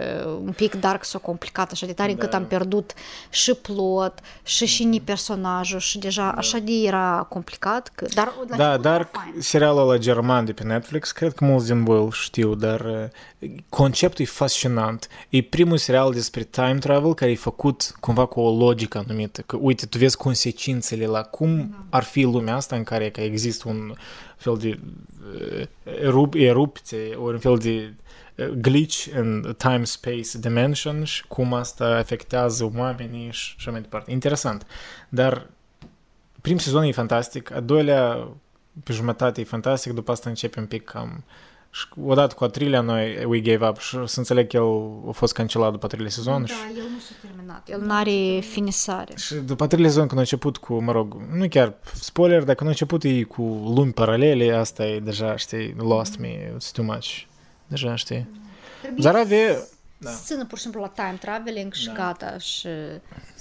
un pic dark s-a complicat așa de tare încât am pierdut și plot și și ni personajul și deja așa de era complicat. Că, dar la Da, început dar era fain. serialul ăla german de pe Netflix, cred că mulți din voi îl știu, dar uh, conceptul e fascinant. E primul serial despre time travel care e făcut cumva cu o logică anumită. Că, uite, tu vezi consecințele la cum ar fi lumea asta în care că există un fel de uh, erup, erupție, ori un fel de uh, glitch în time-space dimension și cum asta afectează oamenii și așa mai departe. Interesant. Dar primul sezon e fantastic, a doilea pe jumătate e fantastic, după asta începe un pic cam... Și odată cu a treilea noi we gave up și să înțeleg că el a fost cancelat după a treilea sezon. Da, Și, el nu s-a terminat. El n-are finisare. și după a treilea sezon când a început cu, mă rog, nu chiar spoiler, dar când a început e cu lumi paralele, asta e deja, știi, lost me, it's too much. Deja, știi. Trebuie Dar avea, Da. Să țină pur și simplu la time traveling și da. gata și...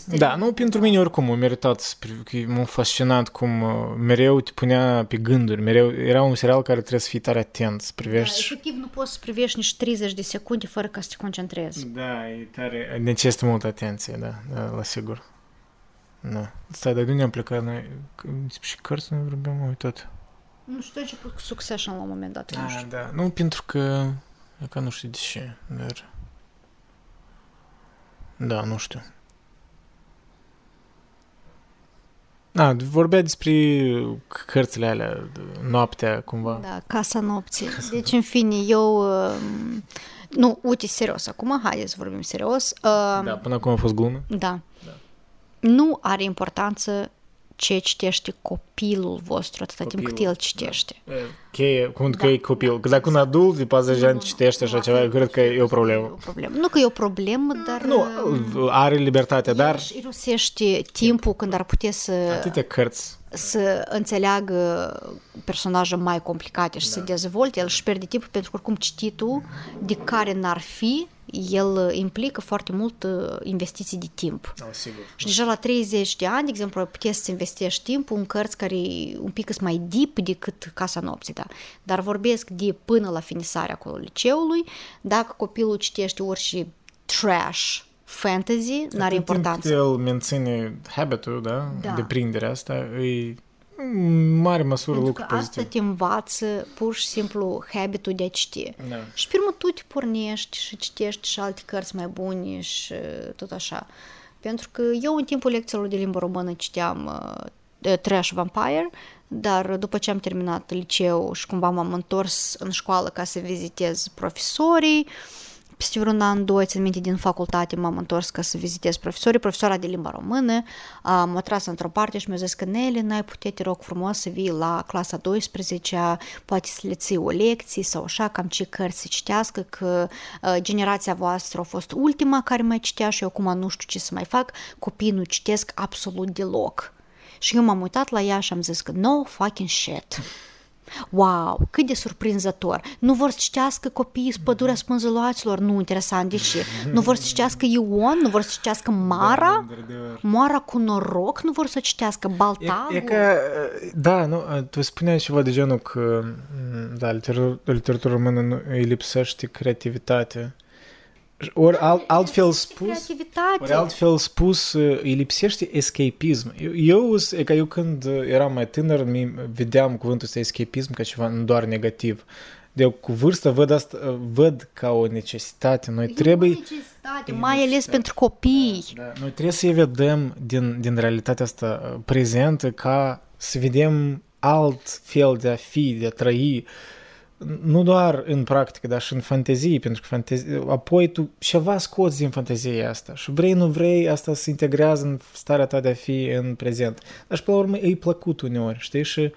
Da, nu, pentru mine oricum a meritat, că m-a fascinat cum uh, mereu te punea pe gânduri, mereu era un serial care trebuie să fii tare atent, să privești. Da, efectiv nu poți să privești nici 30 de secunde fără ca să te concentrezi. Da, e tare, necesită multă atenție, da, da, la sigur. Da. Stai, dar de unde am plecat noi? Și cărți noi vorbim, am uitat. Nu știu, ce cu Succession la un moment dat. Ah, nu știu. da, nu, pentru că, e ca nu știu de ce, dar... Da, nu știu. Da, vorbea despre cărțile alea, noaptea, cumva. Da, Casa Nopții. Casa deci, în fine, eu... Um, nu, uite, serios, acum, haideți să vorbim serios. Um, da, până acum a fost glumă. Da. da. Nu are importanță ce citește copilul vostru atâta copilul, timp cât el citește. Da. Cheie, cum da, că e copil. Că dacă un adult de 40 de ani citește așa ceva, cred că e o problemă. E o problemă. Nu că e o problemă, dar... Nu, are libertatea, dar... Irosește timpul când ar putea să... Atâtea cărți să înțeleagă personaje mai complicate și da. să dezvolte, el își pierde timpul pentru că oricum cititul de care n-ar fi el implică foarte mult uh, investiții de timp. Oh, sigur. Și deja la 30 de ani, de exemplu, puteți să investești timpul în cărți care un pic mai deep decât Casa Nopții, da? Dar vorbesc de până la finisarea acolo liceului, dacă copilul citește orice trash, fantasy, n-are importanță. el menține habitul, da? da. Deprinderea asta, e în mare măsură Pentru lucru că pozitiv. asta te învață pur și simplu habitul de a citi. Da. Și pe urmă tu te pornești și citești și alte cărți mai bune și tot așa. Pentru că eu în timpul lecțiilor de limbă română citeam uh, Trash Vampire, dar după ce am terminat liceu și cumva m-am întors în școală ca să vizitez profesorii, uh, peste vreun an, doi, țin minte, din facultate m-am întors ca să vizitez profesorii, profesora de limba română, m-a tras într-o parte și mi-a zis că Nelly, n-ai putea, te rog frumos să vii la clasa 12 poate să le ții o lecție sau așa, cam ce cărți să citească, că uh, generația voastră a fost ultima care mai citea și eu acum nu știu ce să mai fac, copiii nu citesc absolut deloc. Și eu m-am uitat la ea și am zis că no fucking shit. Wow, cât de surprinzător! Nu vor să citească copiii Pădurea Spânzăloaților? Nu, interesant, de ce? Nu vor să citească Ion? Nu vor să citească Mara? Mara cu noroc? Nu vor să citească Baltagul? E, e că, da, nu, tu spuneai ceva de genul că, da, literatura română îi lipsește creativitatea. Ori alt, altfel spus, ori altfel spus, îi lipsește escapism. Eu, eu, e ca eu când eram mai tânăr, mi vedeam cuvântul ăsta escapism ca ceva nu doar negativ. De cu vârstă văd asta, văd ca o necesitate. Noi e trebuie... O necesitate, mai ales pentru copii. Da, da. Noi trebuie să vedem din, din realitatea asta prezentă ca să vedem alt fel de a fi, de a trăi. Uh, nu doar în practică, dar și în fantezie, pentru că fantezie, apoi tu ceva scoți din fantezia asta și vrei, nu vrei, asta se integrează în starea ta de a fi în prezent. Dar și pe la urmă e plăcut uneori, știi? Și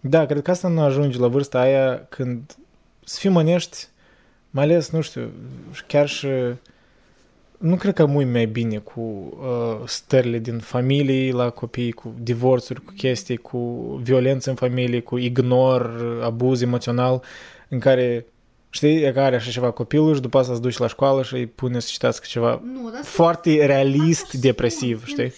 da, cred că asta nu ajunge la vârsta aia când să fii mănești, mai ales, nu știu, chiar și nu cred că mult mai bine cu uh, stările din familie la copii, cu divorțuri, cu chestii, cu violență în familie, cu ignor, abuz emoțional, în care Știi, e care așa ceva copilul și după asta îți duci la școală și îi pune să citească ceva nu, foarte realist, depresiv, știi?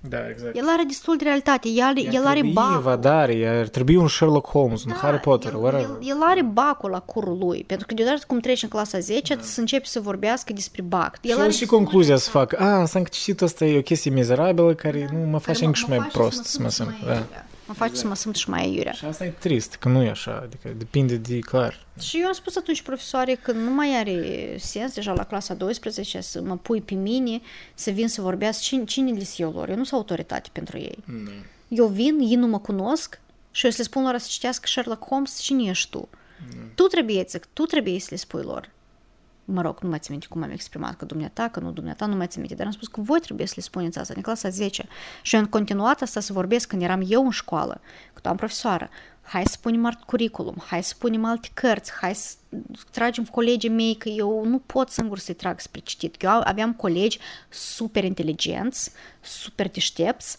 Da, exact. El are destul de realitate, el, el are bacul. Dar ar trebui un Sherlock Holmes, da, un Harry Potter, el, el, el are bacul la curul lui, pentru că deodată cum treci în clasa 10, da. să începi să vorbească despre bac. El și are și concluzia să facă, a, s-a citit asta e o chestie mizerabilă care da, nu mă face încă și mai prost să mă simt. Da mă face exact. să mă simt și mai aiurea. Și asta e trist, că nu e așa, adică depinde de clar. Și eu am spus atunci profesoare că nu mai are sens deja la clasa 12 să mă pui pe mine, să vin să vorbească cine, cine le eu lor. Eu nu sunt autoritate pentru ei. Mm. Eu vin, ei nu mă cunosc și eu să le spun lor să citească Sherlock Holmes, cine ești tu? Mm. Tu trebuie, tu trebuie să le spui lor mă rog, nu mai țin minte cum am exprimat, că dumneata, că nu dumneata, nu mai țin minte, dar am spus că voi trebuie să le spuneți asta, în clasa 10. Și eu am continuat asta să vorbesc când eram eu în școală, cu am profesoară. Hai să spunem alt curriculum, hai să spunem alte cărți, hai să tragem colegii mei, că eu nu pot singur să-i trag spre citit. Eu aveam colegi super inteligenți, super deștepți,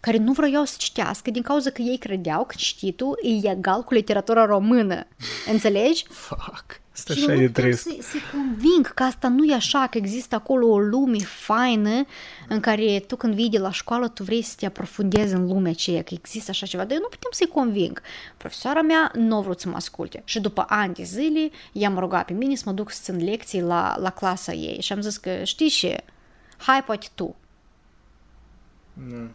care nu vroiau să citească din cauza că ei credeau că cititul e egal cu literatura română. Înțelegi? Fuck. Asta Și așa eu e nu puteam trist. să, să conving că asta nu e așa, că există acolo o lume faină în care tu când vii de la școală, tu vrei să te aprofundezi în lumea aceea, că există așa ceva, dar eu nu putem să-i conving. Profesoara mea nu a vrut să mă asculte. Și după ani de zile i-am rugat pe mine să mă duc să țin lecții la, la clasa ei. Și am zis că știi ce, hai poate tu,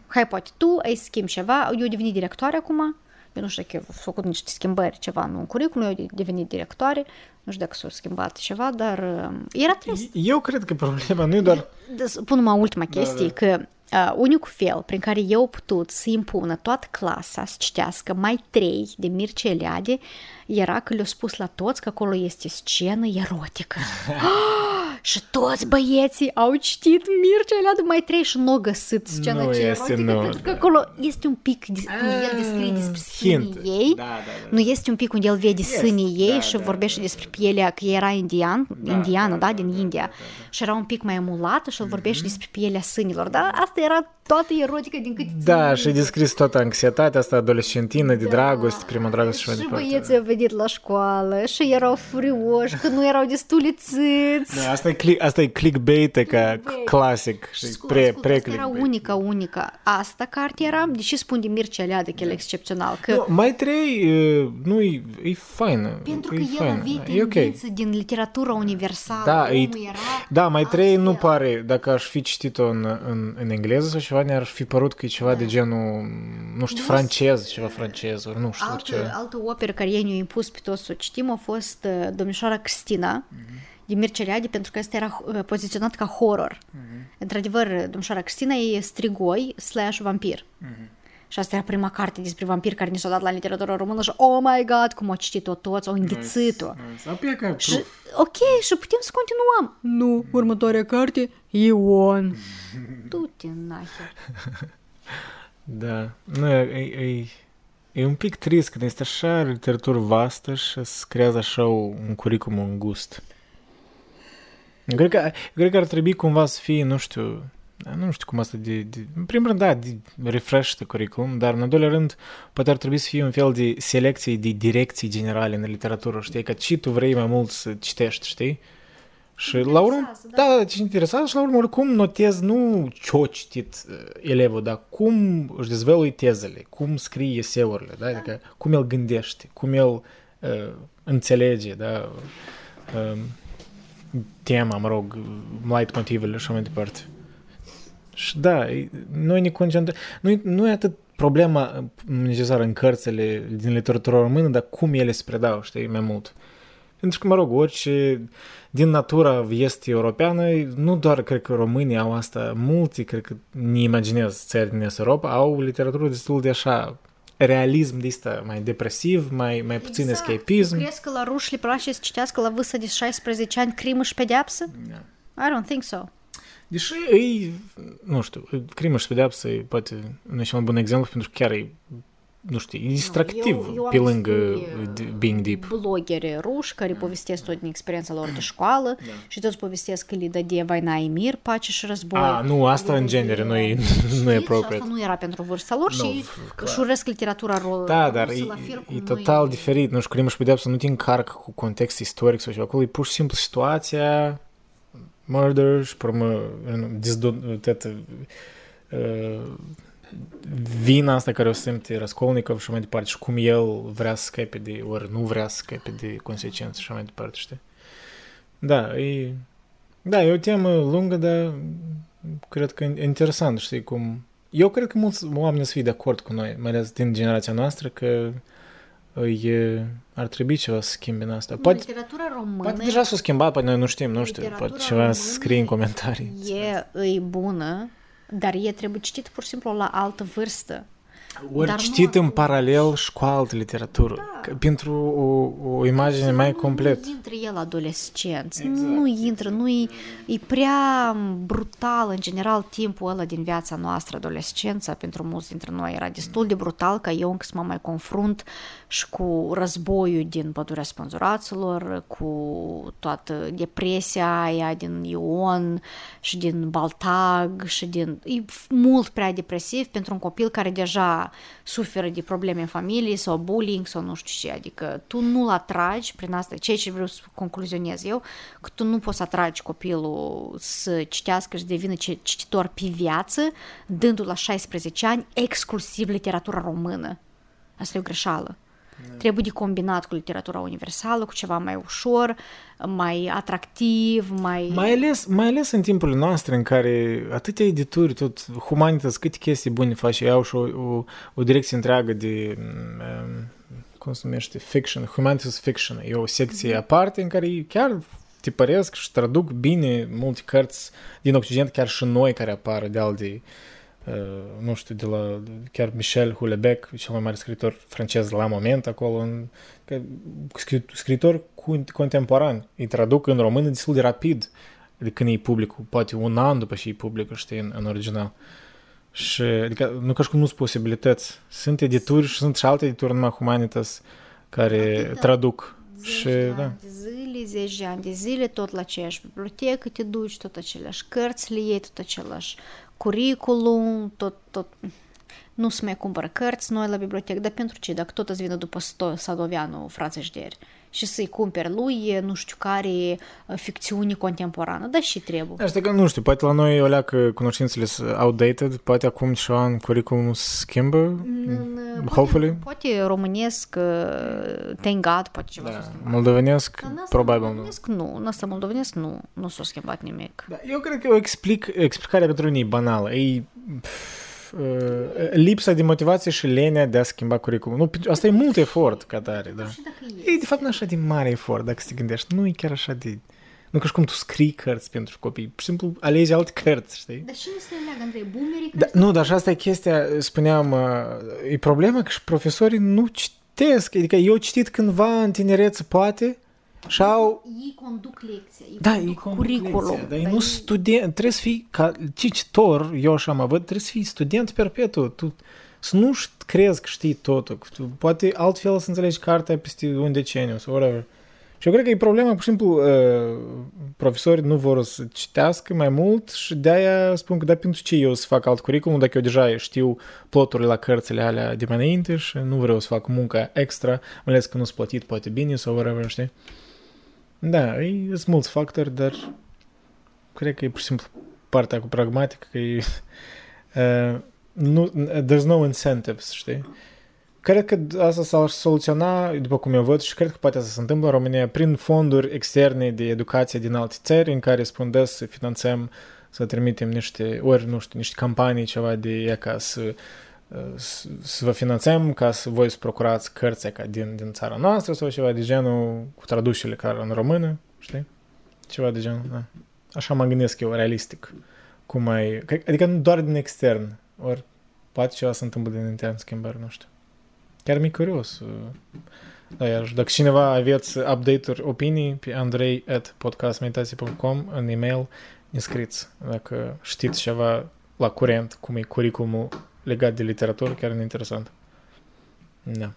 hai poate tu, ai schimbi ceva, eu devenit directoare acum, eu nu știu dacă au făcut niște schimbări ceva în curriculum, eu de- devenit directoare, nu știu dacă s-a schimbat ceva, dar uh, era trist. Eu cred că problema nu e doar... Da, să Pun numai ultima chestie, că uh, unicul fel prin care eu au putut să impună toată clasa să citească mai trei de Mircea Eliade era că le-au spus la toți că acolo este scenă erotică. și toți băieții au citit Mircea Eliade mai trei și nu au găsit scena Nu aceea este, erotică, nu. pentru că acolo este un pic dis- când el descrie despre hint. sânii ei, Da, da, da. nu este un pic unde el vede Este, sânii ei da, și da, vorbește da, despre pielea că era indian, Da, indiană, da, da, da, din da, India. da, da, da. Și era un pic mai emulată și el vorbește despre pielea sânilor. Da, asta era toată erotică din câte țin Da, minte. și descris toată anxietatea asta adolescentină, de dragoste, prima dragoste și mai Și departe. băieții au venit la școală și erau furioși că nu erau destule țiți. Da, asta e, click, asta e clickbait ca Clickbait. clasic și Ascult, pre, ascult, pre asta era unica, unica. Asta carte era, deși spun de Mircea Leadă că el e excepțional, că Nu, mai trei, uh, nu e, e faină. pentru e că el faină. avea E ok. tendință din literatura universală. Da, e, omul era da, mai trei nu altfel. pare, dacă aș fi citit-o în, în, în engleză sau ceva, ne-ar fi părut că e ceva de genul, nu știu, Nu francez, ceva francez, ori nu știu Altă, ce. altă operă care ei ne-au impus pe toți să o citim a fost uh, Domnișoara Cristina de Mircea Eliade, pentru că asta era uh, poziționat ca horror. Într-adevăr, Domnișoara Cristina e strigoi slash vampir. Și asta era prima carte despre vampir care ni s-a dat la literatura română și oh my god, cum au citit-o toți, au înghițit-o. Apia ca Și, ok, și putem să continuăm. Nu, următoarea carte, Ion. Du-te naher. Da, nu, e, e, e un pic trist când este așa literatură vastă și se creează așa un curriculum îngust. Eu cred, că, eu cred că ar trebui cumva să fie, nu știu, nu știu cum asta de, de în primul rând, da, de refresh de curriculum, dar în al doilea rând, poate ar trebui să fie un fel de selecție de direcții generale în literatură, știi, că și tu vrei mai mult să citești, știi? Și la urmă, interesează, da, da, ce interesează și la urmă oricum notezi nu ce-o citit uh, elevul, dar cum își dezvălui tezele, cum scrie eseurile, da? Adică cum el gândește, cum el uh, înțelege, da? Uh, tema, mă rog, light motivele și așa mai departe. Și da, e- noi ne concentrăm, nu, nu e atât problema necesară în cărțile din literatura română, dar cum ele se predau, știi, mai mult. Pentru că, mă rog, orice din natura este europeană, nu doar cred că românii au asta, mulți, cred că ne imaginez țări din Est Europa, au literatură destul de așa, realism de asta mai depresiv, mai, mai puțin Exact. escapism. Crezi că la ruși le place să citească la vârstă de 16 ani crimă și pedeapsă? Da. I don't think so. Deși e, nu știu, crimă și pedeapsă e poate nu e cel mai bun exemplu pentru că chiar e, nu știu, distractiv eu, eu pe lângă Being Deep. blogere ruși care mm. povestesc tot din experiența lor de școală da. și toți povestesc că li dădea vaina e mir, pace și război. A, nu, asta în genere nu e, nu e apropiat Asta nu era pentru vârsta lor no, și își urăsc literatura rolă. Da, dar e, e total e... diferit. Nu știu, crimă și pedeapsă nu te încarcă cu context istoric sau ceva. Acolo e pur și simplu situația murder și, pur mă, dizdon, vina asta care o simte Raskolnikov și mai departe și cum el vrea să scape de, ori nu vrea să scape de consecințe și mai departe, știi? Da, e, da, e o temă lungă, dar cred că e interesant, știi, cum... Eu cred că mulți oameni să fie de acord cu noi, mai ales din generația noastră, că e, ar trebui ceva să schimbe în asta. Nu, Poate, literatura română poate deja s-a schimbat, poate noi nu știm, nu știu, Literatura poate ceva să română scrie în comentarii. e, e bună, dar e trebuie citit pur și simplu la altă vârstă. Ori Dar nu citit în acum. paralel și cu altă literatură, Da, pentru o, o imagine mai complet. Nu intră el adolescent, exact. nu intră, nu e, e prea brutal în general timpul ăla din viața noastră, adolescența, pentru mulți dintre noi era destul de brutal ca eu încă să mă mai confrunt și cu războiul din pădurea spânzuraților, cu toată depresia aia din Ion și din Baltag și din... E mult prea depresiv pentru un copil care deja suferă de probleme în familie sau bullying sau nu știu ce, adică tu nu-l atragi prin asta, ceea ce vreau să concluzionez eu, că tu nu poți atragi copilul să citească și să devină cititor pe viață, dându-l la 16 ani exclusiv literatura română. Asta e o greșeală. Da. Trebuie de combinat cu literatura universală, cu ceva mai ușor, mai atractiv, mai... Mai ales, mai ales în timpurile noastre în care atâtea edituri, tot Humanitas, câte chestii bune faci, ei au și o, o, o direcție întreagă de, um, cum se numește, fiction, Humanitas Fiction. E o secție mm-hmm. aparte în care chiar tipăresc și traduc bine multe cărți din Occident, chiar și noi care apar de alte Uh, nu știu, de la chiar Michel Houellebecq, cel mai mare scriitor francez la moment acolo, în, că, scriitor contemporan, îi traduc în română destul de rapid de când e publicul, poate un an după ce e publicul, știi, în, în original. Și, adică, nu ca și cum nu sunt posibilități. Sunt edituri și sunt și alte edituri numai Humanitas care Atâta. traduc. și, da. de zile, zeci de ani de zile, tot la aceeași bibliotecă te duci, tot aceleași cărți le iei, tot același curriculum, tot, tot, nu se mai cumpără cărți noi la bibliotecă, dar pentru ce? Dacă tot îți vină după Sadoveanu, frață Jderi, și să-i cumperi lui, nu știu care, ficțiune contemporană, dar și trebuie. Asta că nu știu, poate la noi o leacă cunoștințele sunt outdated, poate acum și în curriculum schimbă, mm, hopefully. Poate românesc, thank God, poate ceva da. Moldovenesc, probabil moldovenesc, nu. În asta moldovenesc nu, nu s-a schimbat nimic. Da, eu cred că o explic, explicarea pentru unii banală. E, pf, uh, lipsa de motivație și lenea de a schimba curriculum. Nu, asta e mult efort ca tare, da. E, de fapt, nu așa de mare efort, dacă te gândești. Nu e chiar așa de... Nu ca și cum tu scrii cărți pentru copii. Pur și simplu alegi alte cărți, știi? Dar și nu se leagă între boomerii da, Nu, dar asta e chestia, spuneam, uh, e problema că și profesorii nu citesc. Adică eu citit cândva în tinerețe, poate, și au... Ei conduc lecția, ei da, conduc ei conduc curriculum. Lecția, dar ei nu student, trebuie să fii, ca cititor, eu așa mă văd, trebuie să fii student perpetu. Tu, să nu crezi că știi totul. Tu, poate altfel să înțelegi cartea peste un deceniu sau whatever. Și eu cred că e problema, pur și simplu, uh, profesorii nu vor să citească mai mult și de-aia spun că da, pentru ce eu să fac alt curriculum dacă eu deja știu ploturile la cărțile alea de mai înainte și nu vreau să fac munca extra, mai ales că nu sunt plătit poate bine sau whatever, știi? Da, e, sunt mulți factori, dar cred că e pur și simplu partea cu pragmatică, că e... Uh, nu, there's no incentives, știi? Cred că asta s-ar soluționa, după cum eu văd, și cred că poate să se întâmplă în România, prin fonduri externe de educație din alte țări, în care spun des să finanțăm, să trimitem niște, ori, nu știu, niște campanii, ceva de ea ca să să vă finanțăm ca să voi să procurați cărți ca din, din țara noastră sau ceva de genul cu traducerile care în română, știi? Ceva de genul, da. Așa mă gândesc eu, realistic. Cum mai... Adică nu doar din extern, ori poate ceva să întâmplă din intern schimbări, nu știu. Chiar mi curios. Da, iar dacă cineva aveți update-uri, opinii, pe andrei at podcastmeditație.com în e-mail ne scriți dacă știți ceva la curent, cum e curriculumul legat de literatură, chiar e interesant. Da.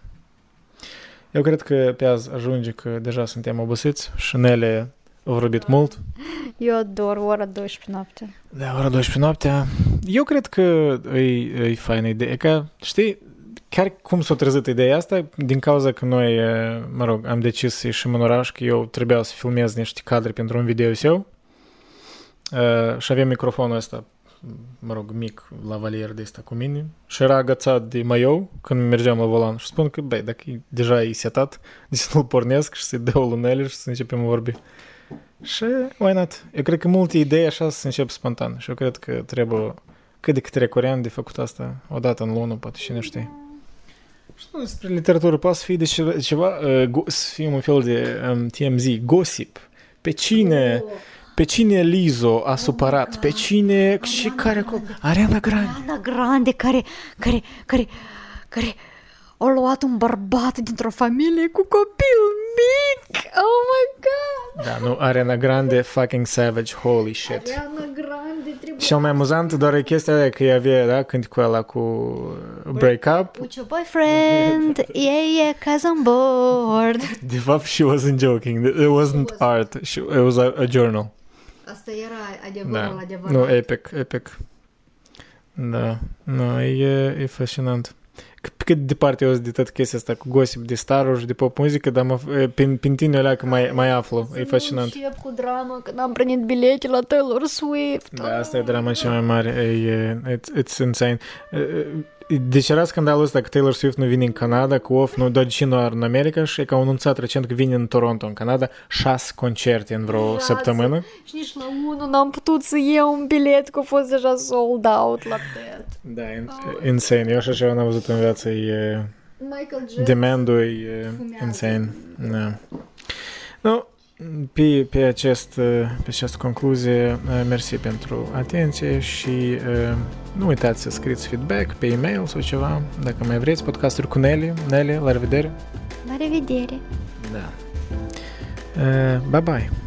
Eu cred că pe azi ajunge că deja suntem obosiți și Șnele au vorbit mult. Eu ador ora 12 noapte. Da, ora 12 noaptea. Eu cred că e, e faină idee. Că, știi, chiar cum s-a trezit ideea asta, din cauza că noi, mă rog, am decis să ieșim în oraș, că eu trebuia să filmez niște cadre pentru un video său uh, și avem microfonul ăsta mă rog, mic la valier de asta cu mine și era agățat de maiou când mergeam la volan și spun că, băi, dacă e, deja e setat, de să nu-l pornesc și să-i dau lunele și să începem vorbi. Și, why not? Eu cred că multe idei așa să încep spontan și eu cred că trebuie cât de cât recurent de făcut asta o dată în lună, poate și nu știe. Și nu despre literatură, poate să fie de ceva, ceva uh, să fie un fel de um, TMZ, gossip. Pe cine... Oh pe cine Lizo a supărat? Pe cine... și care... Ariana Grande. Ariana Grande, care... care... care... care au luat un bărbat dintr-o familie cu copil mic. Oh my god! Da, nu, Ariana Grande, fucking savage, holy shit. Ariana Grande trebuie... Cel mai amuzant doar e chestia aia că ea avea, da, când cu ăla cu break up. With your boyfriend, yeah, yeah, cause I'm bored. De fapt, she wasn't joking. It wasn't art. She, it was a, a journal. Asta era adevărul Da. adevărat. Nu, epic, epic. Da, nu, e, e fascinant. C- Cât de departe eu sunt de tot chestia asta cu gossip de staruri și de pop muzică, dar mă, e, prin, prin tine alea că mai, mai aflu. Să E nu fascinant. încep cu drama că n-am primit bilete la Taylor Swift. Da, asta e drama cea mai mare. E, e, it's, it's insane. E, e, Deci era scandalul ăsta că Taylor Swift nu vine în Canada, că off nu, dar de ce nu are în America și e că au anunțat recent că vine în Toronto, în Canada, șase concerte în vreo Șase. săptămână. Și nici la unul n-am putut să iau un bilet, că a fost deja sold out la TED. Da, in, insane. Eu așa ceva n-am văzut în viață. E, Michael Jackson. demandul e fumează. insane. Da. Nu, pe, pe, acest, pe această concluzie, mersi pentru atenție și nu uitați să scrieți feedback pe e-mail sau ceva, dacă mai vreți, podcasturi cu Nelly. Nelly, la revedere! La revedere! Da. Bye-bye!